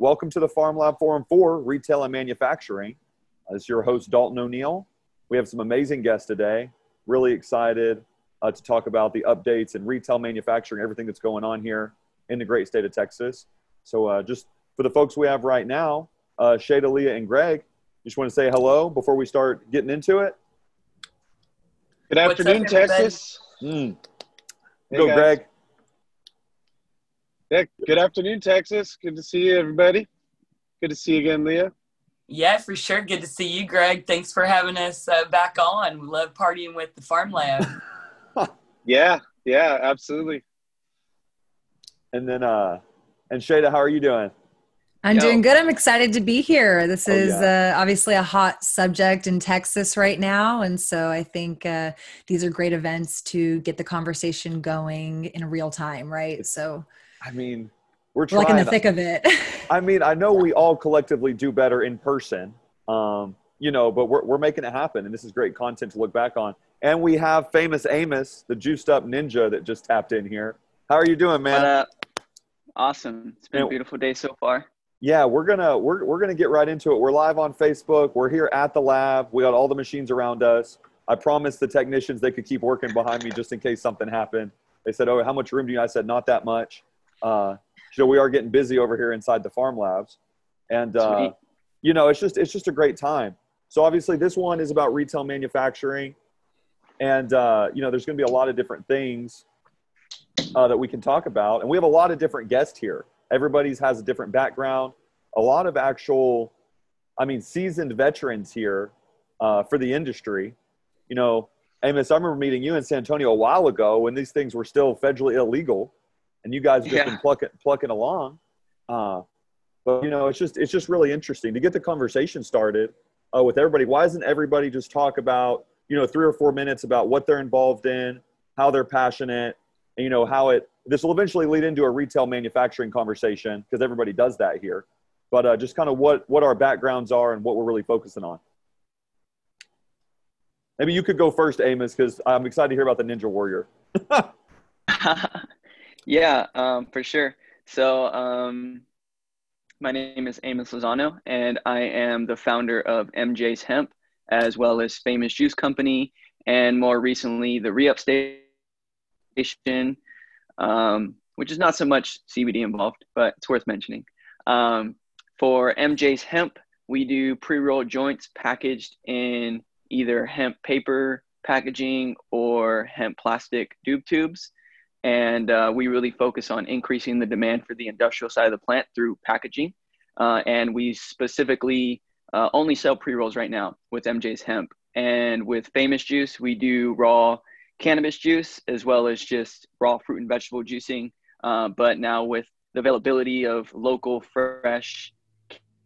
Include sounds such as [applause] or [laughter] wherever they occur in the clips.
welcome to the PharmLab Forum for Retail and Manufacturing. Uh, this is your host, Dalton O'Neill. We have some amazing guests today. Really excited uh, to talk about the updates in retail manufacturing, everything that's going on here in the great state of Texas. So, uh, just for the folks we have right now, uh, Shada, Leah, and Greg, just want to say hello before we start getting into it. Good afternoon, up, Texas. Mm. Hey Go, guys. Greg. Yeah, good afternoon, Texas. Good to see you, everybody. Good to see you again, Leah. Yeah, for sure. Good to see you, Greg. Thanks for having us uh, back on. We love partying with the PharmLab. [laughs] yeah, yeah, absolutely. And then, uh, and Shada, how are you doing? I'm Yo. doing good. I'm excited to be here. This oh, is yeah. uh, obviously a hot subject in Texas right now. And so I think uh, these are great events to get the conversation going in real time, right? So, I mean, we're trying. Like in the thick of it. I mean, I know we all collectively do better in person, um, you know, but we're, we're making it happen. And this is great content to look back on. And we have famous Amos, the juiced up ninja that just tapped in here. How are you doing, man? Awesome. It's been and, a beautiful day so far yeah we're gonna we're, we're gonna get right into it we're live on facebook we're here at the lab we got all the machines around us i promised the technicians they could keep working behind me just in case something happened they said oh how much room do you need? i said not that much uh, so we are getting busy over here inside the PharmLabs. And uh, you know it's just it's just a great time. So obviously this one is about retail manufacturing. And uh, you know there's going to be a lot of different things uh, that we can talk about. And we have a lot of different guests here. Everybody's has a different background. A lot of actual, I mean, seasoned veterans here uh, for the industry. You know, Amos, I remember meeting you in San Antonio a while ago when these things were still federally illegal, and you guys just yeah. been plucking plucking along. Uh, but you know, it's just it's just really interesting to get the conversation started uh, with everybody. Why doesn't everybody just talk about you know three or four minutes about what they're involved in, how they're passionate, and you know how it this will eventually lead into a retail manufacturing conversation because everybody does that here. But uh, just kind of what what our backgrounds are and what we're really focusing on. Maybe you could go first, Amos, because I'm excited to hear about the Ninja Warrior. [laughs] [laughs] yeah, um, for sure. So, um, my name is Amos Lozano, and I am the founder of MJ's Hemp, as well as Famous Juice Company, and more recently, the Re Up Station um, which is not so much CBD involved, but it's worth mentioning. Um, for MJ's Hemp, we do pre rolled joints packaged in either hemp paper packaging or hemp plastic doob tubes. And uh, we really focus on increasing the demand for the industrial side of the plant through packaging. Uh, and we specifically uh, only sell pre rolls right now with MJ's Hemp. And with Famous Juice, we do raw cannabis juice as well as just raw fruit and vegetable juicing. Uh, but now with the availability of local fresh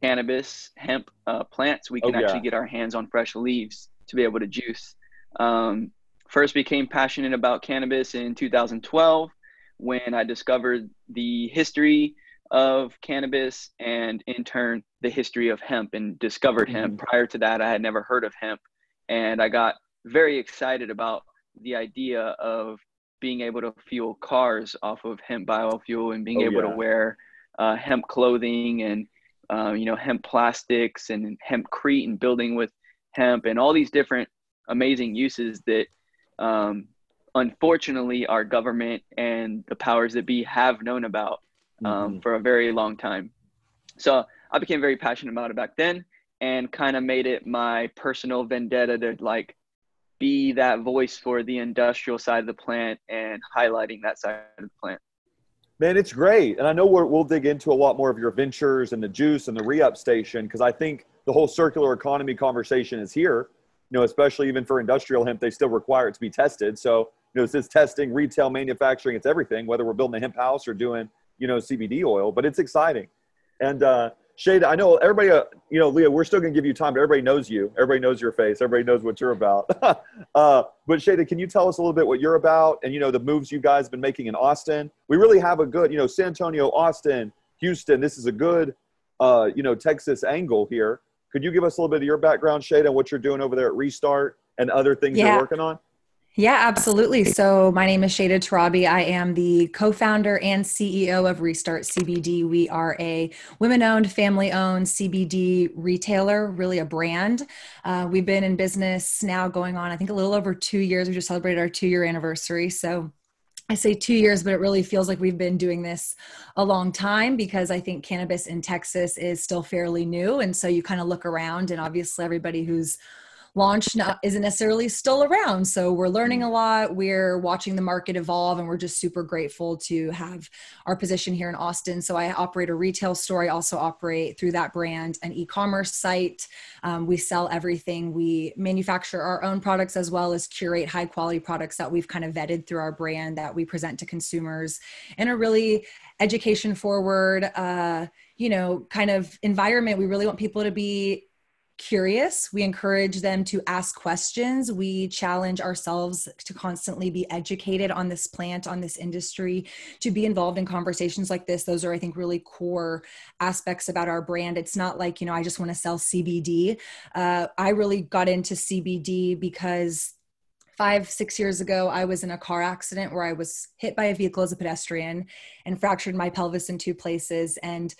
cannabis hemp uh, plants, we can oh, yeah. actually get our hands on fresh leaves to be able to juice. Um, first became passionate about cannabis in 2012 when I discovered the history of cannabis and in turn the history of hemp and discovered mm-hmm. hemp. Prior to that, I had never heard of hemp and I got very excited about the idea of being able to fuel cars off of hemp biofuel and being oh, able yeah. to wear uh, hemp clothing and uh, you know hemp plastics and hempcrete and building with hemp and all these different amazing uses that um, unfortunately our government and the powers that be have known about um, mm-hmm. for a very long time so i became very passionate about it back then and kind of made it my personal vendetta to like be that voice for the industrial side of the plant and highlighting that side of the plant. Man, it's great. And I know we will dig into a lot more of your ventures and the juice and the re up station because I think the whole circular economy conversation is here. You know, especially even for industrial hemp, they still require it to be tested. So, you know, it's this testing, retail, manufacturing, it's everything, whether we're building a hemp house or doing, you know, CBD oil, but it's exciting. And, uh, Shada, I know everybody, uh, you know, Leah, we're still going to give you time, but everybody knows you. Everybody knows your face. Everybody knows what you're about. [laughs] uh, but Shada, can you tell us a little bit what you're about and, you know, the moves you guys have been making in Austin? We really have a good, you know, San Antonio, Austin, Houston. This is a good, uh, you know, Texas angle here. Could you give us a little bit of your background, Shada, and what you're doing over there at Restart and other things yeah. you're working on? Yeah, absolutely. So, my name is Shada Tarabi. I am the co founder and CEO of Restart CBD. We are a women owned, family owned CBD retailer, really a brand. Uh, we've been in business now going on, I think, a little over two years. We just celebrated our two year anniversary. So, I say two years, but it really feels like we've been doing this a long time because I think cannabis in Texas is still fairly new. And so you kind of look around, and obviously, everybody who's launch not, isn't necessarily still around. So we're learning a lot. We're watching the market evolve, and we're just super grateful to have our position here in Austin. So I operate a retail store. I also operate through that brand an e-commerce site. Um, we sell everything. We manufacture our own products as well as curate high quality products that we've kind of vetted through our brand that we present to consumers in a really education forward, uh, you know, kind of environment. We really want people to be curious. We encourage them to ask questions. We challenge ourselves to constantly be educated on this plant, on this industry, to be involved in conversations like this. Those are, I think, really core aspects about our brand. It's not like, you know, I just want to sell CBD. Uh, I really got into CBD because five, six years ago, I was in a car accident where I was hit by a vehicle as a pedestrian and fractured my pelvis in two places. And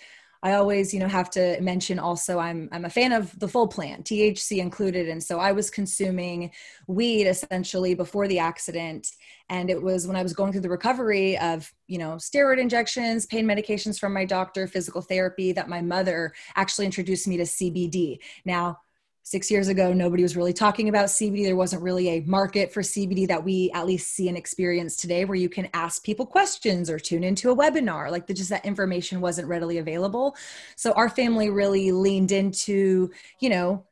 I always, you know, have to mention also I'm I'm a fan of the full plant, THC included, and so I was consuming weed essentially before the accident, and it was when I was going through the recovery of you know steroid injections, pain medications from my doctor, physical therapy that my mother actually introduced me to CBD. Now six years ago nobody was really talking about cbd there wasn't really a market for cbd that we at least see and experience today where you can ask people questions or tune into a webinar. Like the, just that information wasn't readily available. So our family really leaned into you know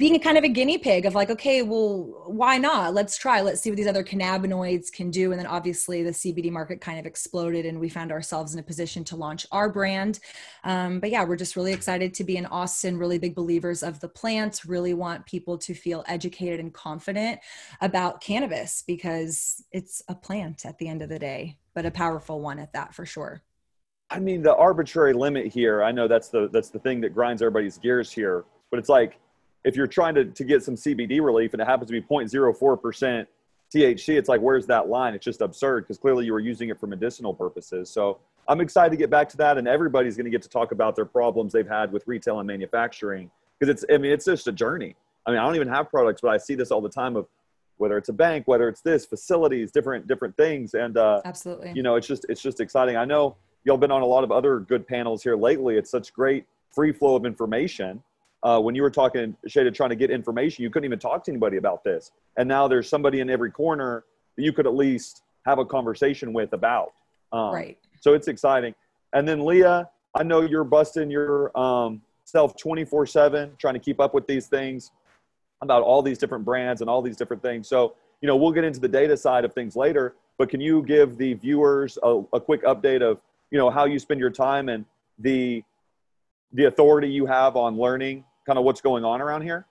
being kind of a guinea pig of like, okay, well, why not? Let's try. Let's see what these other cannabinoids can do. And then obviously the CBD market kind of exploded, and we found ourselves in a position to launch our brand. Um, but yeah, we're just really excited to be in Austin. Really big believers of the plant. Really want people to feel educated and confident about cannabis because it's a plant at the end of the day, but a powerful one at that for sure. I mean, the arbitrary limit here. I know that's the that's the thing that grinds everybody's gears here, but it's like if you're trying to, to get some CBD relief and it happens to be 0.04% THC, it's like, where's that line? It's just absurd because clearly you were using it for medicinal purposes. So I'm excited to get back to that. And everybody's going to get to talk about their problems they've had with retail and manufacturing because it's, I mean, it's just a journey. I mean, I don't even have products, but I see this all the time of whether it's a bank, whether it's this facilities, different, different things. And, uh, absolutely, you know, it's just, it's just exciting. I know y'all been on a lot of other good panels here lately. It's such great free flow of information uh, when you were talking, Shada, trying to get information, you couldn't even talk to anybody about this. And now there's somebody in every corner that you could at least have a conversation with about. Um, right. So it's exciting. And then Leah, I know you're busting your um, self 24 7, trying to keep up with these things about all these different brands and all these different things. So, you know, we'll get into the data side of things later, but can you give the viewers a, a quick update of, you know, how you spend your time and the, the authority you have on learning kind of what's going on around here?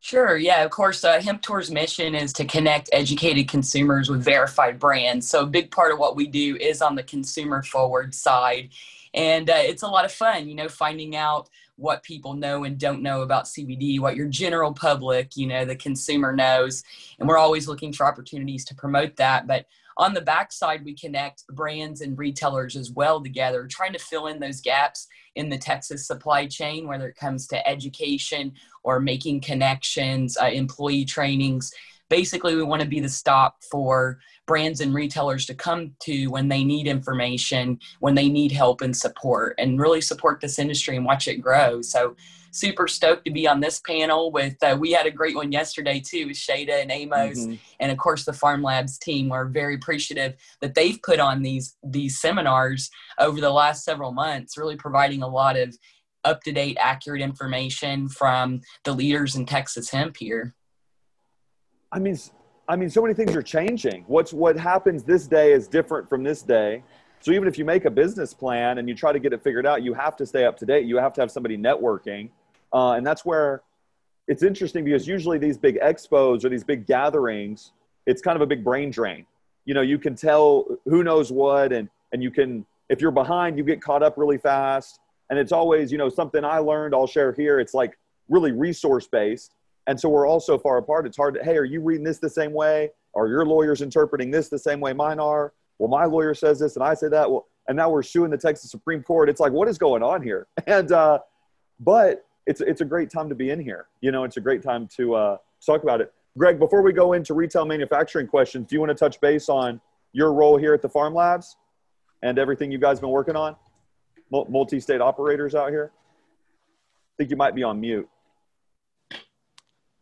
Sure. Yeah. Of course, uh, Hemp Tour's mission is to connect educated consumers with verified brands. So, a big part of what we do is on the consumer forward side. And uh, it's a lot of fun, you know, finding out what people know and don't know about CBD, what your general public, you know, the consumer knows. And we're always looking for opportunities to promote that. But on the backside, we connect brands and retailers as well together, trying to fill in those gaps in the Texas supply chain, whether it comes to education or making connections, uh, employee trainings. Basically, we want to be the stop for brands and retailers to come to when they need information, when they need help and support, and really support this industry and watch it grow. So, super stoked to be on this panel with uh, we had a great one yesterday too with Shada and Amos mm-hmm. and of course the PharmLabs team. We're very appreciative that they've put on these these seminars over the last several months, really providing a lot of up to date, accurate information from the leaders in Texas hemp here. I mean, I mean, so many things are changing. What's what happens this day is different from this day. So even if you make a business plan and you try to get it figured out, you have to stay up to date. You have to have somebody networking, uh, and that's where it's interesting because usually these big expos or these big gatherings, it's kind of a big brain drain. You know, you can tell who knows what, and and you can if you're behind, you get caught up really fast. And it's always, you know, something I learned. I'll share here. It's like really resource based, And so we're all so far apart. It's hard to, hey, are you reading this the same way? Are your lawyers interpreting this the same way mine are? Well, my lawyer says this and I say that. Well, and now we're suing the Texas Supreme Court. It's like, what is going on here? [laughs] And, uh, but it's, it's a great time to be in here. You know, it's a great time to uh, talk about it. Greg, before we go into retail manufacturing questions, do you want to touch base on your role here at the PharmLabs and everything you guys been working on? Multi-state operators out here. I think you might be on mute.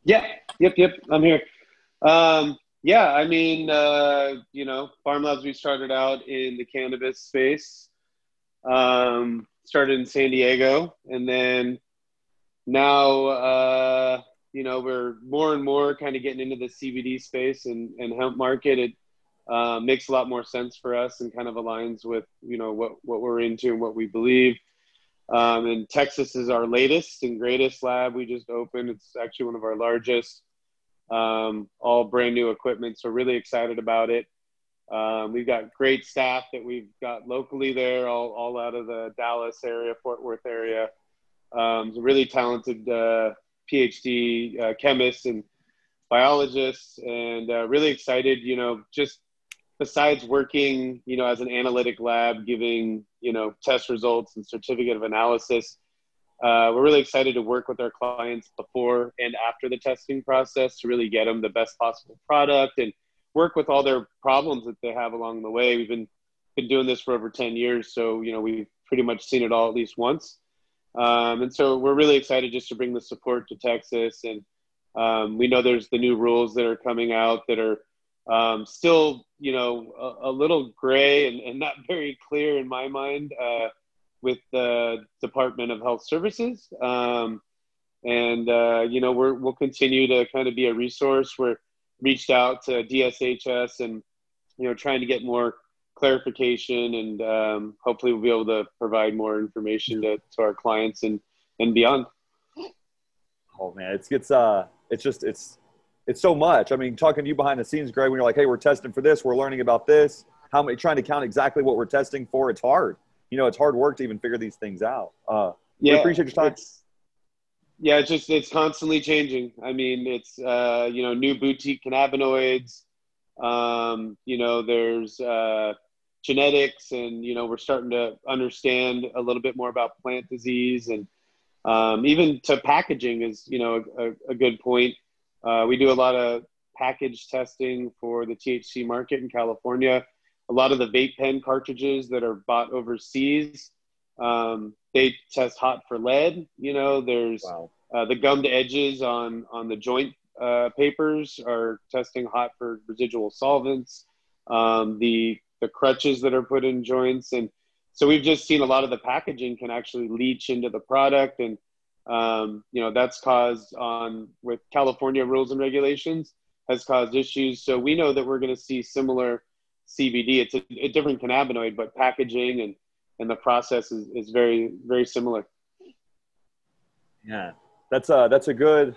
Yeah. Yep. Yep. I'm here. Um, yeah. I mean, uh, you know, PharmLabs. We started out in the cannabis space. Um, started in San Diego, and then now, uh, you know, we're more and more kind of getting into the CBD space and, and hemp market. It uh, makes a lot more sense for us and kind of aligns with you know what what we're into and what we believe. Um, and Texas is our latest and greatest lab we just opened. It's actually one of our largest, um, all brand new equipment. So really excited about it. Um, we've got great staff that we've got locally there, all, all out of the Dallas area, Fort Worth area. Um, really talented uh, PhD uh, chemists and biologists, and uh, really excited. You know, just besides working, you know, as an analytic lab, giving, you know, test results and certificate of analysis, uh, we're really excited to work with our clients before and after the testing process to really get them the best possible product and work with all their problems that they have along the way. We've been been doing this for over 10 years, so you know we've pretty much seen it all at least once. Um, and so we're really excited just to bring the support to Texas. And um, we know there's the new rules that are coming out that are um, still, you know, a, a little gray and, and, not [laughs] very clear in my mind uh, with the Department of Health Services. Um, and, uh, you know, we will continue to kind of be a resource. We're reached out to DSHS and, you know, trying to get more clarification and um, hopefully we'll be able to provide more information to, to our clients and, and beyond. Oh man, it's, it's, uh, it's just, it's, it's so much. I mean, talking to you behind the scenes, Greg, when you're like, hey, we're testing for this, we're learning about this, how many, trying to count exactly what we're testing for, it's hard. You know, it's hard work to even figure these things out. Uh, yeah, appreciate your time. yeah, it's just, it's constantly changing. I mean, it's, uh, you know, new boutique cannabinoids. Um, you know, there's uh, genetics and, you know, we're starting to understand a little bit more about plant disease and um, even to packaging is, you know, a, a good point uh, we do a lot of package testing for the THC market in California. A lot of the vape pen cartridges that are bought overseas, um, they test hot for lead. You know, there's wow. uh, the gummed edges on on the joint uh, papers are testing hot for residual solvents. Um, the the crutches that are put in joints, and so we've just seen a lot of the packaging can actually leach into the product and um, you know that's caused on with California rules and regulations has caused issues. So we know that we're going to see similar CBD. It's a, a, different cannabinoid, but packaging and and the process is, is very very similar. Yeah, that's a that's a good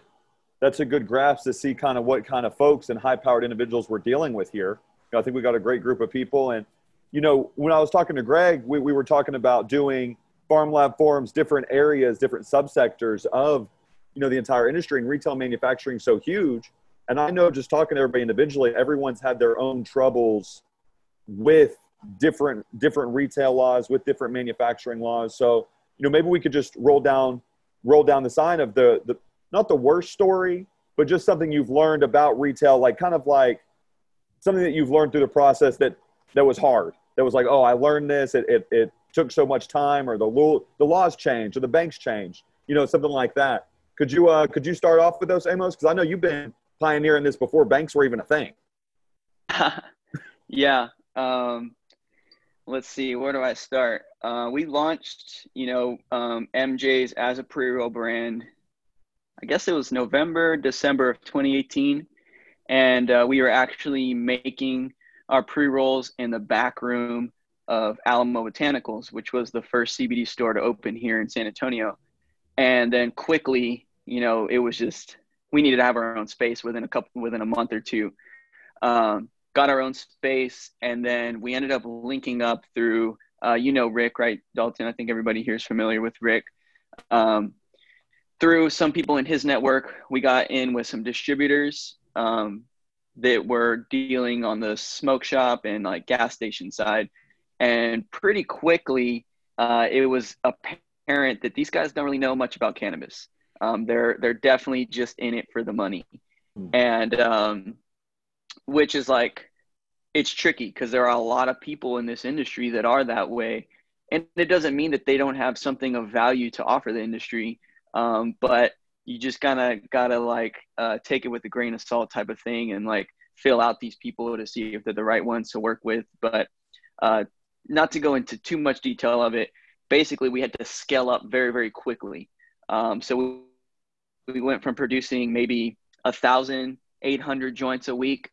that's a good grasp to see kind of what kind of folks and high powered individuals we're dealing with here. You know, I think we got a great group of people, and you know when I was talking to Greg, we, we were talking about doing PharmLab forums different areas different subsectors of you know the entire industry and retail manufacturing so huge. And i know just talking to everybody individually everyone's had their own troubles with different different retail laws with different manufacturing laws. So you know maybe we could just roll down roll down the sign of the the not the worst story but just something you've learned about retail like kind of like something that you've learned through the process that that was hard that was like oh i learned this it, it, it took so much time or the law, the laws changed or the banks changed, you know, something like that. Could you, uh, could you start off with those, Amos? Because I know you've been pioneering this before banks were even a thing. [laughs] yeah. Um, let's see, where do I start? Uh, we launched, you know, um, MJ's as a pre-roll brand. I guess it was November, December of 2018, and uh, we were actually making our pre-rolls in the back room of Alamo Botanicals, which was the first CBD store to open here in San Antonio. And then quickly, you know, it was just we needed to have our own space within a couple within a month or two. Um, got our own space, and then we ended up linking up through, uh, you know, Rick, right, Dalton. I think everybody here is familiar with Rick. Um, through some people in his network, we got in with some distributors um, that were dealing on the smoke shop and like gas station side. And pretty quickly, uh, it was apparent that these guys don't really know much about cannabis. Um, they're they're definitely just in it for the money, mm. and um, which is like it's tricky because there are a lot of people in this industry that are that way, and it doesn't mean that they don't have something of value to offer the industry, um, but you just kind of gotta like uh, take it with a grain of salt type of thing, and like fill out these people to see if they're the right ones to work with. But uh, not to go into too much detail of it, basically we had to scale up very very quickly. Um, so we went from producing maybe a thousand eight hundred joints a week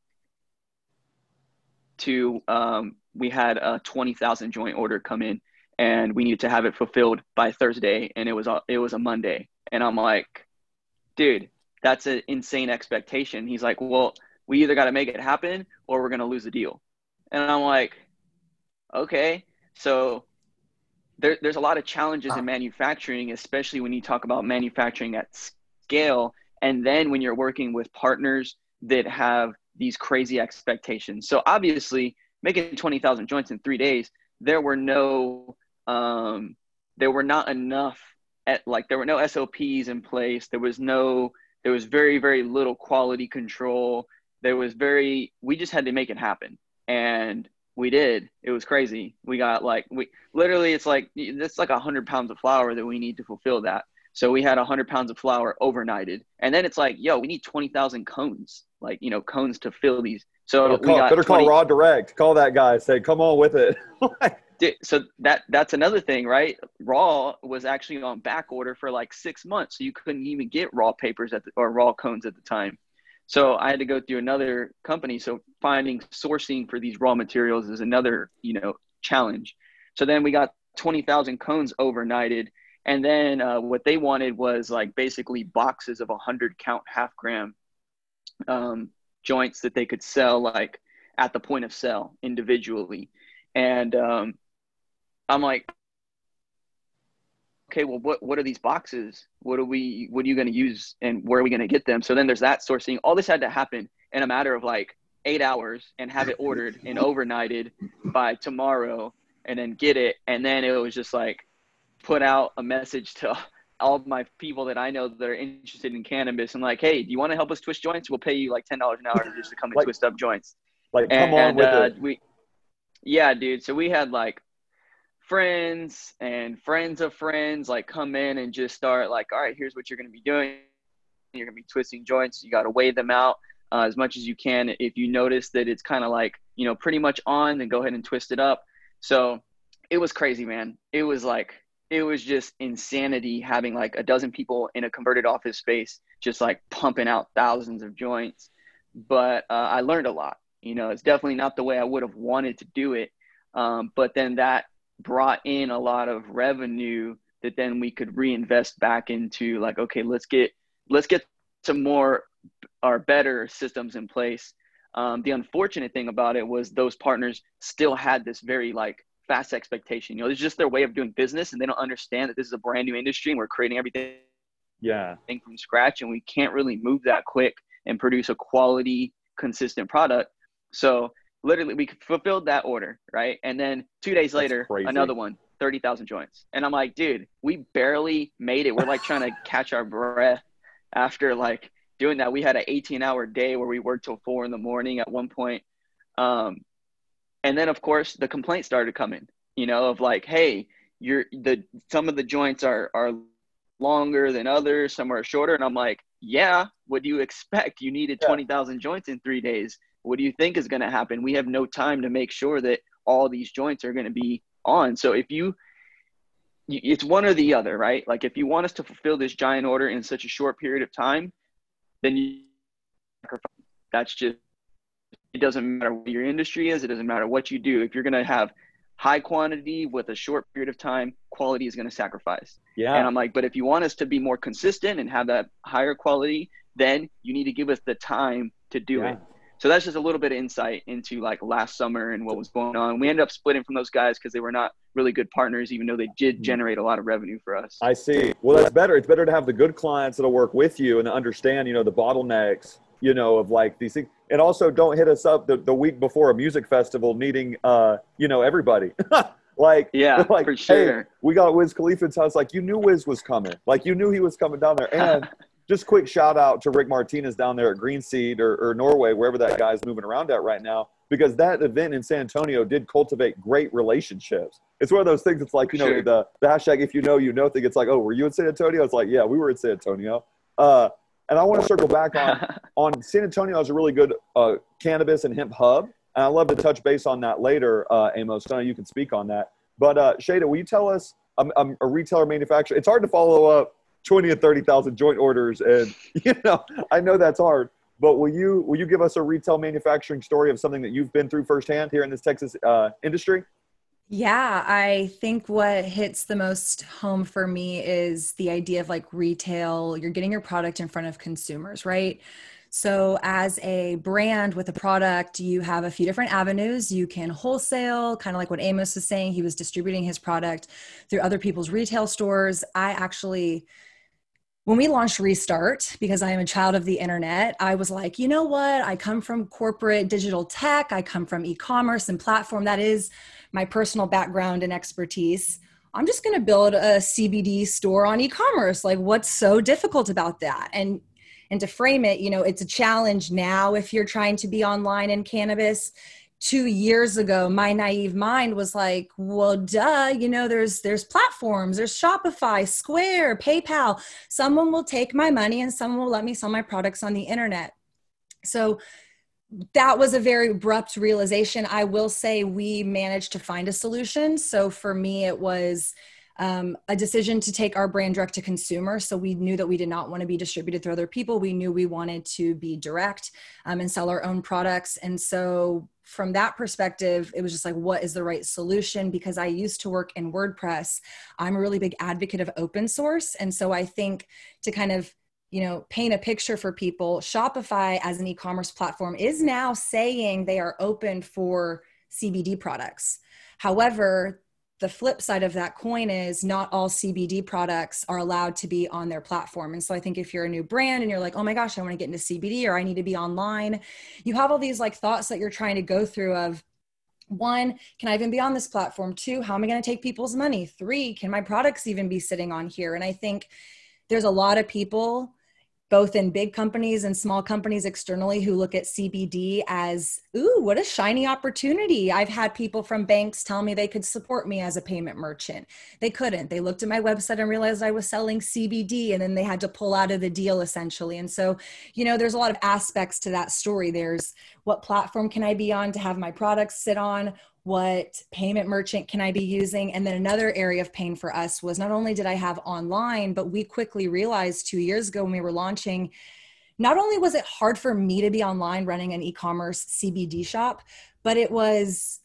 to um, we had a twenty thousand joint order come in, and we needed to have it fulfilled by Thursday, and it was it was a Monday, and I'm like, dude, that's an insane expectation. He's like, well, we either got to make it happen or we're gonna lose the deal, and I'm like, okay, so there, there's a lot of challenges in manufacturing, especially when you talk about manufacturing at scale. And then when you're working with partners that have these crazy expectations. So obviously, making 20,000 joints in three days, there were no, um, there were not enough at like there were no SOPs in place. There was no, there was very very little quality control. There was very, we just had to make it happen, and we did. It was crazy. We got like we literally, it's like it's like a hundred pounds of flower that we need to fulfill that. So we had 100 pounds of flower overnighted. And then it's like, yo, we need 20,000 cones, like, you know, cones to fill these. So better call, better 20, call Raw Direct. Call that guy. Say, come on with it. [laughs] so that that's another thing, right? Raw was actually on back order for like six months. So you couldn't even get raw papers at the, or raw cones at the time. So I had to go through another company. So finding sourcing for these raw materials is another, you know, challenge. So then we got 20,000 cones overnighted and then uh, what they wanted was like basically boxes of 100 count half gram um, joints that they could sell like at the point of sale individually. And um, I'm like, okay, well, what, what are these boxes? What are we, what are you going to use and where are we going to get them? So then there's that sourcing. All this had to happen in a matter of like eight hours and have it ordered [laughs] and overnighted by tomorrow and then get it. And then it was just like, put out a message to [laughs] all my people that I know that are interested in cannabis and like, hey, do you want to help us twist joints? We'll pay you like ten dollars an hour just to come and like, twist up joints. Like, come and, on with uh, it. We, yeah, dude. So we had like friends and friends of friends like come in and just start like, all right, here's what you're gonna be doing. You're gonna be twisting joints. You got to weigh them out uh, as much as you can. If you notice that it's kind of like you know pretty much on, then go ahead and twist it up. So it was crazy, man. It was like it was just insanity having like a dozen people in a converted office space just like pumping out thousands of joints but uh, i learned a lot you know it's definitely not the way i would have wanted to do it um, but then that brought in a lot of revenue that then we could reinvest back into like okay let's get let's get some more or better systems in place um, the unfortunate thing about it was those partners still had this very like fast expectation. You know, it's just their way of doing business, and they don't understand that this is a brand new industry and we're creating everything yeah thing from scratch, and we can't really move that quick and produce a quality, consistent product. So literally, we fulfilled that order, right? And then two days later, another one. 30,000 joints. And I'm like, dude, we barely made it. We're like trying to [laughs] catch our breath after like doing that. We had an 18 hour day where we worked till four in the morning at one point. Um, and then of course the complaints started coming you know of like hey you're the some of the joints are are longer than others some are shorter and i'm like yeah what do you expect you needed yeah. 20000 joints in three days what do you think is going to happen we have no time to make sure that all these joints are going to be on so if you it's one or the other right like if you want us to fulfill this giant order in such a short period of time then you that's just it doesn't matter what your industry is. It doesn't matter what you do. If you're going to have high quantity with a short period of time, quality is going to sacrifice. Yeah. And I'm like, but if you want us to be more consistent and have that higher quality, then you need to give us the time to do yeah. it. So that's just a little bit of insight into like last summer and what was going on. We ended up splitting from those guys because they were not really good partners, even though they did mm-hmm. generate a lot of revenue for us. I see. Well, that's better. It's better to have the good clients that'll work with you and understand, you know, the bottlenecks, you know, of like these things. And also don't hit us up the, the week before a music festival needing, uh, you know, everybody. [laughs] like, yeah, [laughs] like, for sure. Hey, we got Wiz Khalifa's house. Like you knew Wiz was coming. Like you knew he was coming down there. And [laughs] just quick shout out to Rick Martinez down there at Green Seed or, or Norway, wherever that guy's moving around at right now, because that event in San Antonio did cultivate great relationships. It's one of those things. It's like you know sure. the, the hashtag if you know you know thing. It's like oh were you in San Antonio? It's like yeah we were in San Antonio. Uh, and I want to circle back on [laughs] on San Antonio is a really good uh, cannabis and hemp hub, and I love to touch base on that later, uh, Amos. I know you can speak on that. But uh, Shada, will you tell us? I'm, I'm a retailer manufacturer. It's hard to follow up 20 and 30,000 joint orders. And, [laughs] you know, I know that's hard, but will you, will you give us a retail manufacturing story of something that you've been through firsthand here in this Texas uh, industry? Yeah, I think what hits the most home for me is the idea of like retail, you're getting your product in front of consumers, right? So, as a brand with a product, you have a few different avenues. You can wholesale, kind of like what Amos was saying, he was distributing his product through other people's retail stores. I actually when we launched Restart, because I am a child of the internet, I was like, you know what? I come from corporate digital tech, I come from e commerce and platform. That is my personal background and expertise. I'm just going to build a CBD store on e commerce. Like, what's so difficult about that? And and to frame it, you know, it's a challenge now if you're trying to be online in cannabis two years ago my naive mind was like well duh you know there's there's platforms there's shopify square paypal someone will take my money and someone will let me sell my products on the internet so that was a very abrupt realization i will say we managed to find a solution so for me it was um, a decision to take our brand direct to consumer. So we knew that we did not want to be distributed through other people. We knew we wanted to be direct um, and sell our own products. And so from that perspective, it was just like, what is the right solution? Because I used to work in WordPress. I'm a really big advocate of open source. And so I think to kind of you know paint a picture for people shopify as an e-commerce platform is now saying they are open for cbd products however the flip side of that coin is not all CBD products are allowed to be on their platform. And so I think if you're a new brand and you're like, oh my gosh, I want to get into CBD or I need to be online, you have all these like thoughts that you're trying to go through of one, can I even be on this platform? Two, how am I going to take people's money? Three, can my products even be sitting on here? And I think there's a lot of people both in big companies and small companies externally who look at CBD as, ooh, what a shiny opportunity. I've had people from banks tell me they could support me as a payment merchant. They couldn't. They looked at my website and realized I was selling CBD and then they had to pull out of the deal essentially. And so, you know, there's a lot of aspects to that story. There's what platform can I be on to have my products sit on? What payment merchant can I be using? And then another area of pain for us was not only did I have online, but we quickly realized two years ago when we were launching, not only was it hard for me to be online running an e commerce CBD shop, but it was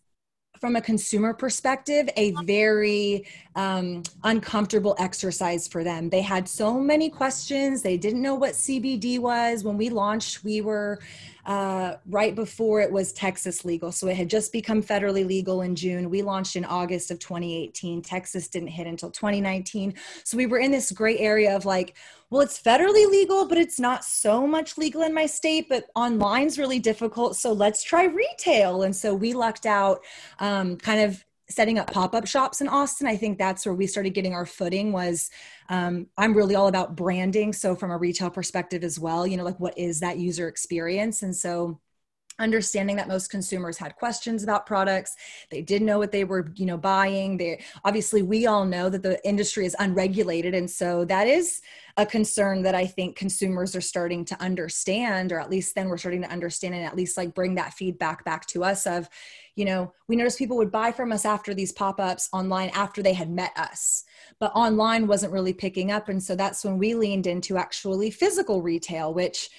from a consumer perspective, a very um, uncomfortable exercise for them. They had so many questions. They didn't know what CBD was. When we launched, we were uh, right before it was Texas legal. So it had just become federally legal in June. We launched in August of 2018. Texas didn't hit until 2019. So we were in this gray area of like, well, it's federally legal, but it's not so much legal in my state, but online's really difficult. So let's try retail. And so we lucked out um, kind of setting up pop-up shops in austin i think that's where we started getting our footing was um, i'm really all about branding so from a retail perspective as well you know like what is that user experience? And so understanding that most consumers had questions about products. They didn't know what they were you know buying. They obviously we all know that the industry is unregulated and so that is a concern that i think consumers are starting to understand or at least then we're starting to understand and at least like bring that feedback back to us of you know we noticed people would buy from us after these pop-ups online after they had met us but online wasn't really picking up and so that's when we leaned into actually physical retail which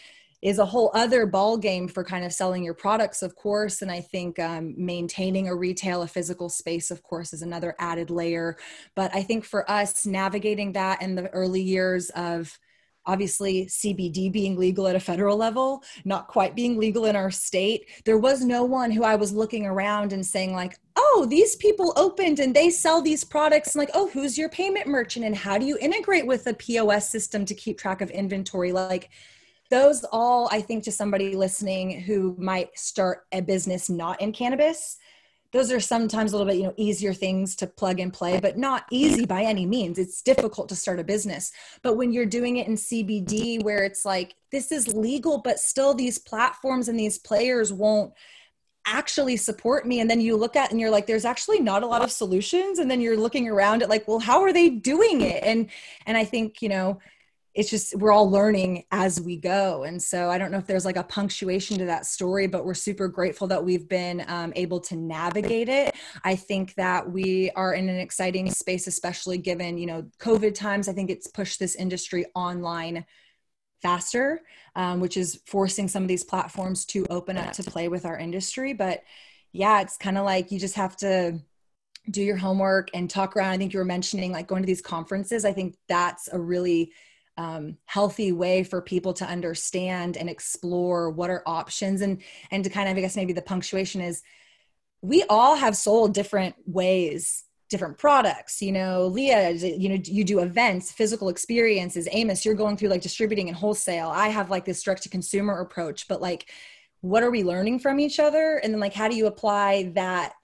is a whole other ball game for kind of selling your products of course and i think um, maintaining a retail a physical space of course is another added layer but i think for us navigating that in the early years of obviously CBD being legal at a federal level, not quite being legal in our state, there was no one who I was looking around and saying, like, oh, these people opened and they sell these products. And like, oh, who's your payment merchant? And how do you integrate with a POS system to keep track of inventory? Like, those all, I think, to somebody listening who might start a business not in cannabis, those are sometimes a little bit you know easier things to plug and play but not easy by any means. It's difficult to start a business. But when you're doing it in cbd where it's like this is legal but still these platforms and these players won't actually support me. And then you look at and you're like there's actually not a lot of solutions. And then you're looking around at like well how are they doing it? And and i think you know it's just we're all learning as we go. And so i don't know if there's like a punctuation to that story but we're super grateful that we've been um, able to navigate it. I think that we are in an exciting space especially given you know covid times. I think it's pushed this industry online faster um, which is forcing some of these platforms to open up to play with our industry. But yeah it's kind of like you just have to do your homework and talk around. I think you were mentioning like going to these conferences. I think that's a really um, healthy way for people to understand and explore what are options. And and to kind of i guess maybe the punctuation is we all have sold different ways different products you know leah you know you do events physical experiences. Amos you're going through like distributing and wholesale. I have like this direct to consumer approach but like what are we learning from each other? And then like how do you apply that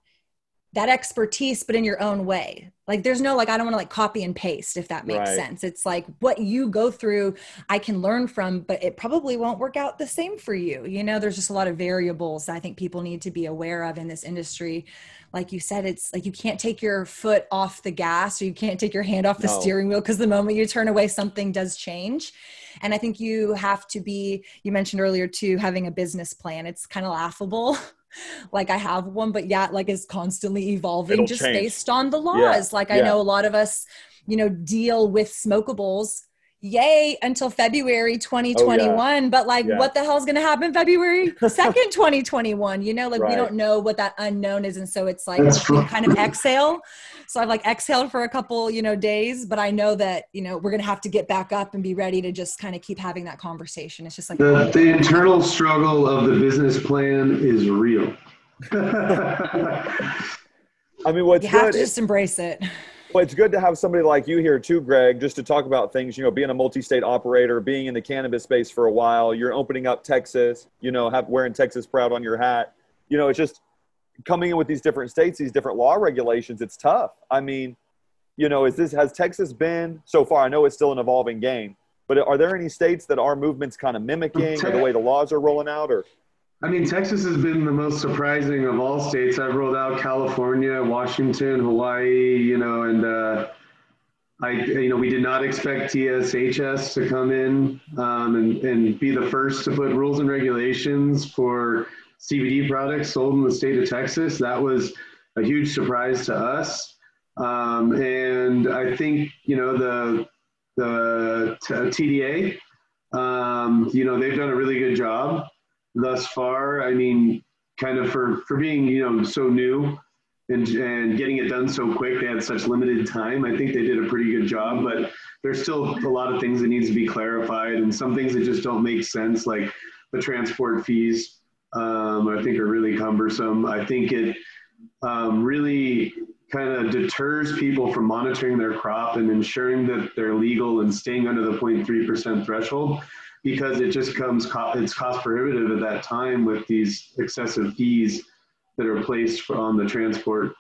that expertise but in your own way. Like there's no like i don't want to like copy and paste if that makes right. sense. It's like what you go through i can learn from but it probably won't work out the same for you. You know there's just a lot of variables i think people need to be aware of in this industry. Like you said it's like you can't take your foot off the gas or you can't take your hand off the no. steering wheel because the moment you turn away something does change. And i think you have to be you mentioned earlier too having a business plan. It's kind of laughable [laughs] [laughs] like I have one, but yeah, like is constantly evolving It'll just change. based on the laws. Yeah. Like I yeah. know a lot of us, you know, deal with smokables yay until February 2021. Oh, yeah. But like, yeah. what the hell is going to happen February [laughs] 2nd, 2021? You know, like right. we don't know what that unknown is. And so it's like kind of exhale. So I've like exhaled for a couple, you know, days, but I know that, you know, we're going to have to get back up and be ready to just kind of keep having that conversation. It's just like the, the internal struggle of the business plan is real. I mean, what's [laughs] you good have to just embrace it. Well, it's good to have somebody like you here too, Greg, just to talk about things. You know, being a multi-state operator, being in the cannabis space for a while. You're opening up Texas. You know, have wearing Texas proud on your hat. You know, it's just coming in with these different states, these different law regulations. It's tough. I mean, you know, is this has Texas been so far? I know it's still an evolving game, but are there any states that our movements kind of mimicking, or the way the laws are rolling out, or? I mean, Texas has been the most surprising of all states. I've rolled out California, Washington, Hawaii, you know, and uh, I, you know, we did not expect DSHS to come in um, and, and be the first to put rules and regulations for CBD products sold in the state of Texas. That was a huge surprise to us. Um, and I think, you know, the, the TDA, um, you know, they've done a really good job thus far. I mean, kind of for for being you know so new and and getting it done so quick. They had such limited time. I think they did a pretty good job, but there's still a lot of things that needs to be clarified, and some things that just don't make sense, like the transport fees. Um, I think are really cumbersome. I think it um, really kind of deters people from monitoring their crop and ensuring that they're legal and staying under the 0.3% threshold because it just comes co- it's cost prohibitive at that time with these excessive fees that are placed on the transport.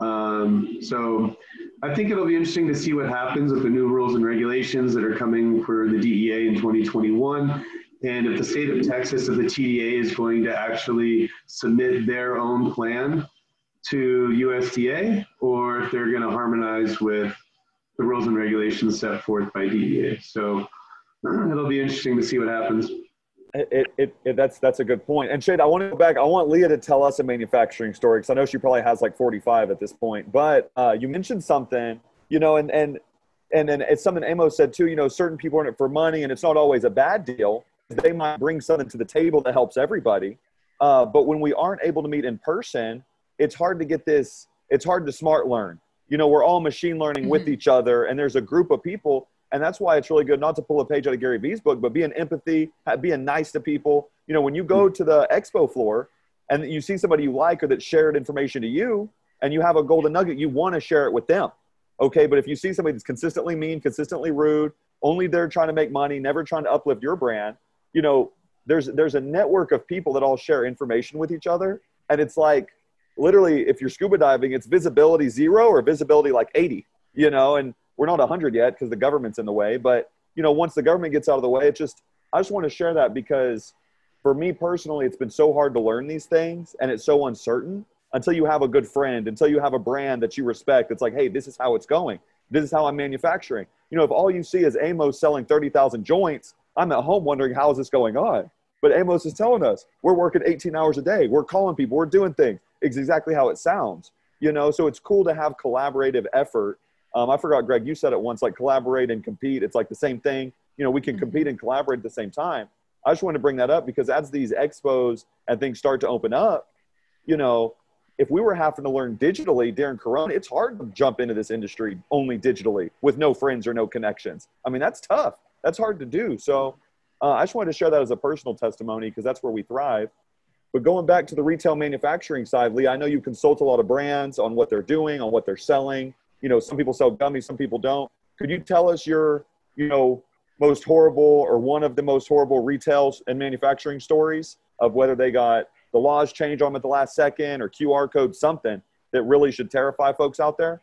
Um, so I think it'll be interesting to see what happens with the new rules and regulations that are coming for the DEA in 2021. And if the state of Texas, if the TDA is going to actually submit their own plan to USDA, or if they're going to harmonize with the rules and regulations set forth by DEA. So [clears throat] it'll be interesting to see what happens. It, it, it, that's that's a good point. And Shade, I want to go back. I want Leah to tell us a manufacturing story because I know she probably has like 45 at this point. But uh, you mentioned something, you know, and and and then it's something Amos said too. You know, certain people are in it for money, and it's not always a bad deal. They might bring something to the table that helps everybody. Uh, but when we aren't able to meet in person, it's hard to get this. It's hard to smart learn. You know, we're all machine learning mm-hmm. with each other, and there's a group of people And that's why it's really good not to pull a page out of Gary Vee's book, but being empathy, being nice to people. You know, when you go hmm. to the expo floor and you see somebody you like or that shared information to you and you have a golden nugget, you want to share it with them. Okay. But if you see somebody that's consistently mean, consistently rude, only they're trying to make money, never trying to uplift your brand, you know, there's there's a network of people that all share information with each other. And it's like literally if you're scuba diving, it's visibility zero or visibility like 80, you know, and we're not 100 yet because the government's in the way. But, you know, once the government gets out of the way, it just, I just want to share that because for me personally, it's been so hard to learn these things and it's so uncertain until you have a good friend, until you have a brand that you respect. It's like, hey, this is how it's going. This is how I'm manufacturing. You know, if all you see is Amos selling 30,000 joints, I'm at home wondering, how is this going on? But Amos is telling us we're working 18 hours a day. We're calling people. We're doing things. It's exactly how it sounds. You know, so it's cool to have collaborative effort. Um, I forgot, Greg, you said it once, like collaborate and compete. It's like the same thing. You know, we can compete and collaborate at the same time. I just want to bring that up because as these expos and things start to open up, you know, if we were having to learn digitally during Corona, it's hard to jump into this industry only digitally with no friends or no connections. I mean, that's tough. That's hard to do. So uh, I just wanted to share that as a personal testimony because that's where we thrive. But going back to the retail manufacturing side, Lee, I know you consult a lot of brands on what they're doing, on what they're selling. You know, some people sell gummies, some people don't. Could you tell us your, you know, most horrible or one of the most horrible retail and manufacturing stories of whether they got the laws changed on them at the last second or QR code something that really should terrify folks out there?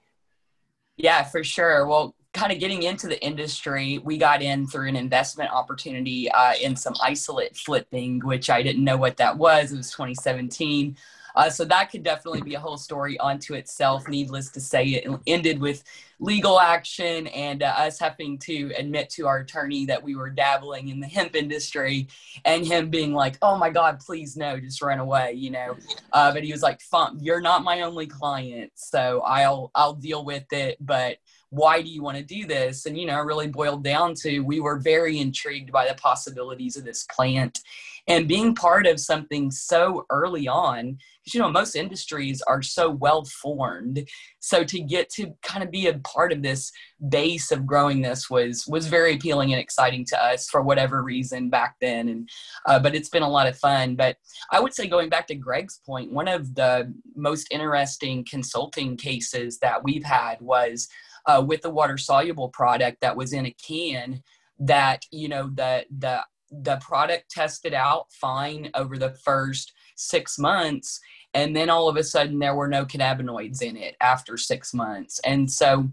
Yeah, for sure. Well, kind of getting into the industry, we got in through an investment opportunity uh, in some isolate flipping, which I didn't know what that was. It was 2017. Uh, so that could definitely be a whole story unto itself. Needless to say, it ended with legal action and uh, us having to admit to our attorney that we were dabbling in the hemp industry, and him being like, "Oh my God, please no, just run away," you know. Uh, but he was like, "Fun, you're not my only client, so I'll I'll deal with it, but." why do you want to do this? And, you know, really boiled down to we were very intrigued by the possibilities of this plant and being part of something so early on because you know most industries are so well formed. So to get to kind of be a part of this base of growing this was was very appealing and exciting to us for whatever reason back then. And uh, but it's been a lot of fun. But i would say going back to greg's point one of the most interesting consulting cases that we've had was uh, with the water soluble product that was in a can that you know the the the product tested out fine over the first six months and then all of a sudden there were no cannabinoids in it after six months. And so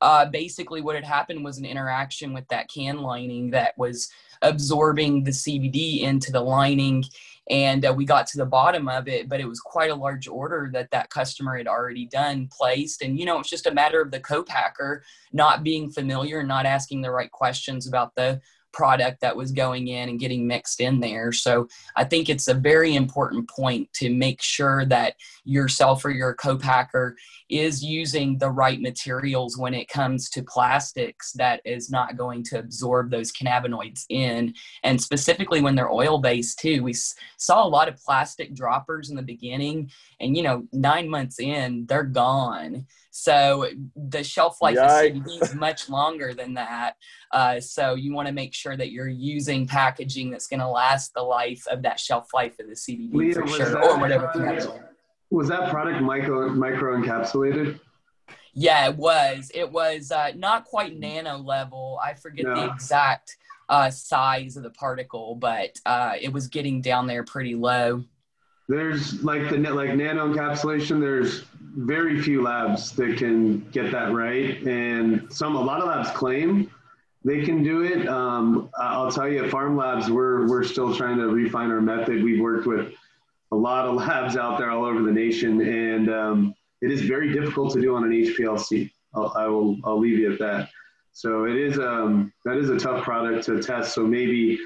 uh, basically what had happened was an interaction with that can lining that was absorbing the cbd into the lining. And uh, we got to the bottom of it but it was quite a large order that that customer had already done placed. And you know it's just a matter of the co-packer not being familiar and not asking the right questions about the product that was going in and getting mixed in there. So I think it's a very important point to make sure that yourself or your co-packer is using the right materials when it comes to plastics that is not going to absorb those cannabinoids in. And specifically when they're oil based too, we saw a lot of plastic droppers in the beginning and you know, nine months in, they're gone. So the shelf life Yikes. of CBD is much longer than that. Uh, so you want to make sure that you're using packaging that's going to last the life of that shelf life of the CBD Leah, for sure, or whatever. Product, was that product micro micro encapsulated? Yeah, it was. It was uh, not quite nano level. I forget no. the exact uh, size of the particle, but uh, it was getting down there pretty low. There's like the like nano encapsulation. There's very few labs that can get that right, and some a lot of labs claim they can do it. Um, I'll tell you, at PharmLabs, we're we're still trying to refine our method. We've worked with a lot of [laughs] labs out there all over the nation, and um, it is very difficult to do on an HPLC. I'll, I will I'll leave you at that. So it is um, that is a tough product to test. So maybe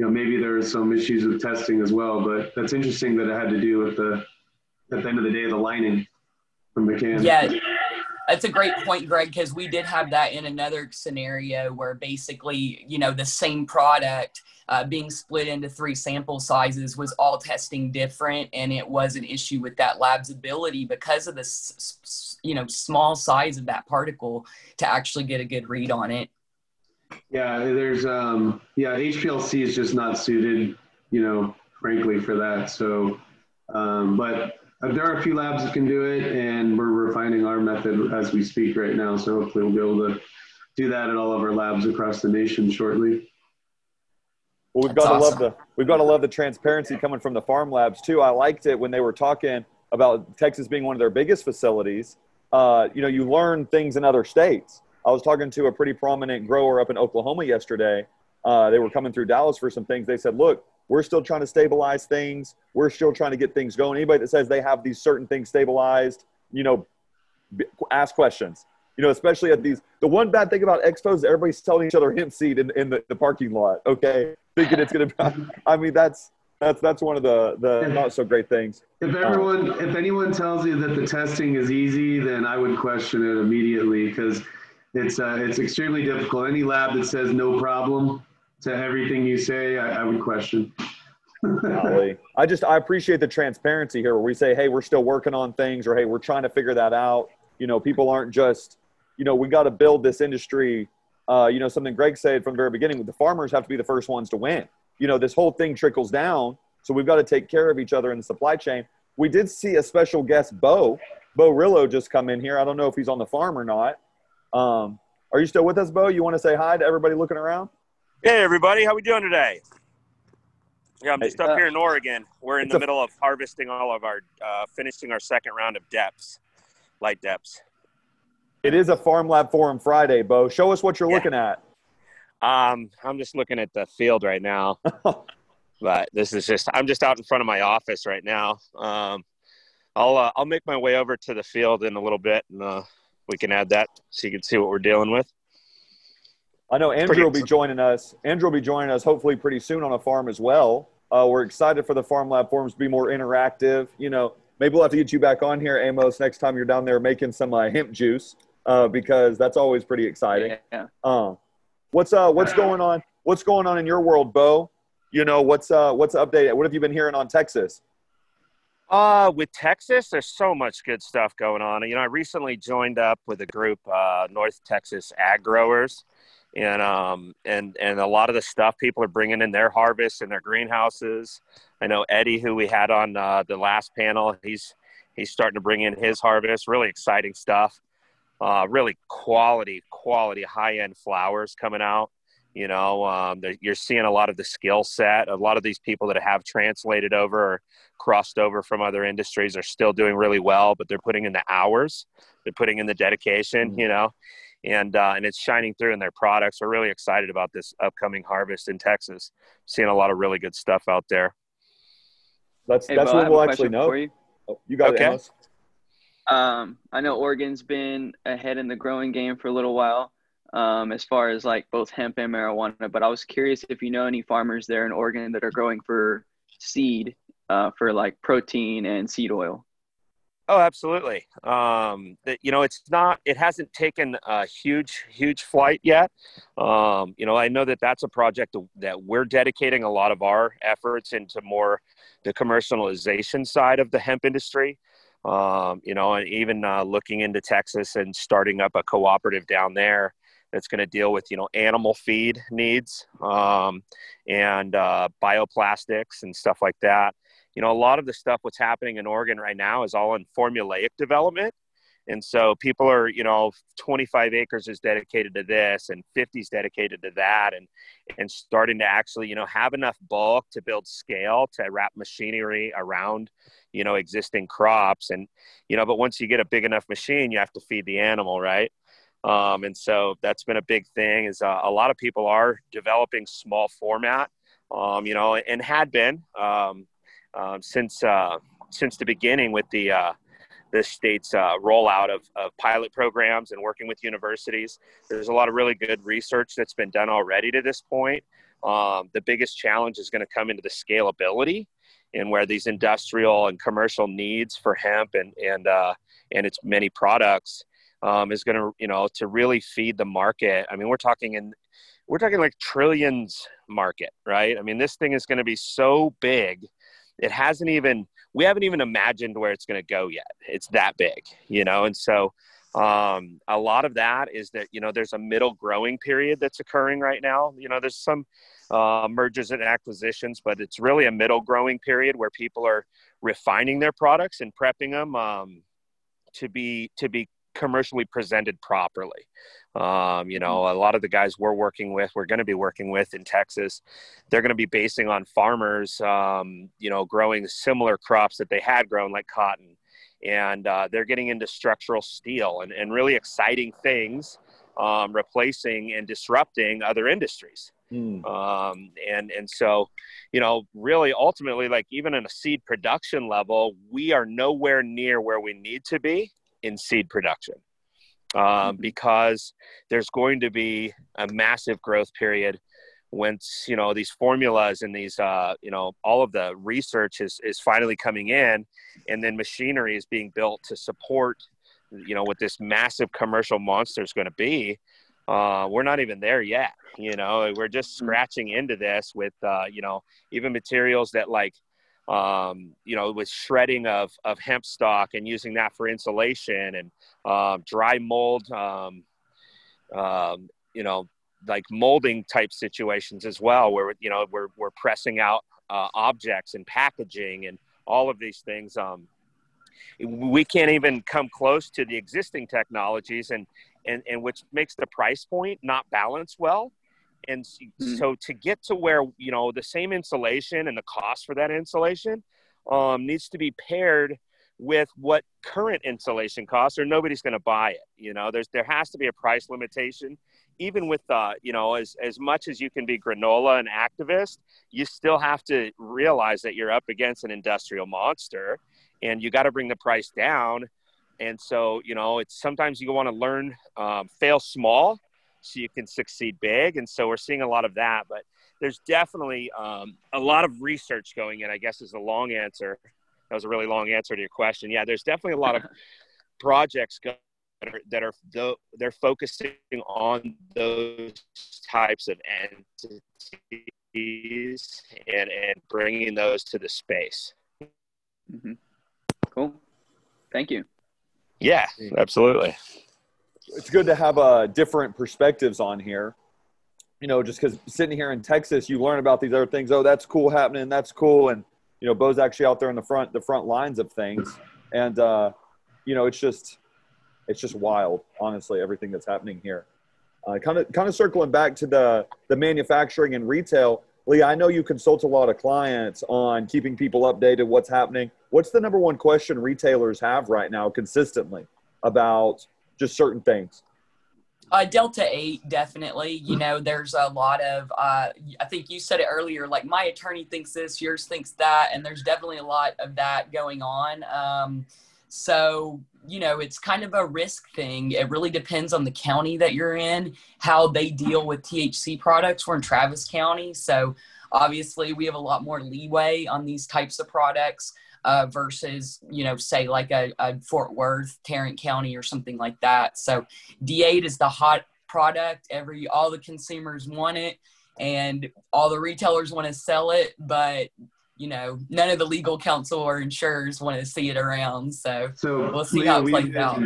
you know, maybe there are some issues with testing as well. But that's interesting that it had to do with the, at the end of the day, the lining can. Yeah, that's a great point, Greg, because we did have that in another scenario where basically, you know, the same product uh, being split into three sample sizes was all testing different, and it was an issue with that lab's ability because of the, you know, small size of that particle to actually get a good read on it. Yeah, there's um, yeah, HPLC is just not suited, you know, frankly for that. So, um, but there are a few labs that can do it, and we're refining our method as we speak right now. So hopefully we'll be able to do that at all of our labs across the nation shortly. Well, we've got to love the we've got to love the transparency coming from the PharmLabs too. I liked it when they were talking about Texas being one of their biggest facilities. Uh, you know, you learn things in other states. I was talking to a pretty prominent grower up in Oklahoma yesterday. Uh, they were coming through Dallas for some things. They said, "Look, we're still trying to stabilize things. We're still trying to get things going. Anybody that says they have these certain things stabilized, you know, ask questions. You know, especially at these. The one bad thing about expos is everybody's telling each other hemp seed in, in the, the parking lot. Okay, [laughs] thinking it's going to. I mean, that's that's that's one of the the not so great things. If everyone, if anyone tells you that the testing is easy, then I would question it immediately because it's uh, it's extremely difficult. Any lab that says no problem to everything you say, I, I would question. I just I appreciate the transparency here, where we say, hey, we're still working on things, or hey, we're trying to figure that out. You know, people aren't just, you know, we got to build this industry. Uh, you know, something Greg said from the very beginning: the farmers have to be the first ones to win. You know, this whole thing trickles down, so we've got to take care of each other in the supply chain. We did see a special guest, Bo, Bo Rillo, just come in here. I don't know if he's on the farm or not. Um, are you still with us, Bo? You want to say hi to everybody looking around? Hey, everybody. How we doing today? Yeah, I'm just up here in Oregon. We're in the middle of harvesting all of our, uh, finishing our second round of depths, light depths. It is a PharmLab Forum Friday, Bo. Show us what you're yeah. looking at. Um, I'm just looking at the field right now, [laughs] but this is just I'm just out in front of my office right now. Um, I'll uh, I'll make my way over to the field in a little bit, and uh, we can add that so you can see what we're dealing with. I know Andrew will be joining us. Andrew will be joining us hopefully pretty soon on a farm as well. Uh, we're excited for the PharmLab forums to be more interactive. You know, maybe we'll have to get you back on here, Amos, next time you're down there making some uh, hemp juice uh, because that's always pretty exciting. Yeah. Uh, what's uh what's going on? What's going on in your world, Bo? You know, what's uh what's updated? What have you been hearing on Texas? Uh, with Texas, there's so much good stuff going on. You know, I recently joined up with a group, uh, North Texas Ag Growers, and um, and and a lot of the stuff people are bringing in their harvests and their greenhouses. I know Eddie, who we had on uh, the last panel, he's he's starting to bring in his harvest. Really exciting stuff. Uh, really quality, quality, high end flowers coming out. You know, um, you're seeing a lot of the skill set. A lot of these people that have translated over or crossed over from other industries are still doing really well, but they're putting in the hours, they're putting in the dedication, mm-hmm. you know, and uh, and it's shining through in their products. We're really excited about this upcoming harvest in Texas. Seeing a lot of really good stuff out there. That's hey, that's what we'll actually know. You. Oh, you. got okay. it. Um, I know Oregon's been ahead in the growing game for a little while um, as far as like both hemp and marijuana. But I was curious if you know any farmers there in Oregon that are growing for seed uh, for like protein and seed oil. Oh, absolutely. Um, that you know, it's not. It hasn't taken a huge, huge flight yet. Um, you know, I know that that's a project that we're dedicating a lot of our efforts into more the commercialization side of the hemp industry. Um, you know, and even uh, looking into Texas and starting up a cooperative down there that's going to deal with you know animal feed needs um, and uh, bioplastics and stuff like that you know a lot of the stuff what's happening in oregon right now is all in formulaic development. And so people are you know 25 acres is dedicated to this and 50 is dedicated to that and and starting to actually you know have enough bulk to build scale to wrap machinery around you know existing crops. And you know but once you get a big enough machine you have to feed the animal right? Um, and so that's been a big thing is uh, a lot of people are developing small format, um, you know, and had been um, um since uh, since the beginning with the uh, the state's uh, rollout of, of pilot programs and working with universities. There's a lot of really good research that's been done already to this point. Um, the biggest challenge is going to come into the scalability and where these industrial and commercial needs for hemp and and uh, and its many products um, is going to you know to really feed the market i mean we're talking in we're talking like trillions market right i mean this thing is going to be so big it hasn't even we haven't even imagined where it's going to go yet it's that big you know and so Um, a lot of that is that you know there's a middle growing period that's occurring right now. You know, there's some uh, mergers and acquisitions, but it's really a middle growing period where people are refining their products and prepping them um, to be to be commercially presented properly. Um, you know, a lot of the guys we're working with, we're going to be working with in Texas, they're going to be basing on farmers, um, you know, growing similar crops that they had grown, like cotton. And uh, they're getting into structural steel and, and really exciting things, um, replacing and disrupting other industries. Mm. Um, and and so, you know, really ultimately, like even in a seed production level, we are nowhere near where we need to be in seed production um, mm-hmm. because there's going to be a massive growth period once you know these formulas and these uh, you know all of the research is is finally coming in and then machinery is being built to support you know what this massive commercial monster is going to be uh, we're not even there yet you know we're just mm-hmm. scratching into this with uh, you know even materials that like um, you know, with shredding of, of hemp stalk and using that for insulation and um, dry mold, um, um, you know, like molding type situations as well, where, you know, we're, we're pressing out uh, objects and packaging and all of these things. Um, we can't even come close to the existing technologies and, and, and which makes the price point not balance well and mm-hmm. so to get to where you know the same insulation and the cost for that insulation um, needs to be paired with what current insulation costs or nobody's going to buy it you know? There's there has to be a price limitation. Even with uh, you know as as much as you can be granola and activist you still have to realize that you're up against an industrial monster and you got to bring the price down. And so you know it's sometimes you want to learn um, fail small so you can succeed big. And so we're seeing a lot of that. But there's definitely um, a lot of research going in, I guess, is a long answer. That was a really long answer to your question. Yeah, there's definitely a lot of [laughs] projects going that are, that are they're focusing on those types of entities and, and bringing those to the space. Mm-hmm. Cool. Thank you. Yeah, absolutely it's good to have uh, different perspectives on here. You know, just because sitting here in Texas, you learn about these other things. Oh, that's cool happening. That's cool. And you know, Bo's actually out there in the front, the front lines of things. And uh, you know, it's just, it's just wild. Honestly, everything that's happening here. Kind of, kind of circling back to the the manufacturing and retail. Lee, I know you consult a lot of clients on keeping people updated, what's happening. What's the number one question retailers have right now consistently about just certain things? Uh, Delta 8, definitely. You know, there's a lot of, uh, I think you said it earlier, like my attorney thinks this, yours thinks that, and there's definitely a lot of that going on. Um, so, you know, it's kind of a risk thing. It really depends on the county that you're in, how they deal with THC products. We're in Travis County. So, obviously, we have a lot more leeway on these types of products uh, versus you know say like a, a Fort Worth, Tarrant County, or something like that. So D8 is the hot product. Every all the consumers want it, and all the retailers want to sell it, but you know, none of the legal counsel or insurers want to see it around. So, so we'll see Leo, how it plays out.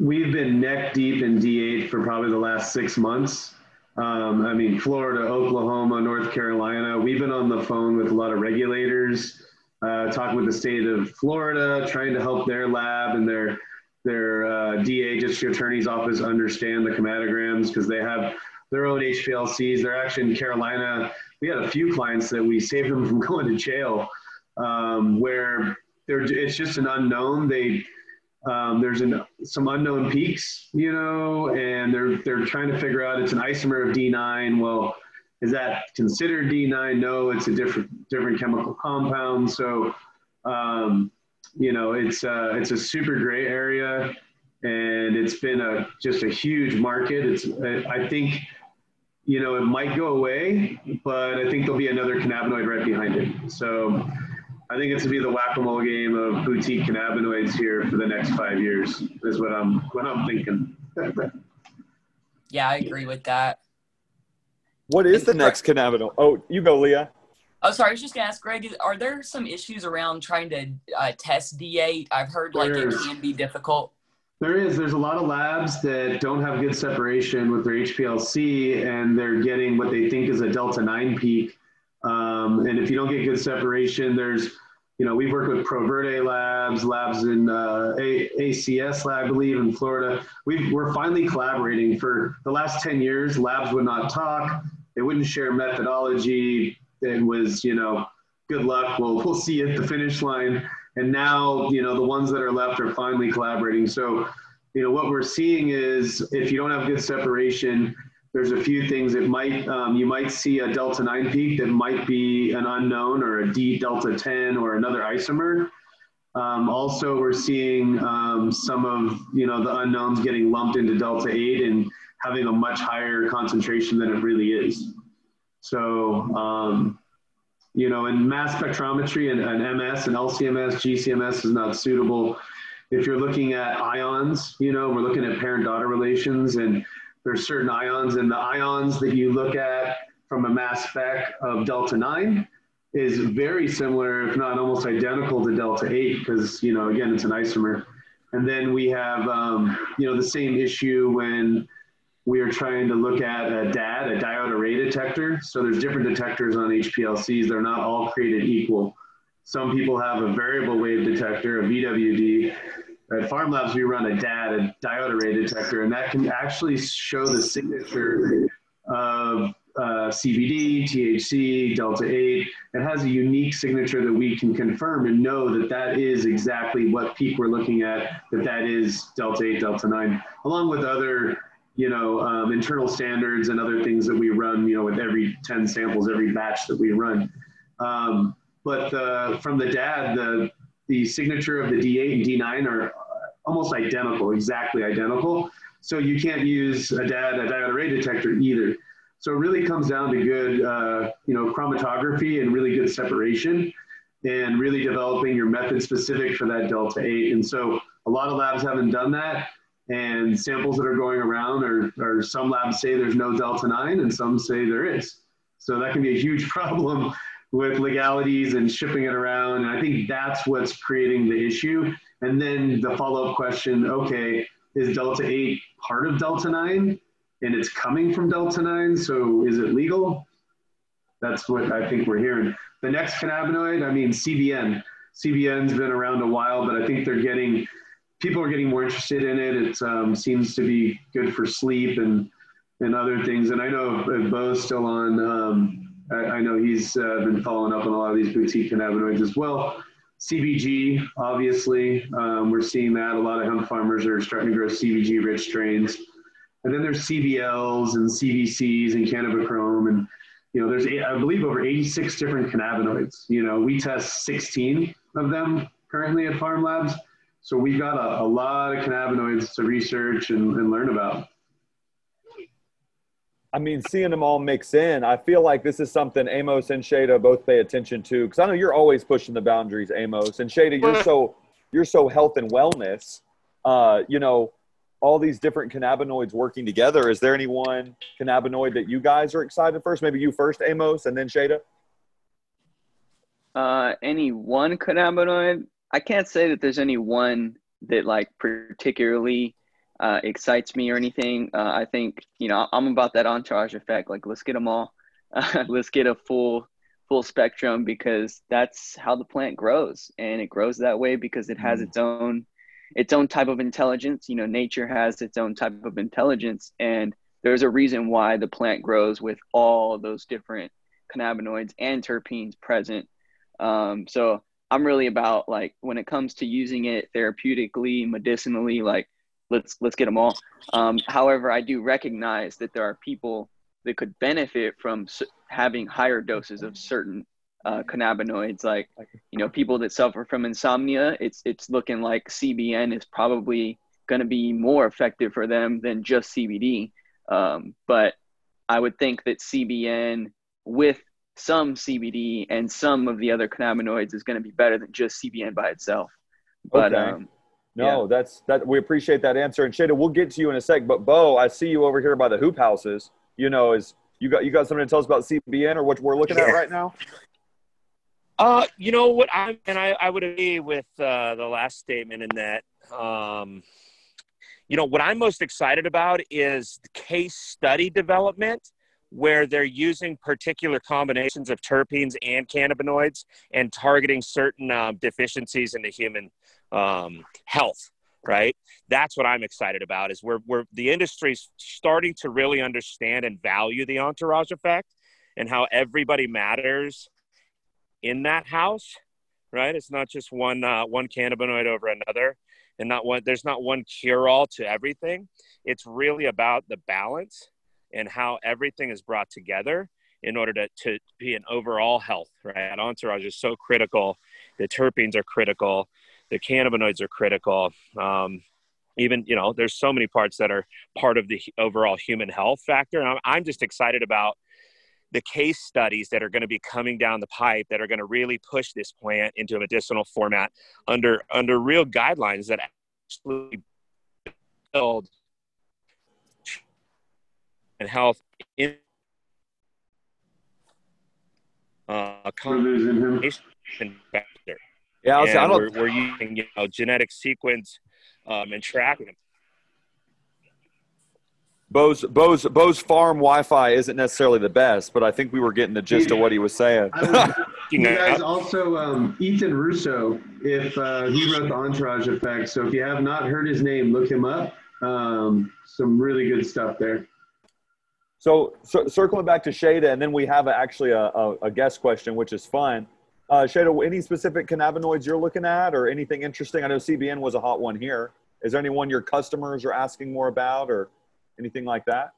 We've been neck deep in D8 for probably the last six months. Um, I mean, Florida, Oklahoma, North Carolina. We've been on the phone with a lot of regulators uh, talking with the state of Florida, trying to help their lab and their their uh, DA district attorney's office understand the chromatograms because they have their own HPLCs. They're actually in Carolina. We had a few clients that we saved them from [laughs] going to jail, um, where it's just an unknown. They um, there's an, some unknown peaks, you know, and they're they're trying to figure out it's an isomer of D9. Well, is that considered D9? No, it's a different different chemical compound. So, um, you know, it's uh, it's a super gray area, and it's been a just a huge market. It's I think, you know, it might go away, but I think there'll be another cannabinoid right behind it. So. I think it's gonna be the whack-a-mole game of boutique cannabinoids here for the next five years. Is what I'm what I'm thinking. [laughs] yeah, I agree with that. What is the next cannabinoid? Oh, you go, Leah. Oh, sorry. I was just gonna ask Greg. Are there some issues around trying to uh, test D8? I've heard like it can be difficult. There is. There's a lot of labs that don't have good separation with their HPLC, and they're getting what they think is a delta nine peak. Um, and if you don't get good separation, there's, you know, we've worked with ProVerde Labs, labs in uh, a- ACS lab, I believe, in Florida. we we're finally collaborating. For the last 10 years, labs would not talk. They wouldn't share methodology. It was, you know, good luck. We'll, we'll see you at the finish line and now you know the ones that are left are finally collaborating so you know what we're seeing is if you don't have good separation there's a few things that might um, you might see a delta 9 peak that might be an unknown or a d delta 10 or another isomer um, also we're seeing um, some of you know the unknowns getting lumped into delta 8 and having a much higher concentration than it really is so um, you know, in mass spectrometry and, and MS and LCMS, GCMS is not suitable. If you're looking at ions, you know, we're looking at parent-daughter relations and there's certain ions and the ions that you look at from a mass spec of delta 9 is very similar, if not almost identical to delta 8 because, you know, again, it's an isomer. And then we have, um, you know, the same issue when we are trying to look at a DAD, a diode array detector. So there's different detectors on HPLCs. They're not all created equal. Some people have a variable wave detector, a VWD. At PharmLabs, we run a DAD, a diode array detector, and that can actually show the signature of uh, CBD, THC, Delta 8. It has a unique signature that we can confirm and know that that is exactly what peak we're looking at, that that is Delta 8, Delta 9, along with other you know, um, internal standards and other things that we run, you know, with every 10 samples, every batch that we run. Um, but uh, from the DAD, the, the signature of the D8 and D9 are almost identical, exactly identical. So you can't use a DAD, a diode array detector either. So it really comes down to good, uh, you know, chromatography and really good separation and really developing your method specific for that delta 8. And so a lot of labs haven't done that and samples that are going around are, are some labs say there's no delta 9 and some say there is. So that can be a huge [laughs] problem with legalities and shipping it around. And i think that's what's creating the issue. And then the follow-up question okay is delta 8 part of delta 9 and it's coming from delta 9 so is it legal? That's what i think we're hearing. The next cannabinoid i mean cbn cbn's been around a while but i think they're getting people are getting more interested in it. It um, seems to be good for sleep and and other things. And I know Bo's still on. Um, I, I, know he's uh, been following up on a lot of these boutique cannabinoids as well. CBG, obviously, um, we're seeing that. A lot of hemp farmers are starting to grow CBG rich strains. And then there's CBLs and CBCs and cannabichrome. And, you know, there's, I believe, over 86 different cannabinoids. You know, we test 16 of them currently at PharmLabs. So we've got a, a lot of cannabinoids to research and, and learn about. I mean, seeing them all mix in, I feel like this is something Amos and Shada both pay attention to because I know you're always pushing the boundaries, Amos and Shada. You're so you're so health and wellness. Uh, you know, all these different cannabinoids working together. Is there any one cannabinoid that you guys are excited first? Maybe you first, Amos, and then Shada. Uh, any one cannabinoid? I can't say that there's any one that like particularly uh, excites me or anything. Uh, I think you know I'm about that entourage effect. Like let's get them all. Uh, [laughs] let's get a full full spectrum because that's how the plant grows, and it grows that way because it has mm. its own its own type of intelligence. You know, nature has its own type of intelligence, and there's a reason why the plant grows with all those different cannabinoids and terpenes present. Um, so I'm really about like when it comes to using it therapeutically, medicinally, like let's let's get them all. Um, however, I do recognize that there are people that could benefit from having higher doses of certain uh, cannabinoids, like you know people that suffer from insomnia. It's it's looking like CBN is probably going to be more effective for them than just CBD. Um, but I would think that CBN with some CBD and some of the other cannabinoids is going to be better than just CBN by itself. But okay. um, no, yeah. that's that. We appreciate that answer. And Shada, we'll get to you in a sec. But Bo, I see you over here by the hoop houses. You know, is you got you got something to tell us about CBN or what we're looking yeah. at right now? Uh, you know what? I and I, I would agree with uh, the last statement in that. Um, you know, what I'm most excited about is case study development where they're using particular combinations of terpenes and cannabinoids and targeting certain um, deficiencies in the human um, health right? That's what i'm excited about is we're, we're the industry's starting to really understand and value the entourage effect and how everybody matters in that house right? It's not just one uh, one cannabinoid over another and not one there's not one cure all to everything. It's really about the balance and how everything is brought together in order to, to be an overall health right? Entourage is so critical. The terpenes are critical. The cannabinoids are critical. Um, even you know there's so many parts that are part of the overall human health factor. And i'm, I'm just excited about the case studies that are going to be coming down the pipe that are going to really push this plant into a medicinal format under under real guidelines that actually build and health in uh, factor. Yeah, I, was, I we're, we're, using you know genetic sequence um, and tracking. them. Bo's Bo's Bo's farm Wi-Fi isn't necessarily the best, but I think we were getting the gist of what he was saying. [laughs] you guys also um, Ethan Russo, if uh, he wrote the Entourage Effect. So if you have not heard his name, look him up. Um, some really good stuff there. So, so, circling back to Shada, and then we have a, actually a, a, a, guest question, which is fun. Uh, Shada, any specific cannabinoids you're looking at, or anything interesting? I know CBN was a hot one here. Is there anyone your customers are asking more about, or anything like that?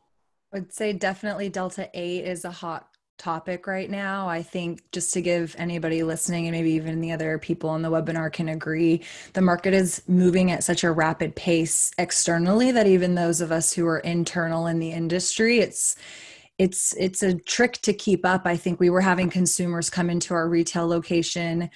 I would say definitely Delta 8 is a hot topic right now. I think just to give anybody listening and maybe even the other people on the webinar can agree, the market is moving at such a rapid pace externally that even those of us who are internal in the industry, it's it's it's a trick to keep up. I think we were having consumers come into our retail location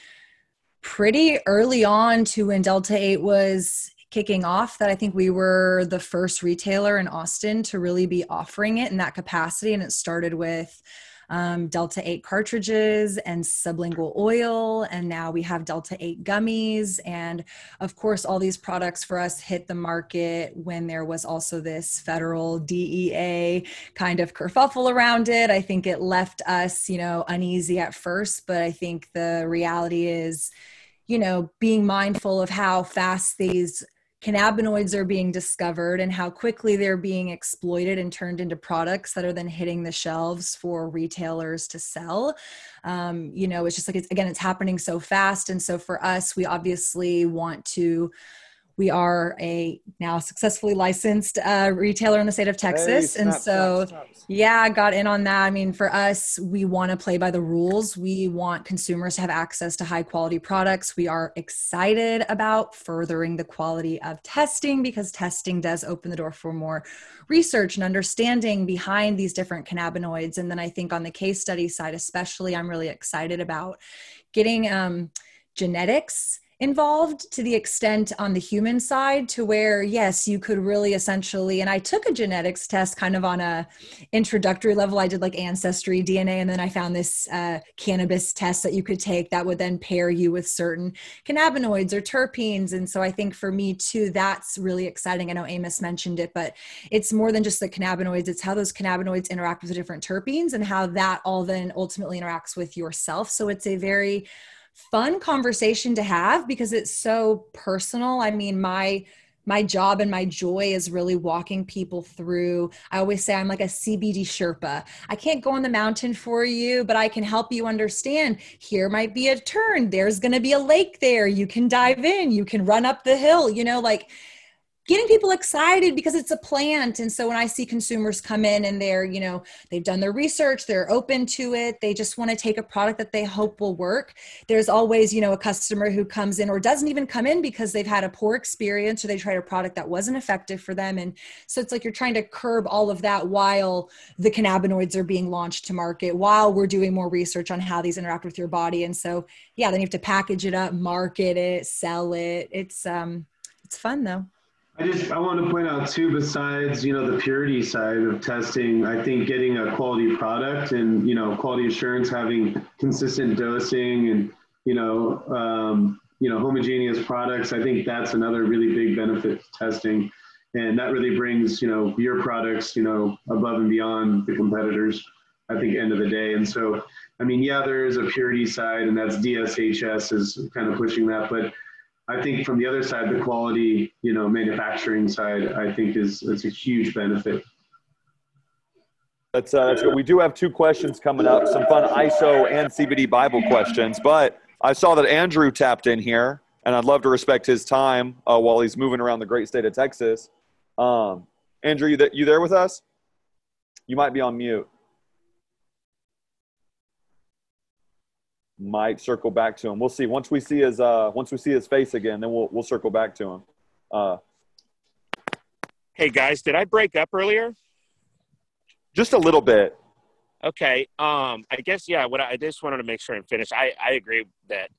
pretty early on to when Delta 8 was kicking off that I think we were the first retailer in Austin to really be offering it in that capacity. And it started with um, Delta 8 cartridges and sublingual oil. And now we have Delta 8 gummies. And of course, all these products for us hit the market when there was also this federal DEA kind of kerfuffle around it. I think it left us, you know, uneasy at first, but I think the reality is, you know, being mindful of how fast these cannabinoids are being discovered and how quickly they're being exploited and turned into products that are then hitting the shelves for retailers to sell. Um, you know it's just like it's again it's happening so fast. And so for us we obviously want to we are a now successfully licensed uh, retailer in the state of Texas. Hey, snap, and so, snap, snap. yeah, I got in on that. I mean, for us, we want to play by the rules. We want consumers to have access to high quality products. We are excited about furthering the quality of testing because testing does open the door for more research and understanding behind these different cannabinoids. And then I think on the case study side, especially, I'm really excited about getting um, genetics involved to the extent on the human side to where yes you could really essentially and i took a genetics test kind of on a introductory level. I did like ancestry dna and then i found this uh, cannabis test that you could take that would then pair you with certain cannabinoids or terpenes. And so i think for me too that's really exciting. I know amos mentioned it but it's more than just the cannabinoids. It's how those cannabinoids interact with the different terpenes and how that all then ultimately interacts with yourself. So it's a very fun conversation to have because it's so personal. I mean, my my job and my joy is really walking people through. I always say I'm like a CBD Sherpa. I can't go on the mountain for you, but I can help you understand here might be a turn. There's going to be a lake there. You can dive in, you can run up the hill, you know, like getting people excited because it's a plant. And so when i see consumers come in and they're you know they've done their research they're open to it they just want to take a product that they hope will work there's always you know a customer who comes in or doesn't even come in because they've had a poor experience or they tried a product that wasn't effective for them. And so it's like you're trying to curb all of that while the cannabinoids are being launched to market while we're doing more research on how these interact with your body. And so yeah then you have to package it up market it sell it. It's um it's fun though I just I want to point out too, besides you know the purity side of testing, I think getting a quality product and you know quality assurance, having consistent dosing and you know um, you know homogeneous products, I think that's another really big benefit to testing. and that really brings you know your products you know above and beyond the competitors. I think end of the day, and so I mean, yeah, there is a purity side, and that's DSHS is kind of pushing that, but I think from the other side, the quality, you know, manufacturing side, I think is it's a huge benefit. That's, uh, that's good. We do have two questions coming up, some fun ISO and CBD Bible questions. But I saw that Andrew tapped in here, and I'd love to respect his time uh, while he's moving around the great state of Texas. Um, Andrew, you, th- you there with us? You might be on mute. Might circle back to him. We'll see. Once we see his uh, once we see his face again, then we'll we'll circle back to him. Uh, hey guys, did I break up earlier? Just a little bit. Okay. Um, I guess yeah. What I, I just wanted to make sure and finish. I I agree that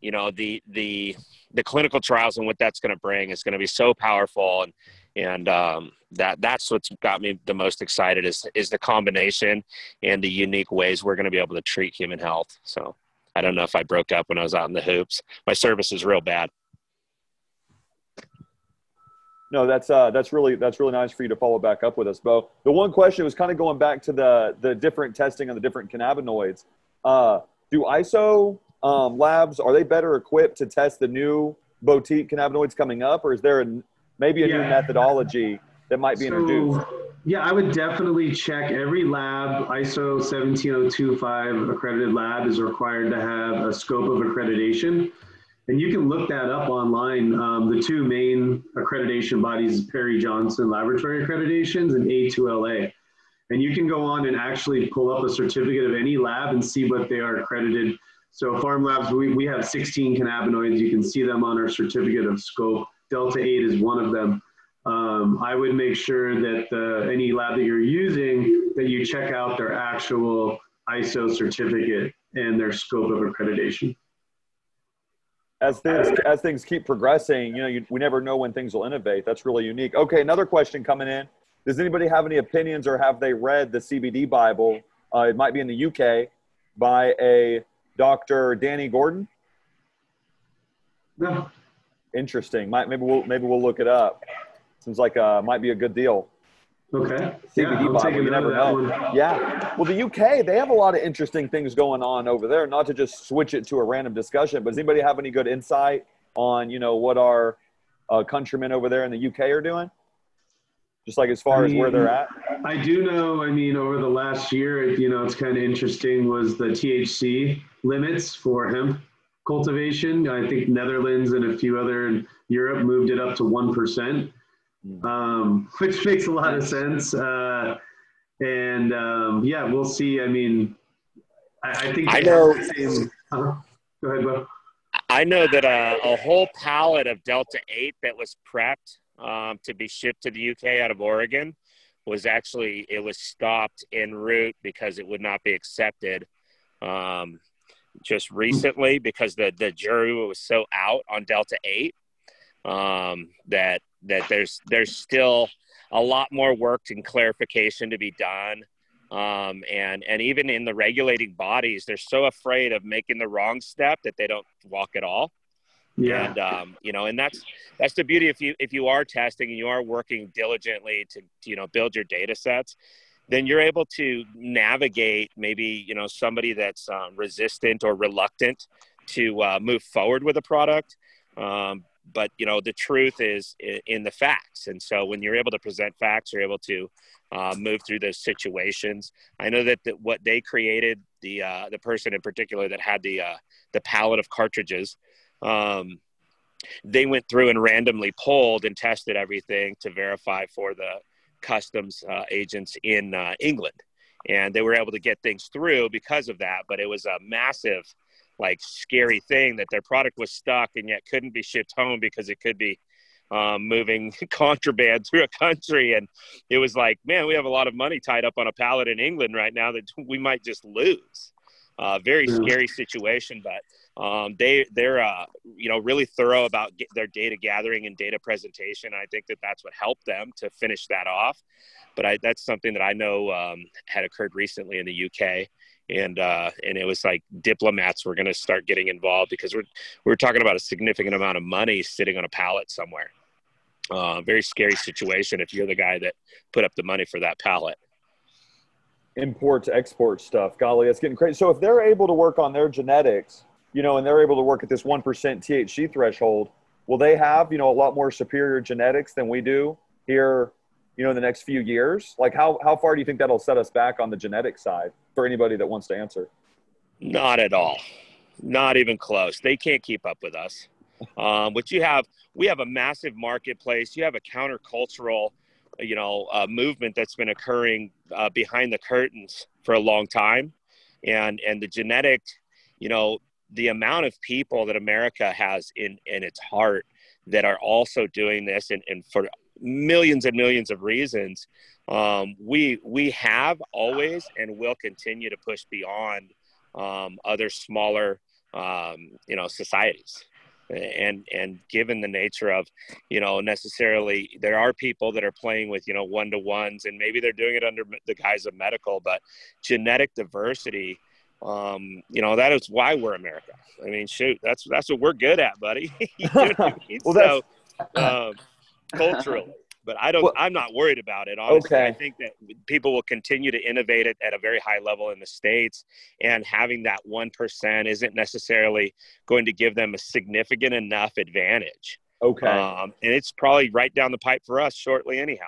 you know the the the clinical trials and what that's going to bring is going to be so powerful and and um, that that's what's got me the most excited is is the combination and the unique ways we're going to be able to treat human health. So. I don't know if I broke up when I was out in the hoops. My service is real bad. No, that's uh, that's really that's really nice for you to follow back up with us, Bo. The one question was kind of going back to the the different testing on the different cannabinoids. Uh, do ISO um, labs are they better equipped to test the new boutique cannabinoids coming up, or is there a, maybe a yeah. new methodology that might be so, introduced? Yeah, I would definitely check every lab. ISO 17025 accredited lab is required to have a scope of accreditation. And you can look that up online. Um, the two main accreditation bodies, is Perry Johnson Laboratory Accreditations and A2LA. And you can go on and actually pull up a certificate of any lab and see what they are accredited. So PharmLabs, we, we have 16 cannabinoids. You can see them on our certificate of scope. Delta 8 is one of them um, I would make sure that uh, any lab that you're using, that you check out their actual ISO certificate and their scope of accreditation. As things, as things keep progressing, you know, you, we never know when things will innovate. That's really unique. Okay, another question coming in. Does anybody have any opinions or have they read the CBD Bible? Uh, it might be in the UK by a Dr. Dani Gordon. No. Interesting. Might, maybe we'll maybe we'll look it up. Seems like uh, might be a good deal. Okay. CBD yeah, bottle, you never know. Yeah. Well, the UK, they have a lot of interesting things going on over there. Not to just switch it to a random discussion, but does anybody have any good insight on, you know, what our uh, countrymen over there in the UK are doing? Just like as far I mean, as where they're at? I do know, I mean, over the last year, you know, it's kind of interesting was the THC limits for hemp cultivation. I think Netherlands and a few other in Europe moved it up to 1% um, [laughs] which makes a lot of sense. Uh, and um, yeah, we'll see. I mean, I, I think I know. uh, go ahead, Bo. I know that a, a, whole pallet of Delta 8 that was prepped um, to be shipped to the UK out of Oregon was actually it was stopped en route because it would not be accepted um, just recently because the the jury was so out on Delta 8 um, that that there's there's still a lot more work and clarification to be done. Um, and and even in the regulating bodies, they're so afraid of making the wrong step that they don't walk at all. Yeah. And um, you know, and that's that's the beauty if you if you are testing and you are working diligently to, to you know build your data sets, then you're able to navigate maybe you know somebody that's um, resistant or reluctant to uh, move forward with a product. Um, but you know the truth is in the facts. And so when you're able to present facts you're able to uh, move through those situations i know that the, what they created the uh, the person in particular that had the uh, the palette of cartridges um, they went through and randomly pulled and tested everything to verify for the customs uh, agents in uh, england. And they were able to get things through because of that but it was a massive like scary thing that their product was stuck and yet couldn't be shipped home because it could be um, moving [laughs] contraband through a country. And it was like, man, we have a lot of money tied up on a pallet in England right now that [laughs] we might just lose. Uh, very scary situation, but um, they they're uh, you know really thorough about their data gathering and data presentation. I think that that's what helped them to finish that off. But I, that's something that I know um, had occurred recently in the UK and uh, and it was like diplomats were going to start getting involved because we're we're talking about a significant amount of money sitting on a pallet somewhere. uh, very scary situation if you're the guy that put up the money for that pallet. Import export stuff. Golly, that's getting crazy. So if they're able to work on their genetics, you know, and they're able to work at this 1% THC threshold, will they have, you know, a lot more superior genetics than we do here, you know, in the next few years? Like how, how far do you think that'll set us back on the genetic side for anybody that wants to answer? Not at all. Not even close. They can't keep up with us. Um, but you have, we have a massive marketplace. You have a countercultural, you know, uh, movement that's been occurring uh, behind the curtains for a long time, and and the genetic, you know, the amount of people that America has in in its heart that are also doing this, and, and for millions and millions of reasons, um, we we have always and will continue to push beyond um, other smaller, um, you know, societies. And and given the nature of you know necessarily there are people that are playing with you know one to ones and maybe they're doing it under the guise of medical but genetic diversity um you know that is why we're america. I mean shoot that's that's what we're good at buddy. [laughs] [laughs] Well, so um, culturally but I don't. Well, I'm not worried about it. Honestly, okay. I think that people will continue to innovate it at a very high level in the states, and having that one percent isn't necessarily going to give them a significant enough advantage. Okay. Um, and it's probably right down the pipe for us shortly, anyhow.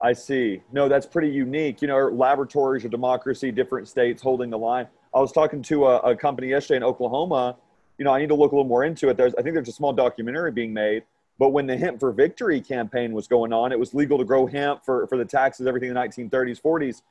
I see. No, that's pretty unique. You know, laboratories or democracy, different states holding the line. I was talking to a, a company yesterday in Oklahoma. You know, I need to look a little more into it. There's, I think there's a small documentary being made but when the Hemp for Victory campaign was going on, it was legal to grow hemp for, for the taxes, everything in the 1930s, 40s.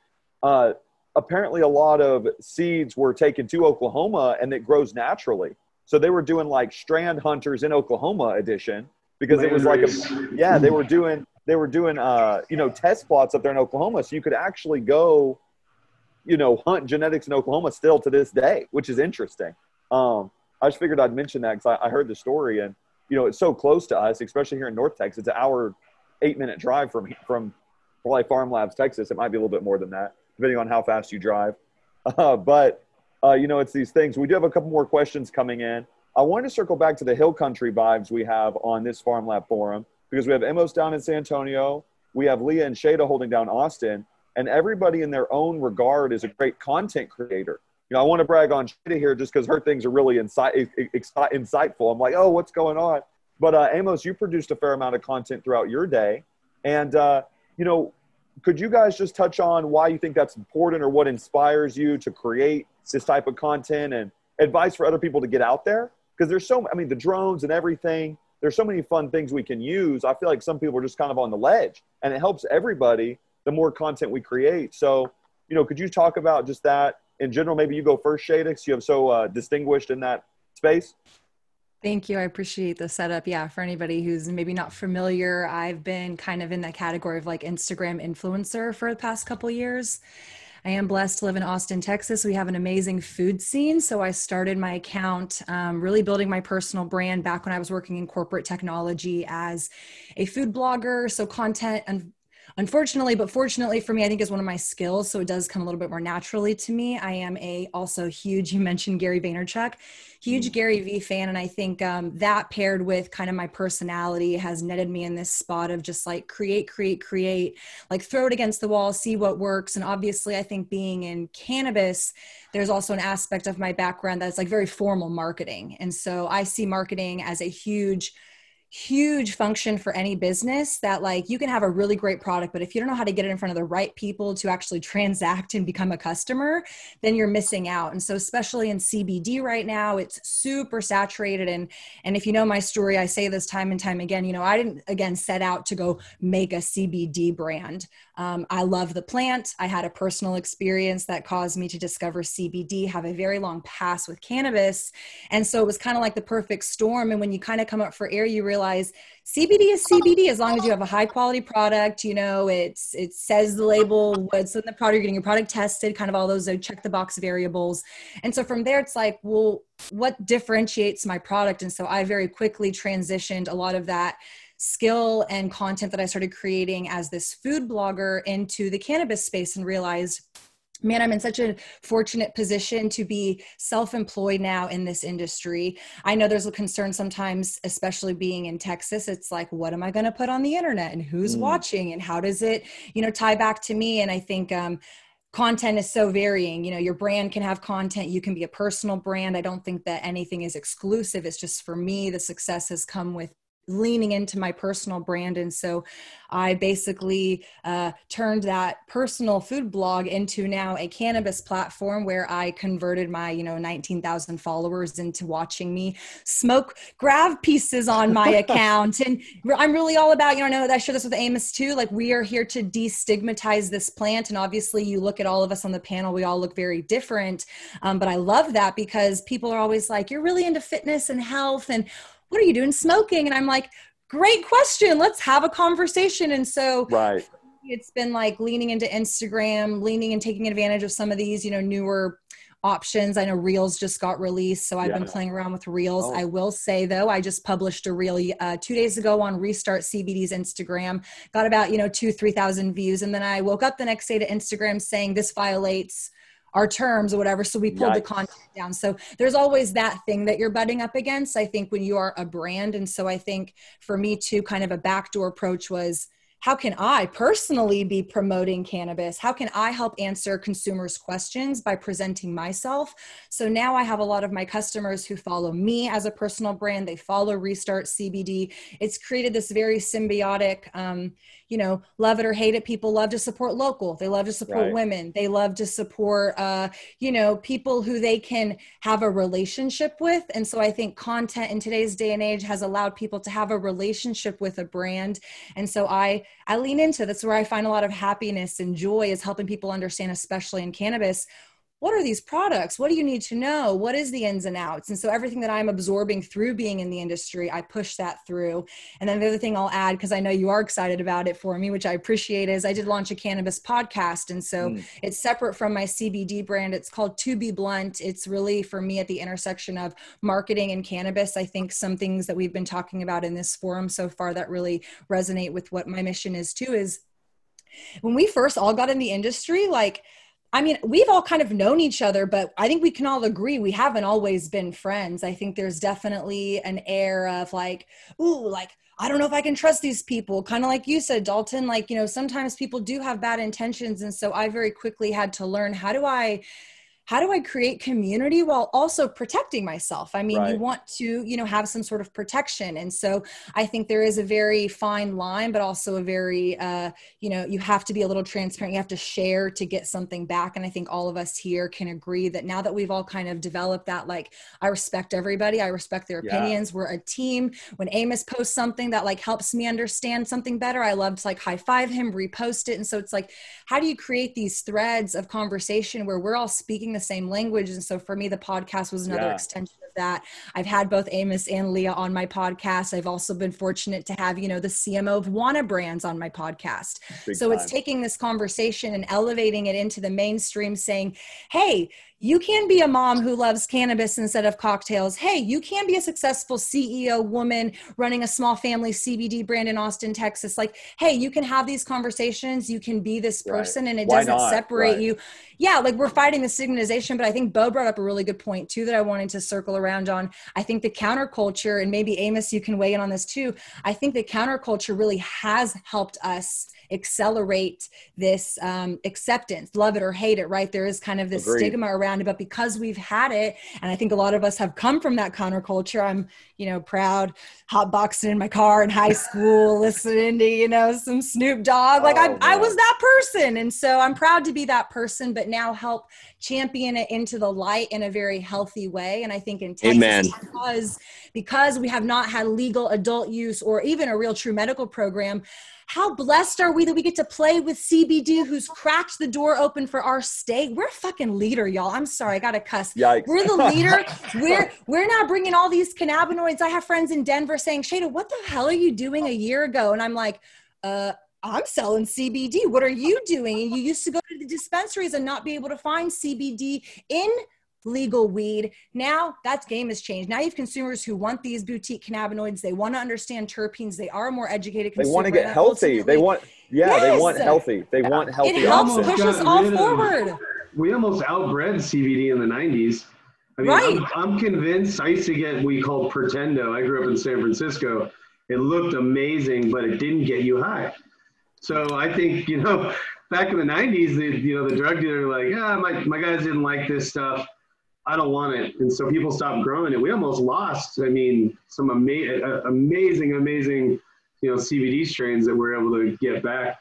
Uh, apparently, a lot of seeds were taken to Oklahoma and it grows naturally. So they were doing like Strain Hunters in Oklahoma edition because it was like a, yeah, they were doing, they were doing, uh, you know, test plots up there in Oklahoma. So you could actually go, you know, hunt genetics in Oklahoma still to this day, which is interesting. Um, I just figured I'd mention that because I, I heard the story and you know, it's so close to us, especially here in North Texas. It's an hour, eight minute drive from from probably PharmLabs, Texas. It might be a little bit more than that, depending on how fast you drive. [laughs] Uh, but uh, you know, it's these things. We do have a couple more questions coming in. I wanted to circle back to the hill country vibes we have on this PharmLab forum because we have Amos down in San Antonio, we have Leah and Shada holding down Austin, and everybody in their own regard is a great content creator you know, I want to brag on Shada here just because her things are really insight, insightful. I'm like, oh, what's going on? But uh, Amos, you produced a fair amount of content throughout your day, and uh, you know, could you guys just touch on why you think that's important or what inspires you to create this type of content and advice for other people to get out there? Because there's so, I mean, the drones and everything. There's so many fun things we can use. I feel like some people are just kind of on the ledge, and it helps everybody the more content we create. So, you know, could you talk about just that in general, maybe you go first, Shadix. You have so uh, distinguished in that space. Thank you. I appreciate the setup. Yeah, for anybody who's maybe not familiar, I've been kind of in that category of like Instagram influencer for the past couple years. I am blessed to live in Austin, Texas. We have an amazing food scene. So I started my account um, really building my personal brand back when I was working in corporate technology as a food blogger. So content and unfortunately but fortunately for me i think is one of my skills so it does come a little bit more naturally to me. I am a also huge [laughs] you mentioned gary vaynerchuk huge mm. gary vee fan and i think um, that paired with kind of my personality has netted me in this spot of just like create create create like throw it against the wall see what works. And obviously i think being in cannabis there's also an aspect of my background that's like very formal marketing. And so i see marketing as a huge huge function for any business that like you can have a really great product but if you don't know how to get it in front of the right people to actually transact and become a customer then you're missing out and so especially in cbd right now it's super saturated and and if you know my story i say this time and time again you know i didn't again set out to go make a cbd brand um, I love the plant. I had a personal experience that caused me to discover CBD, have a very long pass with cannabis. And so it was kind of like the perfect storm. And when you kind of come up for air, you realize CBD is CBD as long as you have a high quality product. You know, it's it says the label, what's in the product, you're getting your product tested, kind of all those check the box variables. And so from there, it's like, well, what differentiates my product? And so I very quickly transitioned a lot of that skill and content that I started creating as this food blogger into the cannabis space and realized man, I'm in such a fortunate position to be self employed now in this industry. I know there's a concern sometimes, especially being in Texas. It's like, what am I going to put on the internet and who's mm. watching and how does it, you know, tie back to me? And I think, um, content is so varying you know your brand can have content you can be a personal brand i don't think that anything is exclusive it's just for me the success has come with leaning into my personal brand. And so i basically uh, turned that personal food blog into now a cannabis platform where i converted my you know 19000 followers into watching me smoke grav pieces on my [laughs] account. And i'm really all about you know i know i share this with amos too like we are here to destigmatize this plant. And obviously you look at all of us on the panel we all look very different. Um, but i love that because people are always like you're really into fitness and health and what are you doing smoking? And I'm like, great question. Let's have a conversation. And so right. it's been like leaning into Instagram, leaning and taking advantage of some of these, you know, newer options. I know Reels just got released, so I've yeah. been playing around with Reels. Oh. I will say though, I just published a reel uh, two days ago on Restart CBD's Instagram. Got about you know two three thousand views, and then I woke up the next day to Instagram saying this violates our terms or whatever. So we pulled Yikes. the content down. So there's always that thing that you're butting up against, I think, when you are a brand. And so I think for me too, kind of a backdoor approach was how can I personally be promoting cannabis? How can I help answer consumers' questions by presenting myself? So now I have a lot of my customers who follow me as a personal brand. They follow Restart CBD. It's created this very symbiotic, um, you know, love it or hate it. People love to support local. They love to support right. women. They love to support, uh, you know, people who they can have a relationship with. And so I think content in today's day and age has allowed people to have a relationship with a brand. And so I I lean into that's where I find a lot of happiness and joy is helping people understand, especially in cannabis, what are these products? What do you need to know? What is the ins and outs? And so everything that I'm absorbing through being in the industry, I push that through. And then the other thing I'll add, because I know you are excited about it for me, which I appreciate, is I did launch a cannabis podcast. And so mm. it's separate from my CBD brand. It's called To Be Blunt. It's really for me at the intersection of marketing and cannabis. I think some things that we've been talking about in this forum so far that really resonate with what my mission is too is when we first all got in the industry, like I mean, we've all kind of known each other, but I think we can all agree we haven't always been friends. I think there's definitely an air of like, ooh, like, I don't know if I can trust these people. Kind of like you said, Dalton, like, you know, sometimes people do have bad intentions. And so I very quickly had to learn how do I how do I create community while also protecting myself? I mean, right. you want to, you know, have some sort of protection. And so I think there is a very fine line, but also a very, uh, you know, you have to be a little transparent. You have to share to get something back. And I think all of us here can agree that now that we've all kind of developed that, like, I respect everybody, I respect their opinions. Yeah. We're a team. When Amos posts something that like helps me understand something better, I love to like high five him, repost it. And so it's like, how do you create these threads of conversation where we're all speaking the same language. And so for me, the podcast was another yeah. extension of that. I've had both Amos and Leah on my podcast. I've also been fortunate to have, you know, the CMO of Wana Brands on my podcast. Big so time. it's taking this conversation and elevating it into the mainstream saying, hey, you can be a mom who loves cannabis instead of cocktails. Hey, you can be a successful CEO woman running a small family CBD brand in Austin, Texas. Like, hey, you can have these conversations. You can be this person, right. and it Why doesn't not? separate right. you. Yeah, like we're fighting the stigmatization, but I think Bo brought up a really good point too that I wanted to circle around on. I think the counterculture, and maybe Amos, you can weigh in on this too. I think the counterculture really has helped us accelerate this um, acceptance, love it or hate it, right? There is kind of this Agreed. stigma around it, but because we've had it, and I think a lot of us have come from that counterculture, I'm, you know, proud, hotboxing in my car in high school, [laughs] listening to, you know, some Snoop Dogg. Like oh, I, I was that person. And so I'm proud to be that person, but now help champion it into the light in a very healthy way. And I think in Texas, Amen. because, because we have not had legal adult use or even a real true medical program, how blessed are we that we get to play with CBD who's cracked the door open for our state? We're a fucking leader, y'all. I'm sorry, I got to cuss. Yikes. We're the leader. [laughs] we're we're not bringing all these cannabinoids. I have friends in Denver saying, "Shada, what the hell are you doing a year ago?" And I'm like, "Uh, I'm selling CBD. What are you doing? And you used to go to the dispensaries and not be able to find CBD in legal weed. Now that game has changed. Now you have consumers who want these boutique cannabinoids. They want to understand terpenes. They are more educated. Consumers, they want to get healthy. They want, yeah, yes. they want healthy. They want healthy. It helps options. push us all forward. we almost outbred CBD in the '90s. I mean, Right. I'm, I'm convinced. I used to get what we called Pretendo. I grew up in San Francisco. It looked amazing, but it didn't get you high. So I think you know, back in the '90s, the, you know, the drug dealer like, yeah, my my guys didn't like this stuff. I don't want it, and so people stopped growing it. We almost lost. I mean, some ama- uh, amazing, amazing, you know, CBD strains that we're able to get back.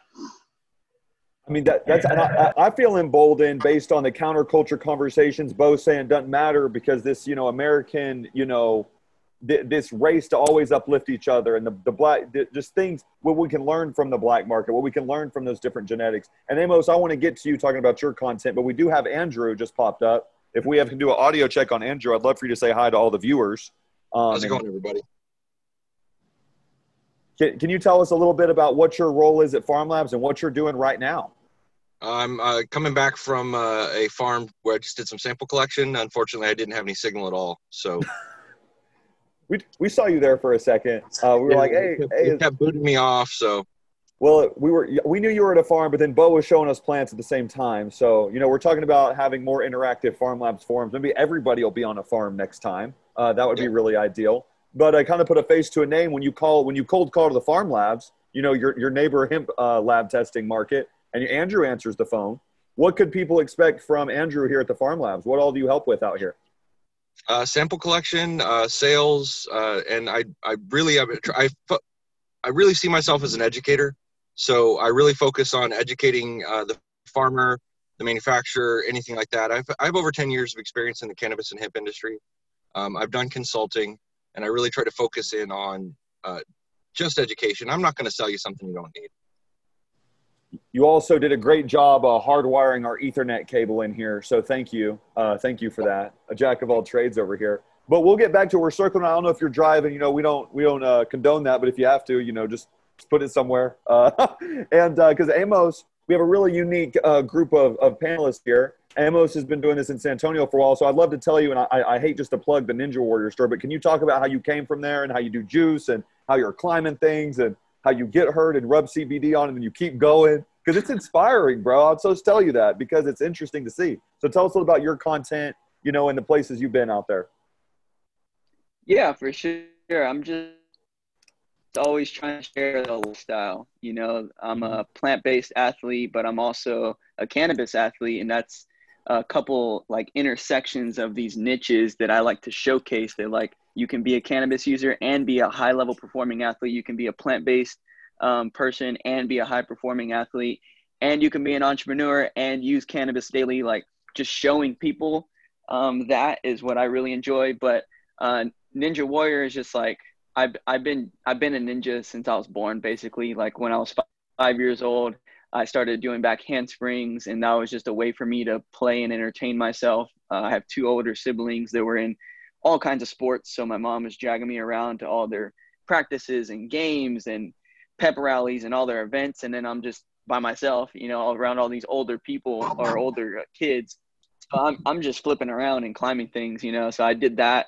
I mean that that's I, I feel emboldened based on the counterculture conversations. both saying doesn't matter because this you know American you know th- this race to always uplift each other and the, the black just things what we can learn from the black market, what we can learn from those different genetics. And Amos, I want to get to you talking about your content, but we do have Andrew just popped up. If we have to do an audio check on Andrew, I'd love for you to say hi to all the viewers. Um, How's it going, everybody? Can, can you tell us a little bit about what your role is at PharmLabs and what you're doing right now? I'm uh, coming back from uh, a farm where I just did some sample collection. Unfortunately, I didn't have any signal at all. So [laughs] We, we saw you there for a second. Uh, we were like, hey, it, hey, it kept booting me off. So Well, we were we knew you were at a farm, but then Bo was showing us plants at the same time. So you know, we're talking about having more interactive PharmLabs forums. Maybe everybody will be on a farm next time. Uh, that would be really ideal. But I kind of put a face to a name when you call when you cold call to the PharmLabs. You know, your your neighbor hemp uh, lab testing market, and Andrew answers the phone. What could people expect from Andrew here at the PharmLabs? What all do you help with out here? uh, sample collection, uh, sales, uh, and I I really have I I really see myself as an educator. So I really focus on educating uh, the farmer, the manufacturer, anything like that. I've I have over ten years of experience in the cannabis and hemp industry. Um, I've done consulting, and I really try to focus in on uh, just education. I'm not going to sell you something you don't need. You also did a great job uh, hardwiring our Ethernet cable in here, so thank you, uh, thank you for that. A jack of all trades over here. But we'll get back to we're circling. I don't know if you're driving. You know, we don't we don't uh, condone that, but if you have to, you know, just put it somewhere. Uh, [laughs] and because Amos, we have a really unique uh, group of, of panelists here. Amos has been doing this in San Antonio for a while, so I'd love to tell you. And I, I hate just to plug the Ninja Warrior store, but can you talk about how you came from there and how you do juice and how you're climbing things and how you get hurt and rub CBD on and you keep going? because it's inspiring, bro. I'll just tell you that because it's interesting to see. So tell us a little about your content, you know, and the places you've been out there. Yeah, for sure. I'm just always trying to share the lifestyle. You know, I'm a plant-based athlete, but I'm also a cannabis athlete, and that's a couple like intersections of these niches that I like to showcase. That like you can be a cannabis user and be a high-level performing athlete. You can be a plant-based um, person and be a high-performing athlete, and you can be an entrepreneur and use cannabis daily. Like just showing people um, that is what I really enjoy. But uh, Ninja Warrior is just like I've I've been I've been a ninja since I was born. Basically, like when I was five, years old, I started doing back handsprings, and that was just a way for me to play and entertain myself. Uh, I have two older siblings that were in all kinds of sports, so my mom was dragging me around to all their practices and games and pep rallies and all their events, and then I'm just by myself, you know, around all these older people or older kids. So I'm I'm just flipping around and climbing things, you know. So I did that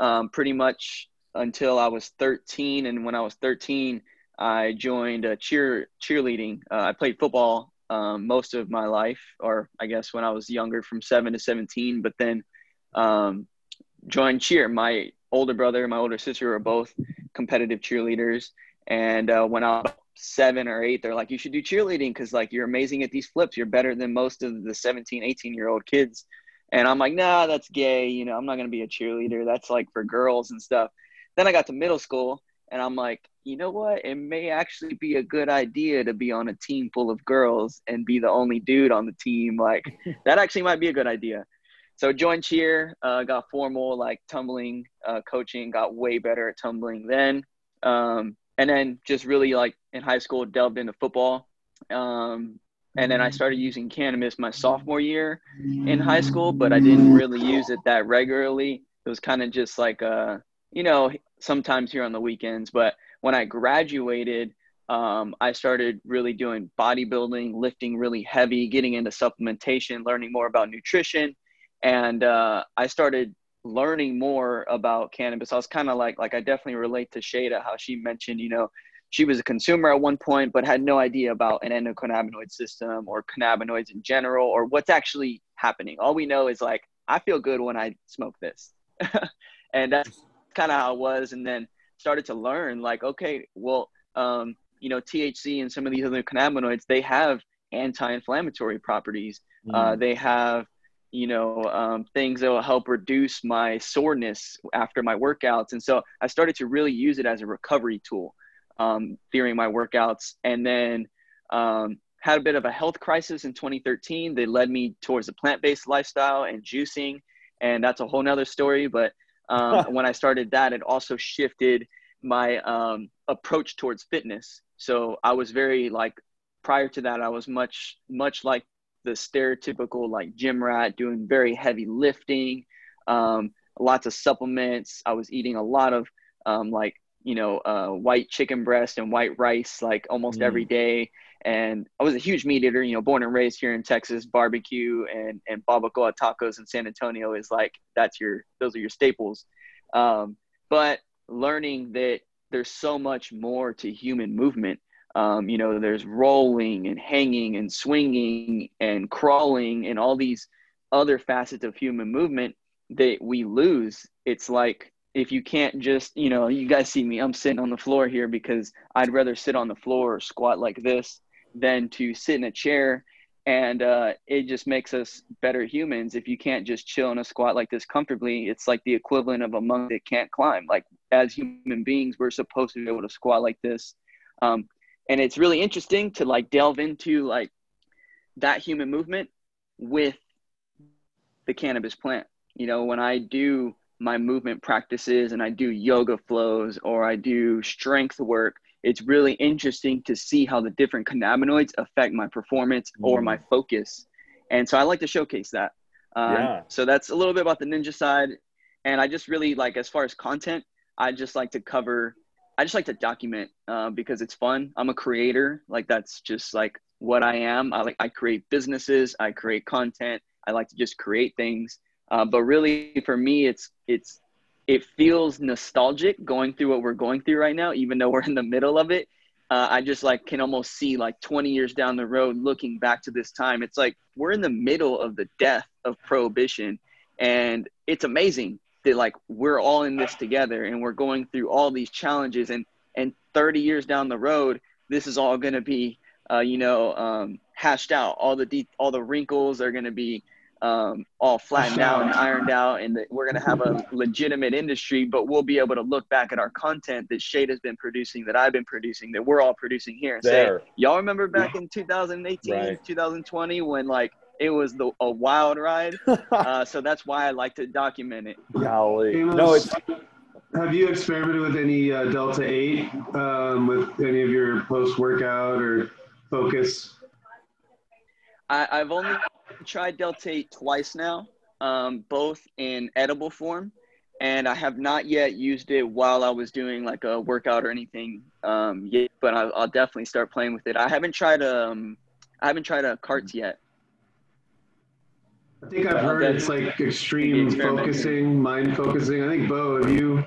um, pretty much until I was 13. And when I was 13, I joined a cheer cheerleading. Uh, I played football um, most of my life, or I guess when I was younger, from seven to 17. But then um, joined cheer. My older brother and my older sister were both competitive cheerleaders. And uh, when I was seven or eight, they're like, you should do cheerleading because like you're amazing at these flips. You're better than most of the 17, 18 year old kids. And I'm like, nah, that's gay. You know, I'm not going to be a cheerleader. That's like for girls and stuff. Then I got to middle school and I'm like, you know what? It may actually be a good idea to be on a team full of girls and be the only dude on the team. Like, [laughs] that actually might be a good idea. So joined cheer, uh, got formal, like tumbling, uh, coaching, got way better at tumbling then. Um, and then just really like in high school, delved into football. Um, and then I started using cannabis my sophomore year in high school, but I didn't really use it that regularly. It was kind of just like, uh, you know, sometimes here on the weekends. But when I graduated, um, I started really doing bodybuilding, lifting really heavy, getting into supplementation, learning more about nutrition. And uh, I started learning more about cannabis. I was kind of like, like I definitely relate to Shada, how she mentioned, you know, she was a consumer at one point, but had no idea about an endocannabinoid system or cannabinoids in general or what's actually happening. All we know is like, I feel good when I smoke this. [laughs] and that's kind of how it was. And then started to learn like, okay, well, um, you know, THC and some of these other cannabinoids, they have anti-inflammatory properties. Mm. Uh, they have, you know, um, things that will help reduce my soreness after my workouts. And so I started to really use it as a recovery tool um, during my workouts. And then um, had a bit of a health crisis in 2013. They led me towards a plant-based lifestyle and juicing. And that's a whole nother story. But um, [laughs] when I started that, it also shifted my um, approach towards fitness. So I was very like prior to that, I was much much like the stereotypical like gym rat, doing very heavy lifting, um, lots of supplements. I was eating a lot of um, like you know uh, white chicken breast and white rice like almost mm. every day. And I was a huge meat eater, you know, born and raised here in Texas. Barbecue and and barbacoa tacos in San Antonio is like that's your those are your staples. Um, but learning that there's so much more to human movement. Um, you know, there's rolling and hanging and swinging and crawling and all these other facets of human movement that we lose. It's like if you can't just, you know, you guys see me, I'm sitting on the floor here because I'd rather sit on the floor or squat like this than to sit in a chair. And uh, it just makes us better humans. If you can't just chill in a squat like this comfortably it's like the equivalent of a monk that can't climb. Like as human beings we're supposed to be able to squat like this. Um, and it's really interesting to like delve into like that human movement with the cannabis plant. You know when i do my movement practices and i do yoga flows or i do strength work it's really interesting to see how the different cannabinoids affect my performance mm. or my mm. focus. And so I like to showcase that. Um, yeah. So that's a little bit about the ninja side. And I just really like, as far as content, I just like to cover, I just like to document uh, because it's fun. I'm a creator. Like that's just like what I am. I like, I create businesses, I create content. I like to just create things. Uh, but really for me, it's, it's it feels nostalgic going through what we're going through right now, even though we're in the middle of it. Uh, I just like can almost see like 20 years down the road, looking back to this time. It's like we're in the middle of the death of prohibition, and it's amazing that like we're all in this together and we're going through all these challenges. And and 30 years down the road, this is all going to be, uh, you know, um, hashed out. All the de- all the wrinkles are going to be um, all flattened [laughs] out and ironed out, and that we're going to have a legitimate industry. But we'll be able to look back at our content that Shade has been producing, that I've been producing, that we're all producing here, and there. say, "Y'all remember back in 2018, right. 2020 when like it was the a wild ride?" [laughs] uh, so that's why I like to document it. Golly, no, it's. Have you experimented with any uh, Delta 8 um, with any of your post workout or focus? I, I've only tried Delta 8 twice now, um, both in edible form, and I have not yet used it while I was doing like a workout or anything um, yet. But I'll, I'll definitely start playing with it. I haven't tried um, I haven't tried a carts yet. I think I've heard it's like extreme focusing, mind focusing. I think Bo, have you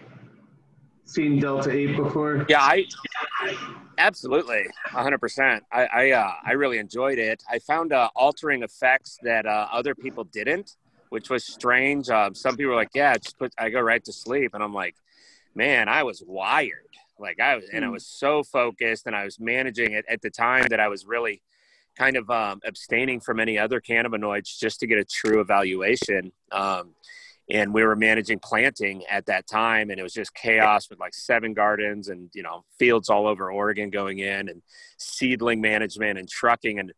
seen Delta Eight before? Yeah, I absolutely, hundred percent. I I, uh, I really enjoyed it. I found uh, altering effects that uh, other people didn't, which was strange. Um, some people were like, "Yeah, just put." I go right to sleep, and I'm like, "Man, I was wired." Like I was, and I hmm. was so focused, and I was managing it at the time that I was really kind of um, abstaining from any other cannabinoids just to get a true evaluation. Um, and we were managing planting at that time and it was just chaos with like seven gardens and you know fields all over oregon going in and seedling management and trucking. And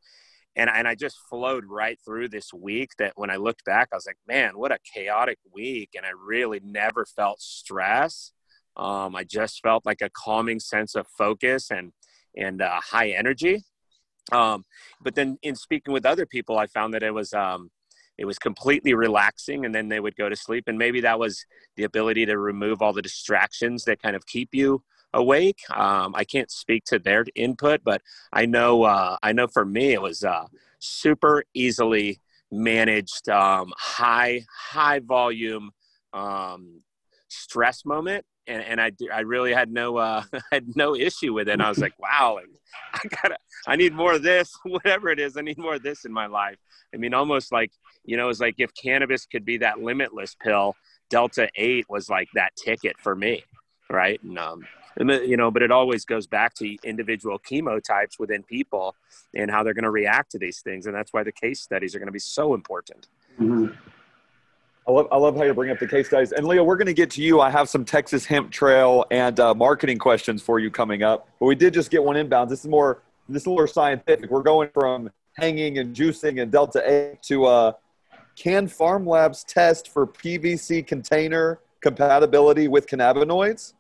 and, and i just flowed right through this week that when i looked back i was like man what a chaotic week. And i really never felt stress. Um, i just felt like a calming sense of focus and and uh, high energy. Um, but then in speaking with other people i found that it was um, it was completely relaxing and then they would go to sleep. And maybe that was the ability to remove all the distractions that kind of keep you awake. Um, i can't speak to their input but i know uh, i know for me it was uh, super easily managed um, high high volume um, stress moment and, and I, I really had no uh, [laughs] had no issue with it. And I was like, wow, [laughs] I gotta I need more of this, [laughs] whatever it is. I need more of this in my life. I mean, almost like you know, it's like if cannabis could be that limitless pill, Delta Eight was like that ticket for me, right? And um, and you know, but it always goes back to individual chemotypes within people and how they're going to react to these things, and that's why the case studies are going to be so important. Mm-hmm. I love, I love how you bring up the case studies. And Leah, we're going to get to you. I have some Texas Hemp Trail and uh, marketing questions for you coming up. But we did just get one inbound. This is more this is more scientific. We're going from hanging and juicing and Delta 8 to uh, can PharmLabs test for PVC container compatibility with cannabinoids?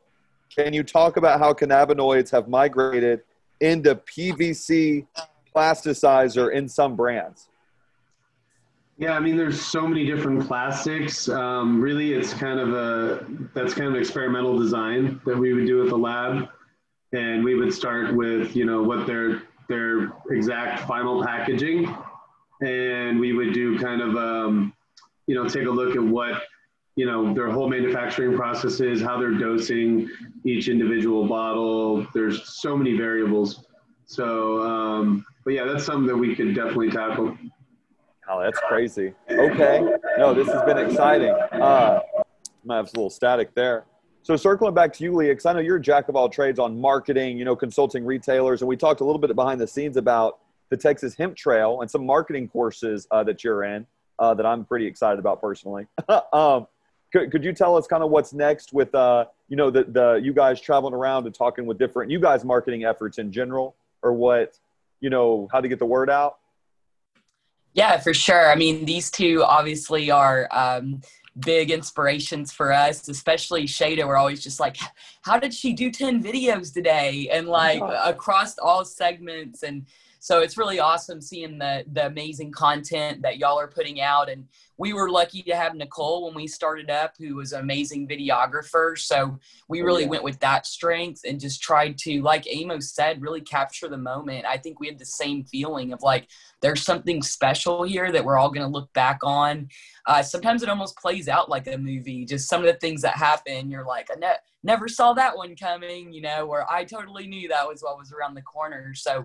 Can you talk about how cannabinoids have migrated into PVC plasticizer in some brands? Yeah, I mean, there's so many different plastics. Um, really, it's kind of a that's kind of experimental design that we would do at the lab, and we would start with you know what their their exact final packaging, and we would do kind of um, you know take a look at what you know their whole manufacturing processes, how they're dosing each individual bottle. There's so many variables. So, um, but yeah, that's something that we could definitely tackle. Oh, that's crazy. Okay. No, this has been exciting. Uh, I have a little static there. So circling back to you, Leah, because I know you're a jack of all trades on marketing, you know, consulting retailers, and we talked a little bit behind the scenes about the Texas Hemp Trail and some marketing courses uh, that you're in uh, that I'm pretty excited about personally. [laughs] um, could, could you tell us kind of what's next with, uh, you know, the, the you guys traveling around and talking with different you guys marketing efforts in general, or what, you know, how to get the word out? Yeah, for sure. I mean, these two obviously are um, big inspirations for us, especially Shada. We're always just like, how did she do 10 videos today? And like across all segments. And so it's really awesome seeing the, the amazing content that y'all are putting out. And we were lucky to have Nicole when we started up, who was an amazing videographer. So we oh, really yeah. went with that strength and just tried to, like Amos said, really capture the moment. I think we had the same feeling of like, there's something special here that we're all going to look back on. Uh, sometimes it almost plays out like a movie, just some of the things that happen. You're like, I ne- never saw that one coming, you know, or I totally knew that was what was around the corner. So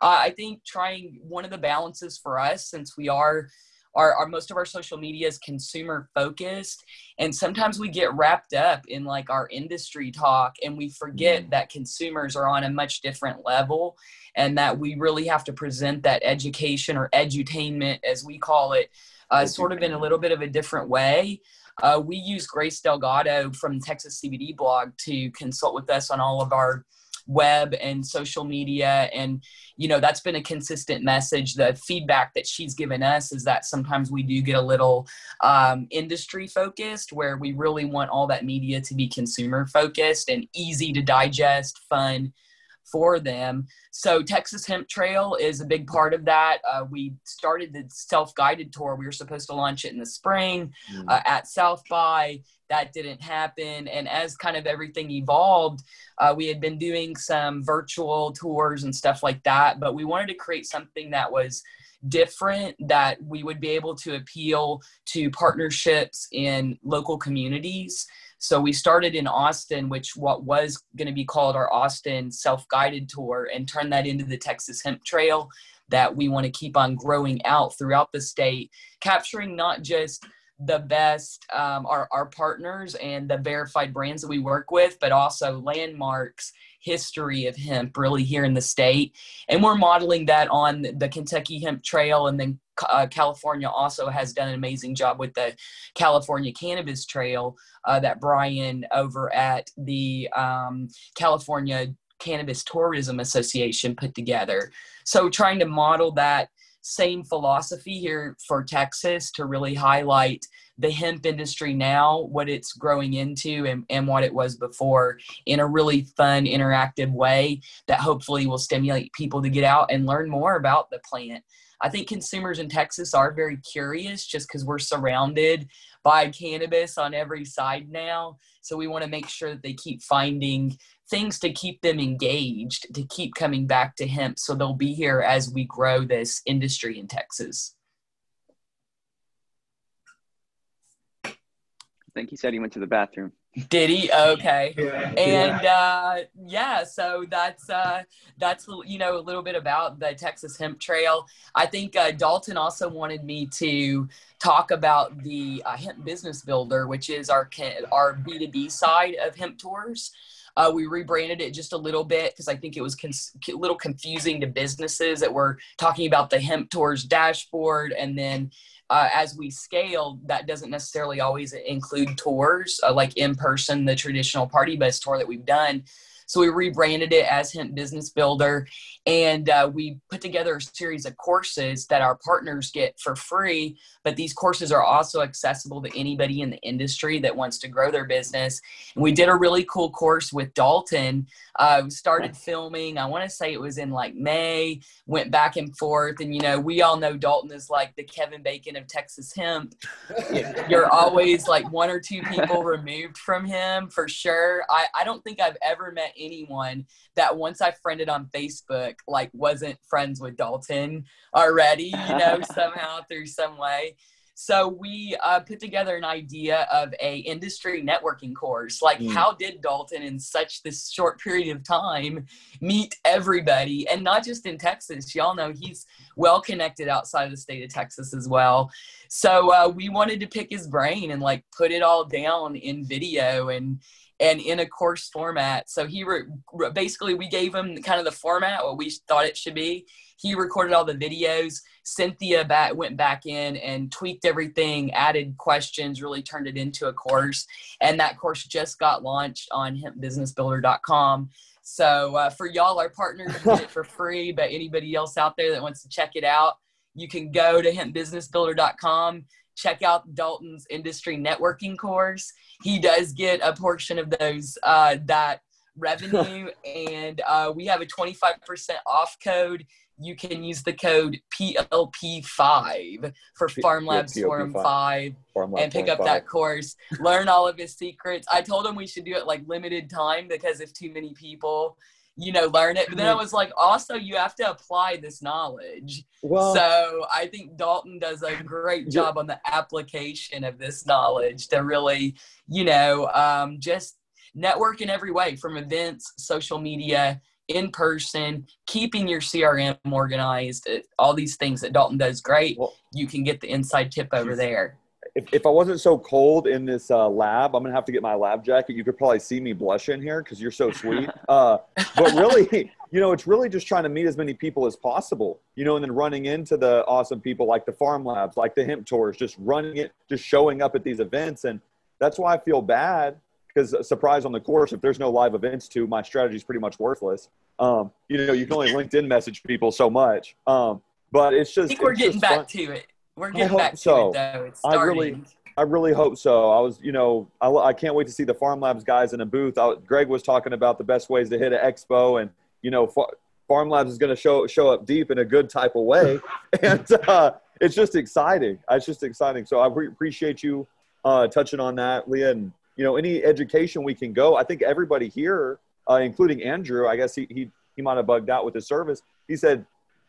uh, I think trying one of the balances for us, since we are our, our most of our social media is consumer focused and sometimes we get wrapped up in like our industry talk and we forget mm. that consumers are on a much different level and that we really have to present that education or edutainment as we call it uh, sort of in a little bit of a different way uh, we use grace delgado from texas cbd blog to consult with us on all of our web and social media and you know that's been a consistent message the feedback that she's given us is that sometimes we do get a little um, industry focused where we really want all that media to be consumer focused and easy to digest fun for them. So Texas Hemp Trail is a big part of that. Uh, we started the self-guided tour. We were supposed to launch it in the spring mm. uh, at South by. That didn't happen. And as kind of everything evolved, uh, we had been doing some virtual tours and stuff like that. But we wanted to create something that was different that we would be able to appeal to partnerships in local communities so we started in Austin, which what was going to be called our Austin self-guided tour, and turned that into the Texas Hemp Trail that we want to keep on growing out throughout the state, capturing not just the best um, our, our partners and the verified brands that we work with but also landmarks history of hemp really here in the state and we're modeling that on the kentucky hemp trail and then uh, California also has done an amazing job with the California Cannabis Trail uh, that Brian over at the um, California Cannabis Tourism Association put together. So, trying to model that same philosophy here for Texas to really highlight the hemp industry now, what it's growing into, and, and what it was before in a really fun, interactive way that hopefully will stimulate people to get out and learn more about the plant. I think consumers in Texas are very curious just because we're surrounded by cannabis on every side now. So we want to make sure that they keep finding things to keep them engaged, to keep coming back to hemp. So they'll be here as we grow this industry in Texas. I think he said he went to the bathroom. Did he? Okay. Yeah, And yeah. uh, yeah, so that's uh, that's you know a little bit about the Texas Hemp Trail. I think uh, Dalton also wanted me to talk about the uh, Hemp Business Builder, which is our our B two B side of Hemp Tours. Uh, we rebranded it just a little bit because I think it was cons- a little confusing to businesses that were talking about the Hemp Tours dashboard and then uh, as we scale, that doesn't necessarily always include tours uh, like in person, the traditional party bus tour that we've done. So we rebranded it as Hemp Business Builder, and uh, we put together a series of courses that our partners get for free. But these courses are also accessible to anybody in the industry that wants to grow their business. And we did a really cool course with Dalton. Uh, we started filming. I want to say it was in like May. Went back and forth, and you know we all know Dalton is like the Kevin Bacon of Texas hemp. You're always like [laughs] one or two people removed from him for sure. I, I don't think I've ever met anyone that once I friended on Facebook, like wasn't friends with Dalton already, you know, [laughs] somehow through some way. So we uh, put together an idea of a industry networking course. Like, Mm. how did Dalton, in such this short period of time, meet everybody, and not just in Texas? Y'all know he's well connected outside of the state of Texas as well. So uh, we wanted to pick his brain and like put it all down in video and and in a course format. So he re- basically we gave him kind of the format what we thought it should be. He recorded all the videos. Cynthia back, went back in and tweaked everything, added questions, really turned it into a course. And that course just got launched on hempbusinessbuilder.com. So uh, for y'all, our partners, get it for free. But anybody else out there that wants to check it out, you can go to hempbusinessbuilder.com. Check out Dalton's industry networking course. He does get a portion of those uh, that revenue, [laughs] and uh, we have a 25% off code. You can use the code PLP5 for PharmLabs PLP5. Forum 5 and pick up that course, learn all of his secrets. I told him we should do it like limited time because if too many people, you know, learn it. But then I was like, also, you have to apply this knowledge. Well, so I think Dalton does a great job on the application of this knowledge to really, you know, um, just network in every way from events, social media, in person, keeping your CRM organized, all these things that Dalton does great. Well- you can get the inside tip over there. If, if I wasn't so cold in this uh, lab, I'm gonna have to get my lab jacket. You could probably see me blush in here because you're so sweet. [laughs] Uh, but really, you know, it's really just trying to meet as many people as possible. You know, and then running into the awesome people like the PharmLabs, like the hemp tours, just running it, just showing up at these events, and that's why I feel bad because surprise on the course, if there's no live events to, my strategy is pretty much worthless. Um, you know, you can only LinkedIn message people so much. Um, but it's just. I think we're getting back fun. to it. We're I getting hope back to so. it though. It's I really- I really hope so. I was, you know, I, I can't wait to see the PharmLabs guys in a booth. I, Greg was talking about the best ways to hit an expo, and you know, Fa- PharmLabs is going to show show up deep in a good type of way, [laughs] and uh, it's just exciting. It's just exciting. So I re- appreciate you uh, touching on that, Leah, and you know, any education we can go. I think everybody here, uh, including Andrew, I guess he he he might have bugged out with his service. He said.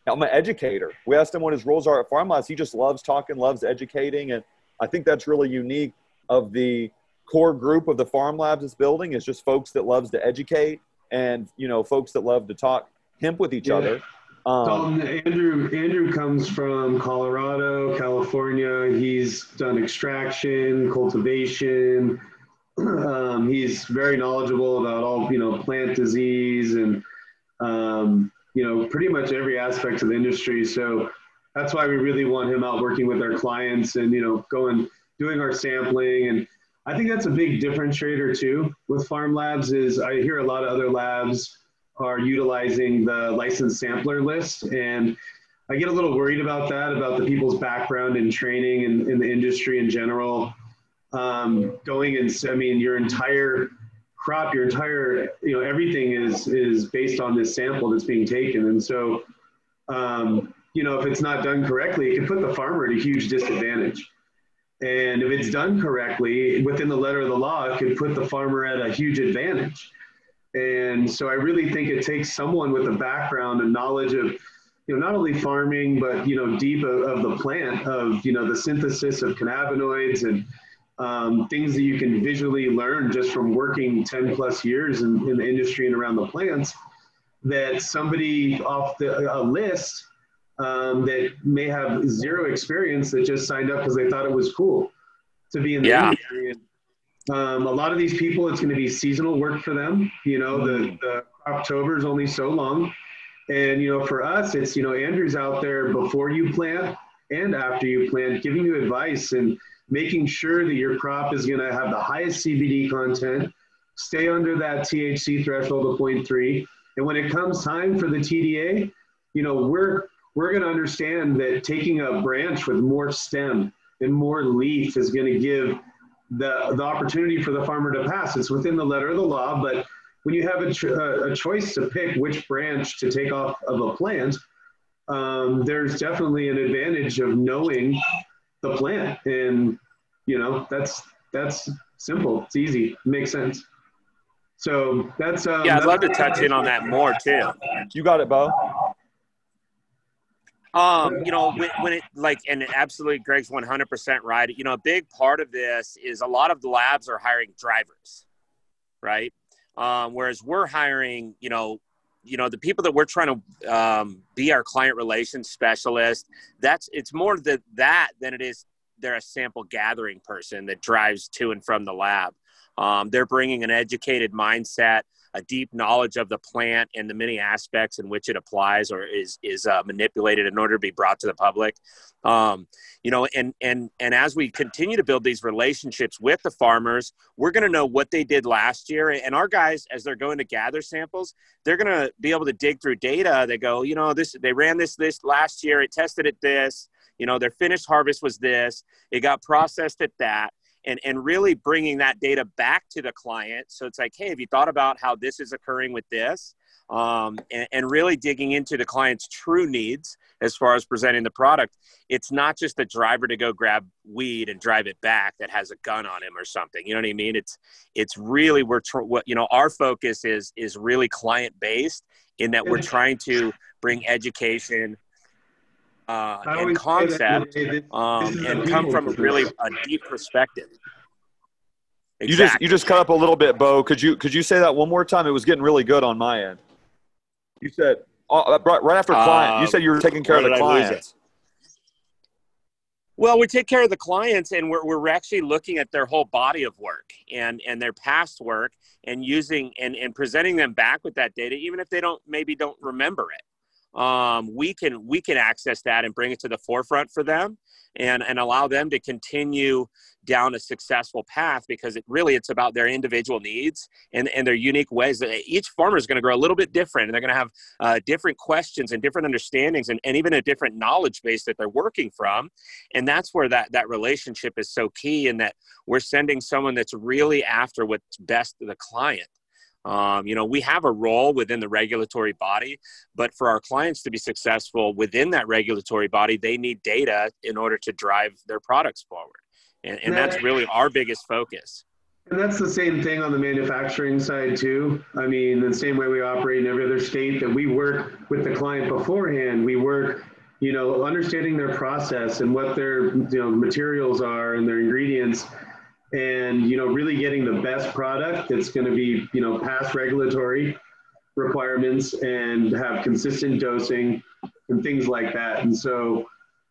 I'm an educator. We asked him what his roles are at PharmLabs. He just loves talking, loves educating, and I think that's really unique of the core group of the PharmLabs is building is just folks that loves to educate and you know folks that love to talk hemp with each Yeah. other. Um, Dalton, Andrew, Andrew comes from Colorado, California. He's done extraction, cultivation. [clears throat] Um, he's very knowledgeable about all, you know, plant disease and, um, you know, pretty much every aspect of the industry. So that's why we really want him out working with our clients and, you know, going, doing our sampling. And I think that's a big differentiator too with PharmLabs is I hear a lot of other labs are utilizing the licensed sampler list. And I get a little worried about that, about the people's background and training in, in the industry in general. Um, going and, I mean, your entire crop, your entire, you know, everything is, is based on this sample that's being taken. And so, um, you know, if it's not done correctly, it can put the farmer at a huge disadvantage. And if it's done correctly within the letter of the law, it could put the farmer at a huge advantage. And so I really think it takes someone with a background and knowledge of, you know, not only farming, but, you know, deep of, of the plant, of, you know, the synthesis of cannabinoids and, um, things that you can visually learn just from working 10 plus years in, in the industry and around the plants that somebody off the a list um, that may have zero experience that just signed up because they thought it was cool to be in the yeah. industry. Um, a lot of these people, it's going to be seasonal work for them. You know, the, the October is only so long. And, you know, for us, it's, you know, Andrew's out there before you plant and after you plant, giving you advice and making sure that your crop is going to have the highest CBD content, stay under that THC threshold of 0.3. And when it comes time for the TDA, you know, we're, we're going to understand that taking a branch with more stem and more leaf is going to give the, the opportunity for the farmer to pass. It's within the letter of the law, but when you have a, a choice to pick which branch to take off of a plant, um, there's definitely an advantage of knowing the plant. And, you know, that's, that's simple. It's easy. It makes sense. So that's, um, yeah, I'd that's love to touch in on that more too. You got it, Bo. Um, you know, when, when, it like, and absolutely, Greg's 100% right. You know, a big part of this is a lot of the labs are hiring drivers, right? Um, whereas we're hiring, you know, you know, the people that we're trying to um, be our client relations specialist. That's it's more that that than it is they're a sample gathering person that drives to and from the lab. Um, they're bringing an educated mindset a deep knowledge of the plant and the many aspects in which it applies or is is uh, manipulated in order to be brought to the public. Um, you know, and and and as we continue to build these relationships with the farmers, we're going to know what they did last year. And our guys, as they're going to gather samples, they're going to be able to dig through data. They go, you know, this they ran this this last year. It tested at this. You know, their finished harvest was this. It got processed at that and, and really bringing that data back to the client. So it's like, hey, have you thought about how this is occurring with this? Um, and, and, really digging into the client's true needs as far as presenting the product. It's not just the driver to go grab weed and drive it back that has a gun on him or something. You know what I mean? It's it's really we're tr- what you know our focus is is really client based in that we're trying to bring education uh, and concept um, and come from really a deep perspective. Exactly. You just you just cut up a little bit, Bo. Could you could you say that one more time? It was getting really good on my end. You said uh, right after client. Uh, you said you were taking care of the clients. Well, we take care of the clients, and we're we're actually looking at their whole body of work and and their past work, and using and and presenting them back with that data, even if they don't maybe don't remember it um, we can we can access that and bring it to the forefront for them and and allow them to continue down a successful path because it really it's about their individual needs and, and their unique ways. That each farmer is going to grow a little bit different and they're going to have uh, different questions and different understandings and, and even a different knowledge base that they're working from. And that's where that that relationship is so key in that we're sending someone that's really after what's best to the client um, you know, we have a role within the regulatory body, but for our clients to be successful within that regulatory body, they need data in order to drive their products forward. And, and that's really our biggest focus. And that's the same thing on the manufacturing side too. I mean, the same way we operate in every other state that we work with the client beforehand, we work, you know, understanding their process and what their you know materials are and their ingredients and you know really getting the best product that's going to be you know past regulatory requirements and have consistent dosing and things like that. And so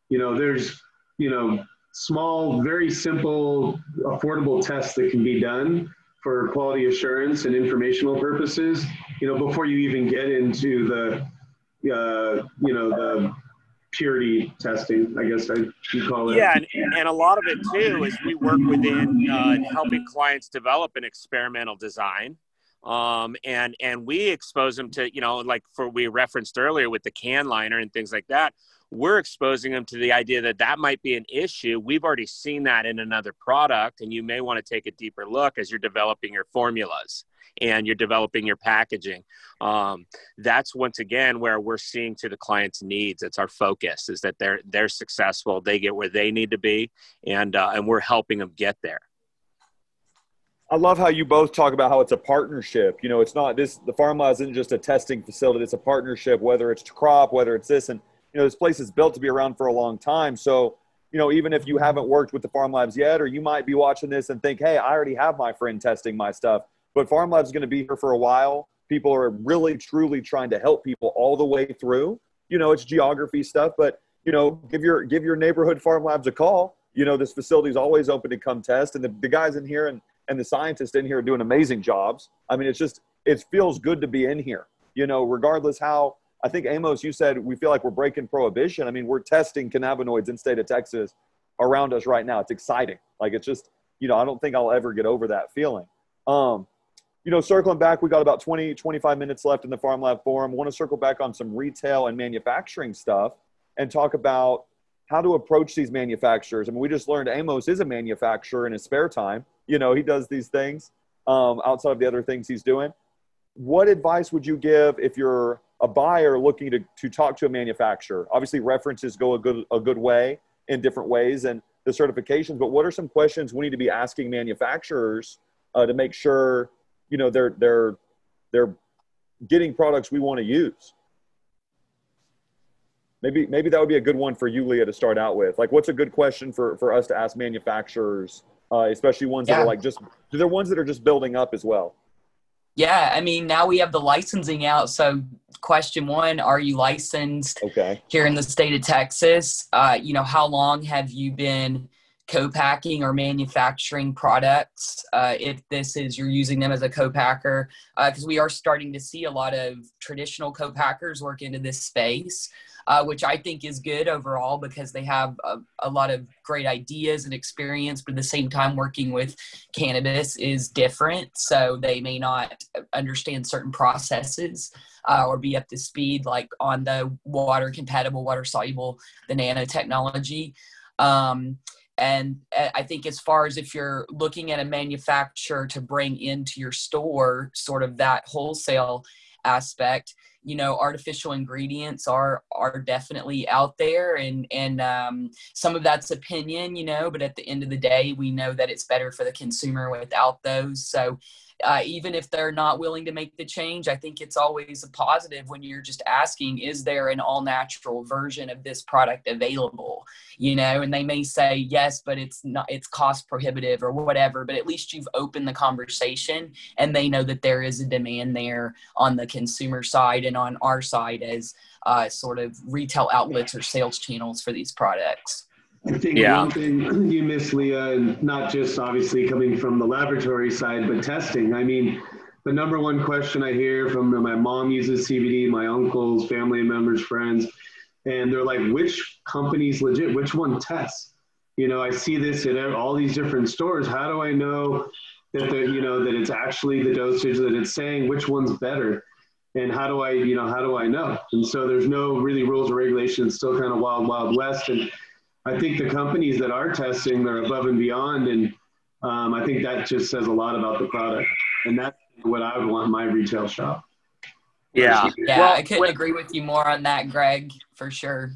you know there's you know small very simple affordable tests that can be done for quality assurance and informational purposes you know before you even get into the uh, you know the purity testing, I guess I call it. Yeah, and, and a lot of it too is we work within uh, helping clients develop an experimental design. Um, and and we expose them to you know like for we referenced earlier with the can liner and things like that we're exposing them to the idea that that might be an issue we've already seen that in another product and you may want to take a deeper look as you're developing your formulas and you're developing your packaging. Um, that's once again where we're seeing to the client's needs. It's our focus is that they're they're successful, they get where they need to be, and uh, and we're helping them get there. I love how you both talk about how it's a partnership. You know, it's not this the PharmLab isn't just a testing facility; it's a partnership. Whether it's crop, whether it's this, and you know, this place is built to be around for a long time. So you know, even if you haven't worked with the PharmLabs yet, or you might be watching this and think, hey, I already have my friend testing my stuff. But PharmLabs is going to be here for a while. People are really, truly trying to help people all the way through. You know, it's geography stuff, but you know, give your give your neighborhood PharmLabs a call. You know, this facility is always open to come test, and the, the guys in here and and the scientists in here are doing amazing jobs. I mean, it's just it feels good to be in here. You know, regardless how I think Amos, you said we feel like we're breaking prohibition. I mean, we're testing cannabinoids in state of Texas around us right now. It's exciting. Like it's just, you know, I don't think I'll ever get over that feeling. Um, you know, circling back, we got about 20, 25 minutes left in the PharmLab Forum. Want to circle back on some retail and manufacturing stuff and talk about how to approach these manufacturers. I mean, we just learned Amos is a manufacturer in his spare time. You know, he does these things um, outside of the other things he's doing. What advice would you give if you're a buyer looking to, to talk to a manufacturer? Obviously, references go a good, a good way in different ways and the certifications, but what are some questions we need to be asking manufacturers uh, to make sure, you know, they're, they're, they're getting products we want to use? Maybe, maybe that would be a good one for you, Leah, to start out with. Like, what's a good question for, for us to ask manufacturers, uh, especially ones yeah. that are like just, they're ones that are just building up as well? Yeah, I mean, now we have the licensing out. So, question one Are you licensed okay. here in the state of Texas? Uh, you know, how long have you been co packing or manufacturing products? Uh, if this is you're using them as a co packer, because uh, we are starting to see a lot of traditional co packers work into this space uh, which I think is good overall because they have a, a, lot of great ideas and experience, but at the same time, working with cannabis is different. So they may not understand certain processes uh, or be up to speed, like on the water compatible, water soluble, the nanotechnology. Um, and uh, I think, as far as if you're looking at a manufacturer to bring into your store, sort of that wholesale aspect, you know artificial ingredients are are definitely out there. And and um, some of that's opinion you know but at the end of the day we know that it's better for the consumer without those. So uh, even if they're not willing to make the change, I think it's always a positive when you're just asking, is there an all natural version of this product available? You know, and they may say yes, but it's not, it's cost prohibitive or whatever, but at least you've opened the conversation and they know that there is a demand there on the consumer side and on our side as uh, sort of retail outlets or sales channels for these products. I think yeah. one thing you miss, Leah, and not just obviously coming from the laboratory side, but testing. I mean, the number one question I hear from my mom uses CBD, my uncles, family members, friends, and they're like, which company's legit? Which one tests? You know, I see this in all these different stores. How do I know that the, you know, that it's actually the dosage that it's saying? Which one's better? And how do I, you know, how do I know? And so there's no really rules or regulations. Still kind of wild, wild west. And I think the companies that are testing, they're above and beyond, and um, I think that just says a lot about the product, and that's what I would want in my retail shop. Yeah, yeah, well, I couldn't when, agree with you more on that, Greg, for sure.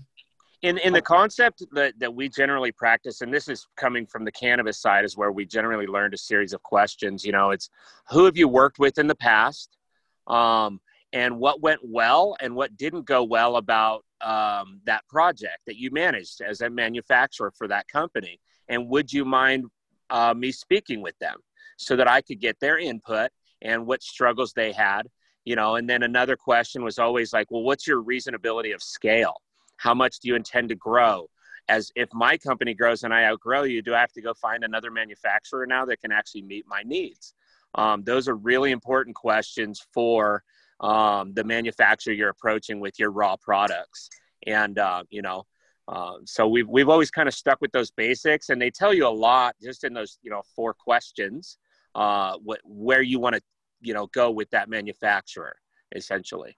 In in the concept that that we generally practice, and this is coming from the cannabis side, is where we generally learned a series of questions. You know, it's who have you worked with in the past, um, and what went well and what didn't go well about um, that project that you managed as a manufacturer for that company? And would you mind uh, me speaking with them so that I could get their input and what struggles they had? You know, and then another question was always like, well, what's your reasonability of scale? How much do you intend to grow? As if my company grows and I outgrow you, do I have to go find another manufacturer now that can actually meet my needs? Um, those are really important questions for um, the manufacturer you're approaching with your raw products. And, uh, you know, uh, so we've, we've always kind of stuck with those basics and they tell you a lot just in those, you know, four questions, uh, what, where you want to, you know, go with that manufacturer essentially.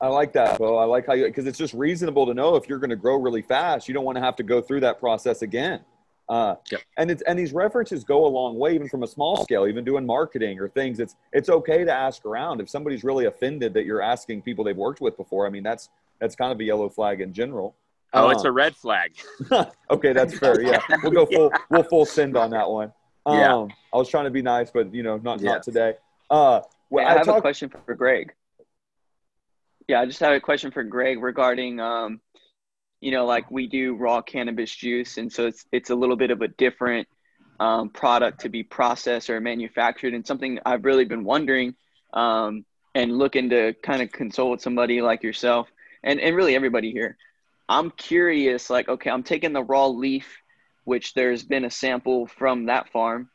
I like that, Well, I like how you, because it's just reasonable to know if you're going to grow really fast, you don't want to have to go through that process again. Uh, yep. And it's and these references go a long way, even from a small scale, even doing marketing or things. It's it's okay to ask around if somebody's really offended that you're asking people they've worked with before. I mean, that's that's kind of a yellow flag in general. Oh, it's uh, a red flag. [laughs] okay, that's fair. Yeah, we'll go [laughs] full yeah. we'll full send on that one. [laughs] Um, yeah. I was trying to be nice, but you know, not yeah. not today. Uh, well, I, I have talk- a question for Greg. Yeah, I just have a question for Greg regarding um, you know, like we do raw cannabis juice, and so it's it's a little bit of a different um, product to be processed or manufactured, and something I've really been wondering um, and looking to kind of consult with somebody like yourself, and and really everybody here. I'm curious, like, okay, I'm taking the raw leaf, which there's been a sample from that farm,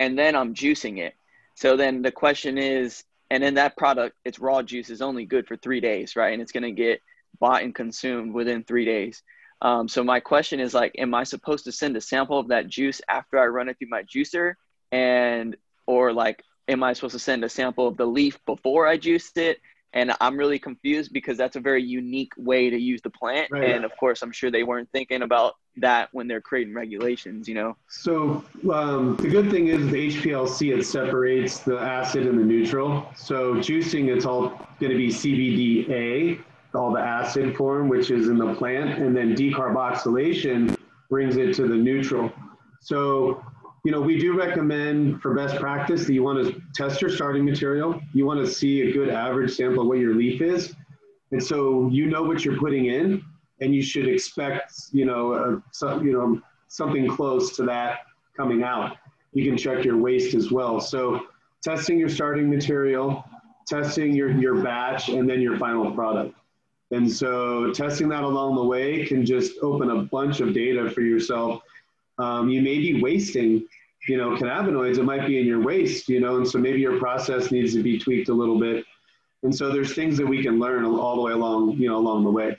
and then I'm juicing it. So then the question is, and in that product, its raw juice is only good for three days, right? And it's going to get bought and consumed within three days. Um, so my question is like, am I supposed to send a sample of that juice after I run it through my juicer, and or like, am I supposed to send a sample of the leaf before I juiced it? And I'm really confused because that's a very unique way to use the plant. Right. And of course, I'm sure they weren't thinking about that when they're creating regulations, you know? So um, the good thing is the HPLC, it separates the acid and the neutral. So juicing, it's all going to be CBDA, all the acid form, which is in the plant, and then decarboxylation brings it to the neutral. So, you know, we do recommend for best practice that you want to test your starting material. You want to see a good average sample of what your leaf is. And so you know what you're putting in, and you should expect, you know, a, you know, something close to that coming out. You can check your waste as well. So testing your starting material, testing your, your batch, and then your final product. And so testing that along the way can just open a bunch of data for yourself. Um, you may be wasting, you know, cannabinoids. It might be in your waste, you know, and so maybe your process needs to be tweaked a little bit. And so there's things that we can learn all the way along, you know, along the way.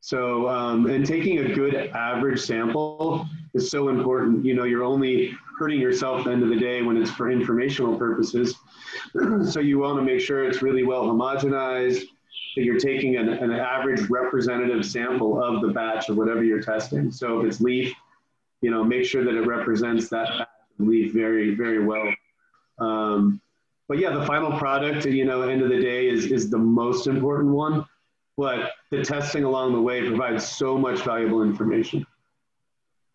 So, um, and taking a good average sample is so important. You know, you're only hurting yourself at the end of the day when it's for informational purposes. [clears throat] so you want to make sure it's really well homogenized, that you're taking an, an average representative sample of the batch of whatever you're testing. So if it's leaf, you know, make sure that it represents that leaf very, very well. Um, but yeah, the final product, you know, end of the day is, is the most important one. But the testing along the way provides so much valuable information.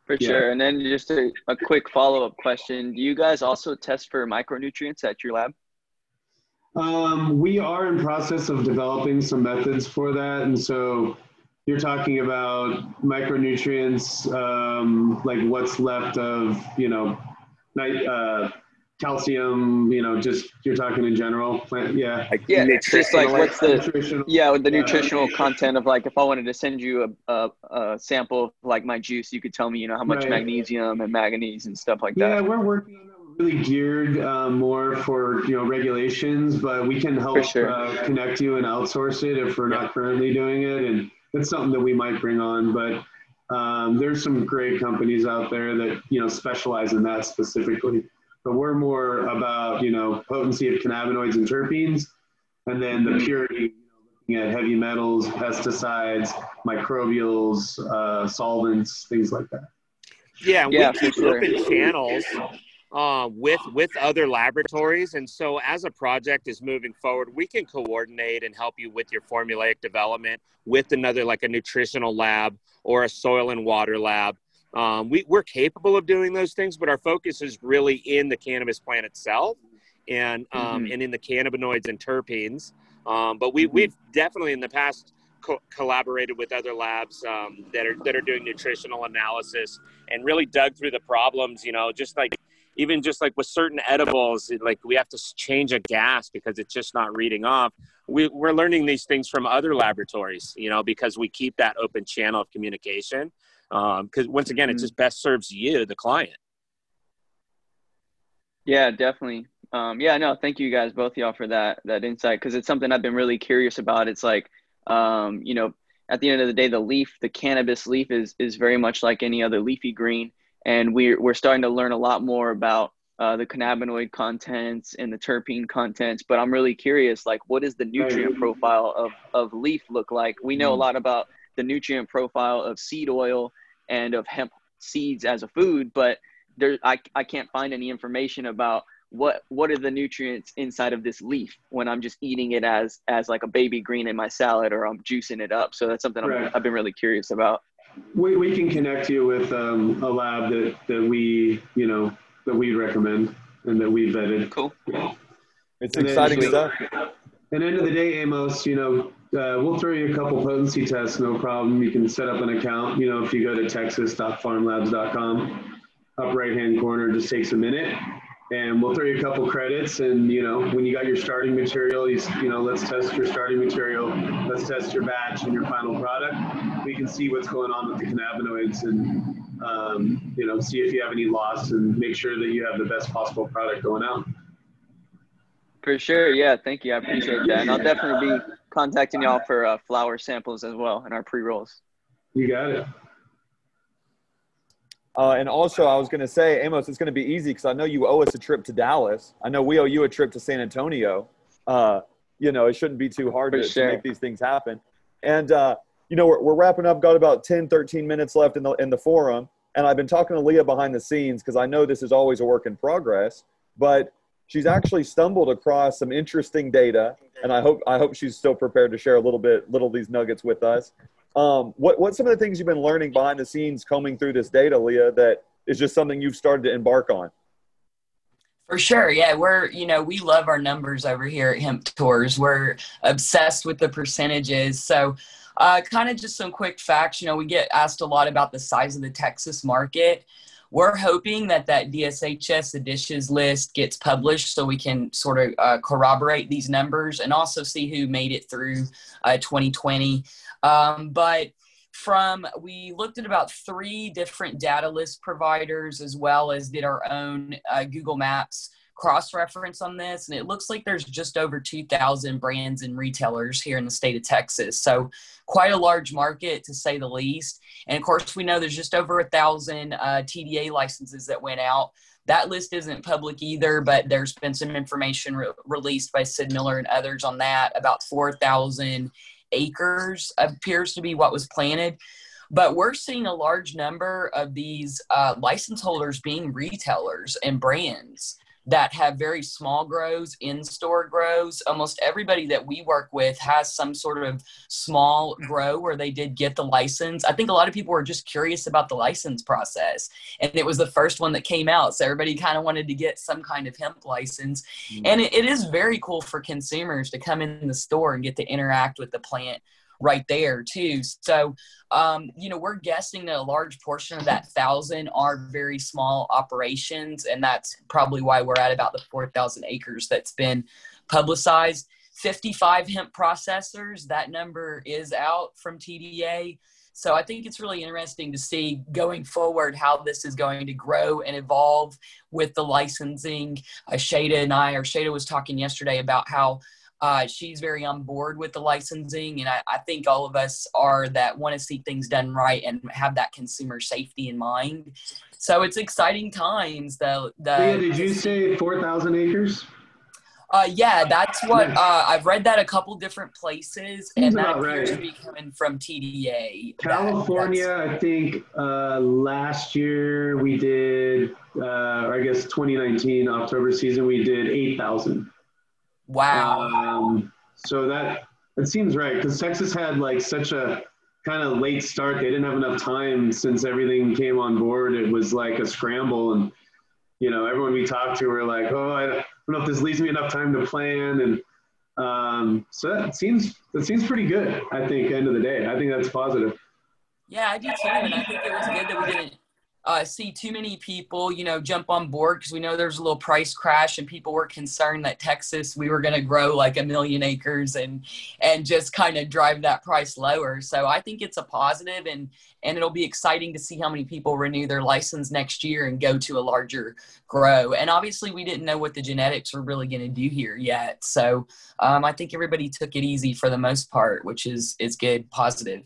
For yeah. sure. And then just a, a quick follow up question Do you guys also test for micronutrients at your lab? Um, we are in process of developing some methods for that, and so you're talking about micronutrients, um, like what's left of you know, uh, calcium. You know, just you're talking in general. Plant, yeah. Like, yeah, it's just like what's the yeah with the nutritional content of like if I wanted to send you a, a, a, sample of like my juice, you could tell me you know how much right. magnesium and manganese and stuff like that. Yeah, we're working on really geared um, more for you know regulations, but we can help sure. uh, connect you and outsource it if we're yeah. not currently doing it, and that's something that we might bring on. But um, there's some great companies out there that you know specialize in that specifically. But we're more about you know potency of cannabinoids and terpenes, and then the mm-hmm. purity. You know, looking at heavy metals, pesticides, microbials, uh, solvents, things like that. Yeah, we keep sure. open channels uh, with with other laboratories. And so, as a project is moving forward, we can coordinate and help you with your formulaic development with another, like a nutritional lab or a soil and water lab. Um, we, we're capable of doing those things, but our focus is really in the cannabis plant itself and um, mm-hmm. and in the cannabinoids and terpenes. Um, but we, mm-hmm. we've definitely in the past co- collaborated with other labs um, that are that are doing nutritional analysis and really dug through the problems. You know, just like even just like with certain edibles, like we have to change a gas because it's just not reading off. We, we're learning these things from other laboratories, you know, because we keep that open channel of communication. Because um, once again, it mm-hmm. just best serves you, the client. Yeah, definitely. Um, yeah, no, thank you guys, both y'all, for that that insight because it's something I've been really curious about. It's like, um, you know, at the end of the day, the leaf, the cannabis leaf, is is very much like any other leafy green and we're, we're starting to learn a lot more about uh, the cannabinoid contents and the terpene contents but i'm really curious like what does the nutrient profile of, of leaf look like we know a mm. lot about the nutrient profile of seed oil and of hemp seeds as a food but there I, I can't find any information about what what are the nutrients inside of this leaf when i'm just eating it as as like a baby green in my salad or i'm juicing it up so that's something right. i've been really curious about we, we can connect you with um, a lab that, that we, you know, that we recommend and that we vetted. Cool. It's and exciting then, stuff. At the end of the day, Amos, you know, uh, we'll throw you a couple potency tests, no problem. You can set up an account. You know, if you go to texas.pharmlabs.com, up right hand corner, just takes a minute. And we'll throw you a couple credits. And, you know, when you got your starting material, you, you know, let's test your starting material. Let's test your batch and your final product. We can see what's going on with the cannabinoids and, um, you know, see if you have any loss and make sure that you have the best possible product going out. For sure. Yeah. Thank you. I appreciate that. And I'll definitely be contacting y'all for uh, flower samples as well in our pre rolls. You got it. Uh, and also, I was going to say, Amos, it's going to be easy because I know you owe us a trip to Dallas. I know we owe you a trip to San Antonio. Uh, you know, it shouldn't be too hard to, sure. to, make these things happen. And, uh, you know, we're, we're wrapping up, got about 10, 13 minutes left in the, in the forum. And I've been talking to Leah behind the scenes because I know this is always a work in progress. But she's actually stumbled across some interesting data, and I hope I hope she's still prepared to share a little bit, little these nuggets with us. Um, what what's some of the things you've been learning behind the scenes, combing through this data, Leah, that is just something you've started to embark on? For sure, yeah, we're you know we love our numbers over here at Hemp Tours. We're obsessed with the percentages, so. Uh, kind of just some quick facts. You know, we get asked a lot about the size of the Texas market we're hoping that that DSHS additions list gets published so we can sort of uh, corroborate these numbers and also see who made it through uh, 2020. Um, but from we looked at about three different data list providers as well as did our own uh, Google Maps cross reference on this, and it looks like there's just over 2,000 brands and retailers here in the state of Texas. So, quite a large market to say the least. And of course, we know there's just over a thousand uh, TDA licenses that went out. That list isn't public either, but there's been some information re- released by Sid Miller and others on that. About 4,000 acres appears to be what was planted. But we're seeing a large number of these uh, license holders being retailers and brands that have very small grows, in store grows. Almost everybody that we work with has some sort of small grow where they did get the license. I think a lot of people were just curious about the license process, and it was the first one that came out. So everybody kind of wanted to get some kind of hemp license. Mm-hmm. And it, it is very cool for consumers to come in the store and get to interact with the plant right there too. So, um, you know, we're guessing that a large portion of that thousand are very small operations, and that's probably why we're at about the four thousand acres that's been publicized. 55 hemp processors, that number is out from TDA. So I think it's really interesting to see going forward how this is going to grow and evolve with the licensing. Uh, Shada and I, or Shada was talking yesterday about how uh, she's very on board with the licensing, and I, I think all of us are that want to see things done right and have that consumer safety in mind. So it's exciting times. The yeah, did you say four thousand acres? Uh, yeah, that's what uh, I've read that a couple different places, and that appears right. to be coming from TDA. California, that, I think uh, last year we did, uh, or I guess 2019 October season we did 8,000. Wow. Um, so that it seems right because Texas had like such a kind of late start. They didn't have enough time since everything came on board. It was like a scramble, and you know, everyone we talked to were like, "Oh, I don't know if this leaves me enough time to plan." And um, so that seems that seems pretty good. I think. End of the day, I think that's positive. Yeah, I do too, and I think it was good that we didn't uh, see too many people, you know, jump on board because we know there's a little price crash and people were concerned that Texas we were going to grow like a million acres and and just kind of drive that price lower. So I think it's a positive and and it'll be exciting to see how many people renew their license next year and go to a larger grow. And obviously we didn't know what the genetics were really going to do here yet. So um, I think everybody took it easy for the most part, which is is good, positive.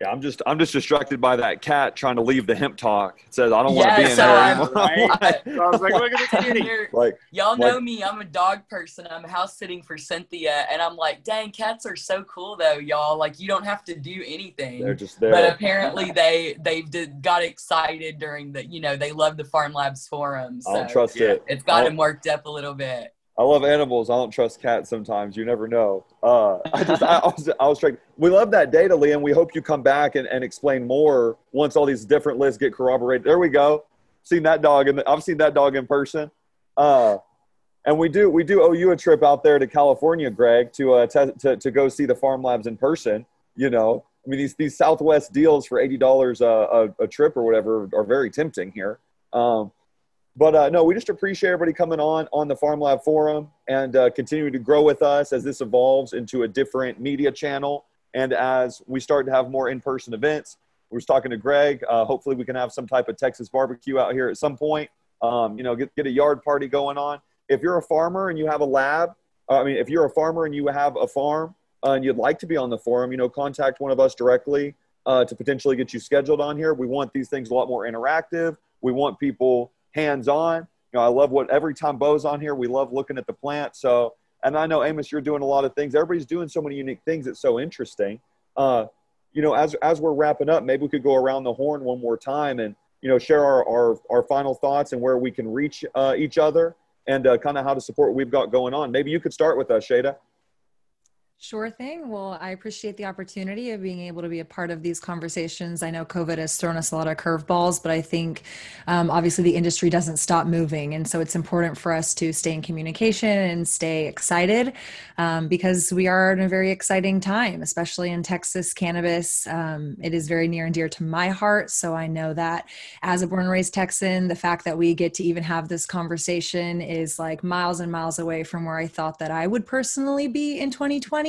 Yeah, I'm just I'm just distracted by that cat trying to leave the hemp talk. It says I don't want to be in there anymore. Right? [laughs] so I was like, look at this [laughs] kitty. like, Y'all know like, me. I'm a dog person. I'm house sitting for Cynthia, and I'm like, dang, cats are so cool though, y'all. Like you don't have to do anything. They're just there. But apparently they they did, got excited during the you know they love the PharmLabs forums. So I don't trust it. It's got them worked up a little bit. I love animals. I don't trust cats sometimes. You never know. Uh, I just, I, [laughs] I, was, I was trying. We love that data, Leah. We hope you come back and, and explain more once all these different lists get corroborated. There we go. Seen that dog, and I've seen that dog in person. Uh, and we do we do owe you a trip out there to California, Greg, to uh, to, to, to go see the PharmLabs in person. You know, I mean these these Southwest deals for eighty dollars a, a, trip or whatever are very tempting here. Um, but uh, no, we just appreciate everybody coming on on the PharmLab Forum and uh, continuing to grow with us as this evolves into a different media channel and as we start to have more in-person events. We was talking to Greg. Uh, hopefully, we can have some type of Texas barbecue out here at some point. Um, you know, get get a yard party going on. If you're a farmer and you have a lab, uh, I mean, if you're a farmer and you have a farm uh, and you'd like to be on the forum, you know, contact one of us directly uh, to potentially get you scheduled on here. We want these things a lot more interactive. We want people hands on. You know, I love what every time Bo's on here, we love looking at the plant. So, and I know Amos, you're doing a lot of things. Everybody's doing so many unique things. It's so interesting. Uh, you know, as as we're wrapping up, maybe we could go around the horn one more time and you know share our our, our final thoughts and where we can reach uh, each other and uh, kind of how to support what we've got going on. Maybe you could start with us, Shada. Sure thing. Well, I appreciate the opportunity of being able to be a part of these conversations. I know COVID has thrown us a lot of curveballs, but I think um, obviously the industry doesn't stop moving. And so it's important for us to stay in communication and stay excited um, because we are in a very exciting time, especially in Texas cannabis. Um, it is very near and dear to my heart. So I know that as a born and raised Texan, the fact that we get to even have this conversation is like miles and miles away from where I thought that I would personally be in 2020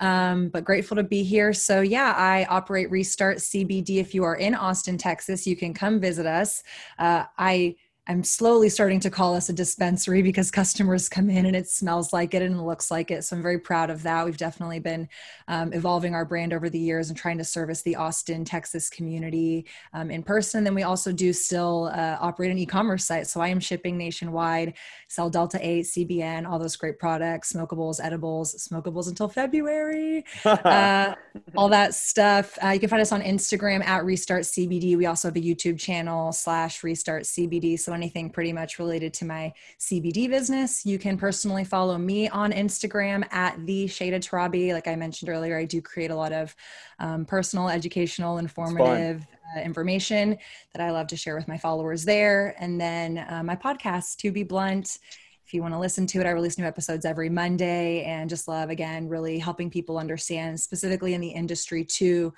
um, but grateful to be here. So, yeah, I operate Restart CBD. If you are in Austin, Texas, you can come visit us. Uh, I I'm slowly starting to call us a dispensary because [laughs] customers come in and it smells like it and looks like it. So I'm very proud of that. We've definitely been um, evolving our brand over the years and trying to service the Austin, Texas community um, in person. Then we also do still uh, operate an e-commerce site. So I am shipping nationwide, sell Delta 8, CBN, all those great products, smokables, edibles, smokables until February, [laughs] uh, all that stuff. Uh, you can find us on Instagram at Restart CBD. We also have a YouTube channel slash Restart CBD. So anything pretty much related to my CBD business, you can personally follow me on Instagram at the Shada Tarabi. Like I mentioned earlier, I do create a lot of um, personal, educational, informative uh, information that I love to share with my followers there. And then uh, my podcast, To Be Blunt if you want to listen to it, I release new episodes every Monday and just love, again, really helping people understand, specifically in the industry, too,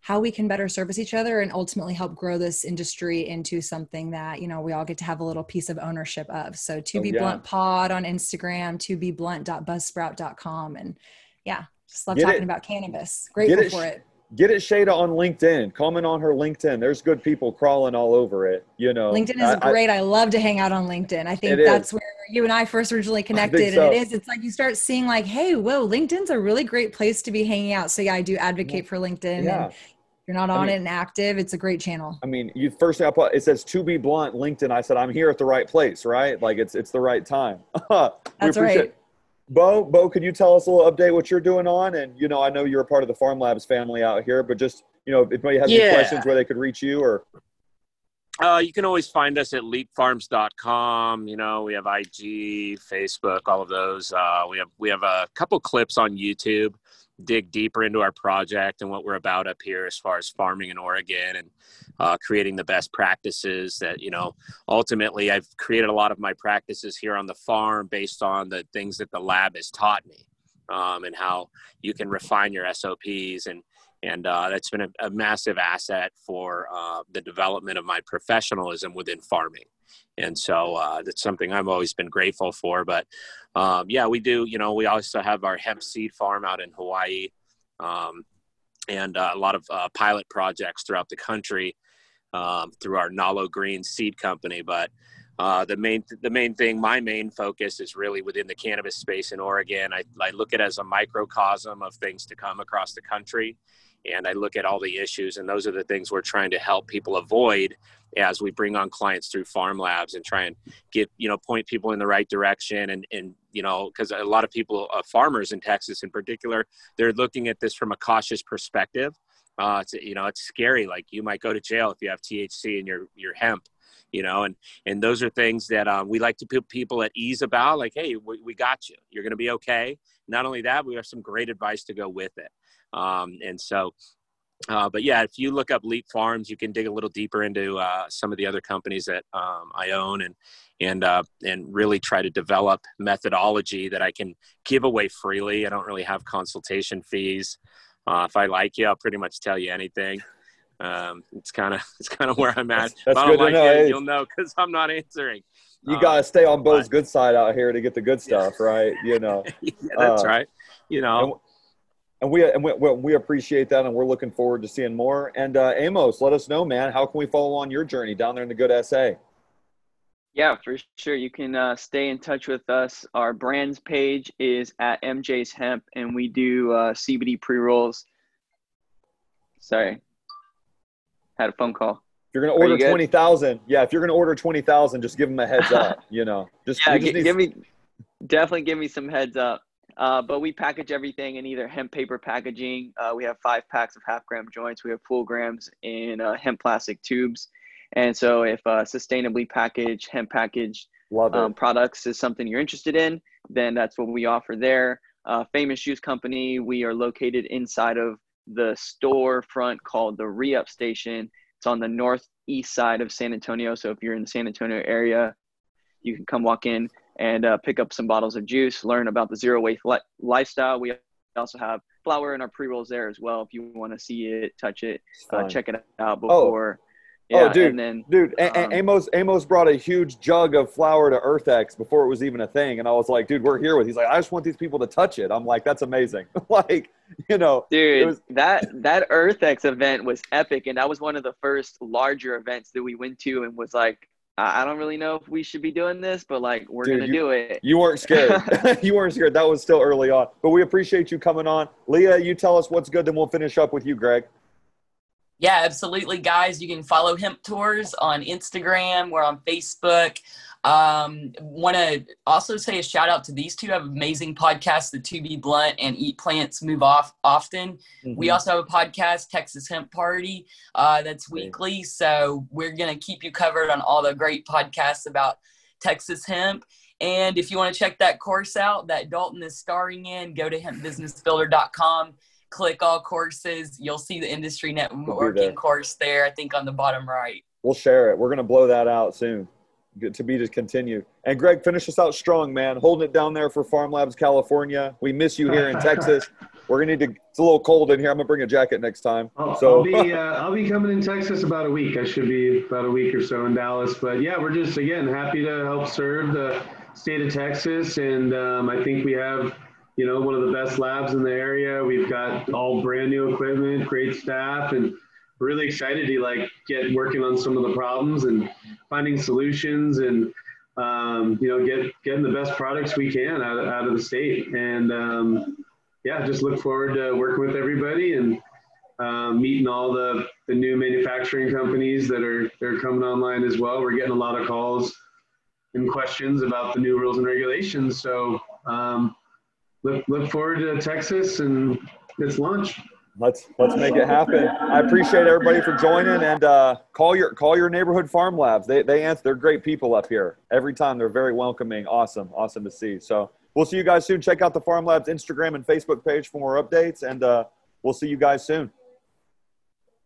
how we can better service each other and ultimately help grow this industry into something that you know we all get to have a little piece of ownership of so to oh, be yeah. blunt pod on instagram to be blunt.buzzsprout.com and yeah just love get talking it. about cannabis grateful it, for it get it shada on linkedin comment on her linkedin there's good people crawling all over it you know linkedin is I, great I, I, love to hang out on linkedin i think that's is. where you and i first originally connected so. and it is it's like you start seeing like hey whoa linkedin's a really great place to be hanging out so yeah i do advocate for linkedin yeah. and you're not on I mean, it and active, it's a great channel. I mean, you first thing I put it says to be blunt, LinkedIn. I said I'm here at the right place, right? Like it's it's the right time. [laughs] That's right. It. Bo, Bo, could you tell us a little update what you're doing on? And you know, I know you're a part of the PharmLabs family out here, but just you know, if anybody has yeah. any questions where they could reach you or uh, you can always find us at leapfarms.com. You know, we have IG, Facebook, all of those. Uh, we have we have a couple clips on YouTube dig deeper into our project and what we're about up here as far as farming in Oregon and uh, creating the best practices that, you know, ultimately I've created a lot of my practices here on the farm based on the things that the lab has taught me um, and how you can refine your SOPs and and uh, that's been a, a, massive asset for uh, the development of my professionalism within farming and so uh, that's something i've always been grateful for but um, yeah we do you know we also have our hemp seed farm out in hawaii um, and uh, a lot of uh, pilot projects throughout the country um, through our nalo green seed company but uh, the main the main thing my main focus is really within the cannabis space in oregon. I, I look at it as a microcosm of things to come across the country and I look at all the issues, and those are the things we're trying to help people avoid as we bring on clients through PharmLabs and try and get you know point people in the right direction. And and you know because a lot of people uh, farmers in texas in particular they're looking at this from a cautious perspective. Uh, it's you know it's scary. Like you might go to jail if you have thc in your your hemp you know and and those are things that um, we like to put people at ease about like hey we, we got you. You're going to be okay. Not only that we have some great advice to go with it um, and so uh, but yeah, if you look up Leap Farms, you can dig a little deeper into uh, some of the other companies that um, I own and and uh, and really try to develop methodology that I can give away freely. I don't really have consultation fees. Uh, if I like you, I'll pretty much tell you anything. Um, it's kind of [laughs] it's kind of where I'm at. That's, that's if I don't like know. Hey. you'll know because I'm not answering. You Uh, gotta stay on Bo's but- good side out here to get the good stuff, right? You know. [laughs] yeah, that's Uh, right. You know, and we and we, we appreciate that, and we're looking forward to seeing more. And uh, Amos, let us know, man. How can we follow on your journey down there in the good SA? Yeah, for sure. You can uh, stay in touch with us. Our brands page is at MJ's Hemp, and we do uh, CBD pre rolls. Sorry, had a phone call. If you're gonna Are you order twenty thousand, yeah. If you're gonna order twenty thousand, just give them a heads [laughs] up. You know, just, Yeah, just need- give me definitely give me some heads up. Uh, but we package everything in either hemp paper packaging. Uh, we have five packs of half gram joints. We have full grams in uh, hemp plastic tubes. And so, if uh, sustainably packaged hemp packaged um, products is something you're interested in, then that's what we offer there. Uh, Famous Juice Company, we are located inside of the storefront called the Re-Up Station. It's on the northeast side of San Antonio. So if you're in the San Antonio area, you can come walk in and uh, pick up some bottles of juice, learn about the zero waste li- lifestyle. We also have flower in our pre rolls there as well. If you want to see it, touch it, uh, check it out before. Oh, yeah, dude. and then Dude, A- Um, Amos Amos brought a huge jug of flower to EarthX before it was even a thing, and I was like, dude, we're here with. He's like, I just want these people to touch it. I'm like, that's amazing. [laughs] like, you know, Dude, was- that that EarthX event was epic, and that was one of the first larger events that we went to, and was like, I, I don't really know if we should be doing this, but like we're Dude, gonna you- do it. you weren't scared. [laughs] [laughs] you weren't scared. That was still early on, but we appreciate you coming on. Leah, you tell us what's good, then we'll finish up with you, Greg. Yeah, absolutely, guys. You can follow Hemp Tours on Instagram. We're on Facebook. Um, Want to also say a shout out to these two have amazing podcasts, the To Be Blunt and Eat Plants Move Off Often. Mm-hmm. We also have a podcast, Texas Hemp Party, uh, that's weekly. So we're gonna keep you covered on all the great podcasts about Texas hemp. And if you want to check that course out that Dalton is starring in, go to hempbusinessbuilder.com click all courses. You'll see the industry networking course there, I think on the bottom right. We'll share it. We're gonna blow that out soon. To be to continue. And Greg, finish us out strong, man. Holding it down there for PharmLabs, California. We miss you here in [laughs] Texas. We're gonna need to. It's a little cold in here. I'm gonna bring a jacket next time. I'll, So I'll be [laughs] uh, I'll be coming in Texas about a week. I should be about a week or so in Dallas. But yeah, we're just again happy to help serve the state of Texas, and um, I think we have you know one of the best labs in the area. We've got all brand new equipment, great staff, and really excited to like get working on some of the problems and finding solutions and um, you know get getting the best products we can out of, out of the state and. Um, yeah, just look forward to working with everybody and um, meeting all the, the new manufacturing companies that are they're coming online as well. We're getting a lot of calls and questions about the new rules and regulations. So um, look look forward to Texas and its launch. Let's let's make it happen. I appreciate everybody for joining and uh, call your call your neighborhood PharmLabs. They they answer. They're great people up here. Every time they're very welcoming. Awesome, awesome to see. So we'll see you guys soon. Check out the PharmLabs Instagram and Facebook page for more updates, and uh, we'll see you guys soon.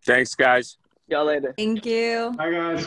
thanks, guys. Y'all later. Thank you. Hi guys.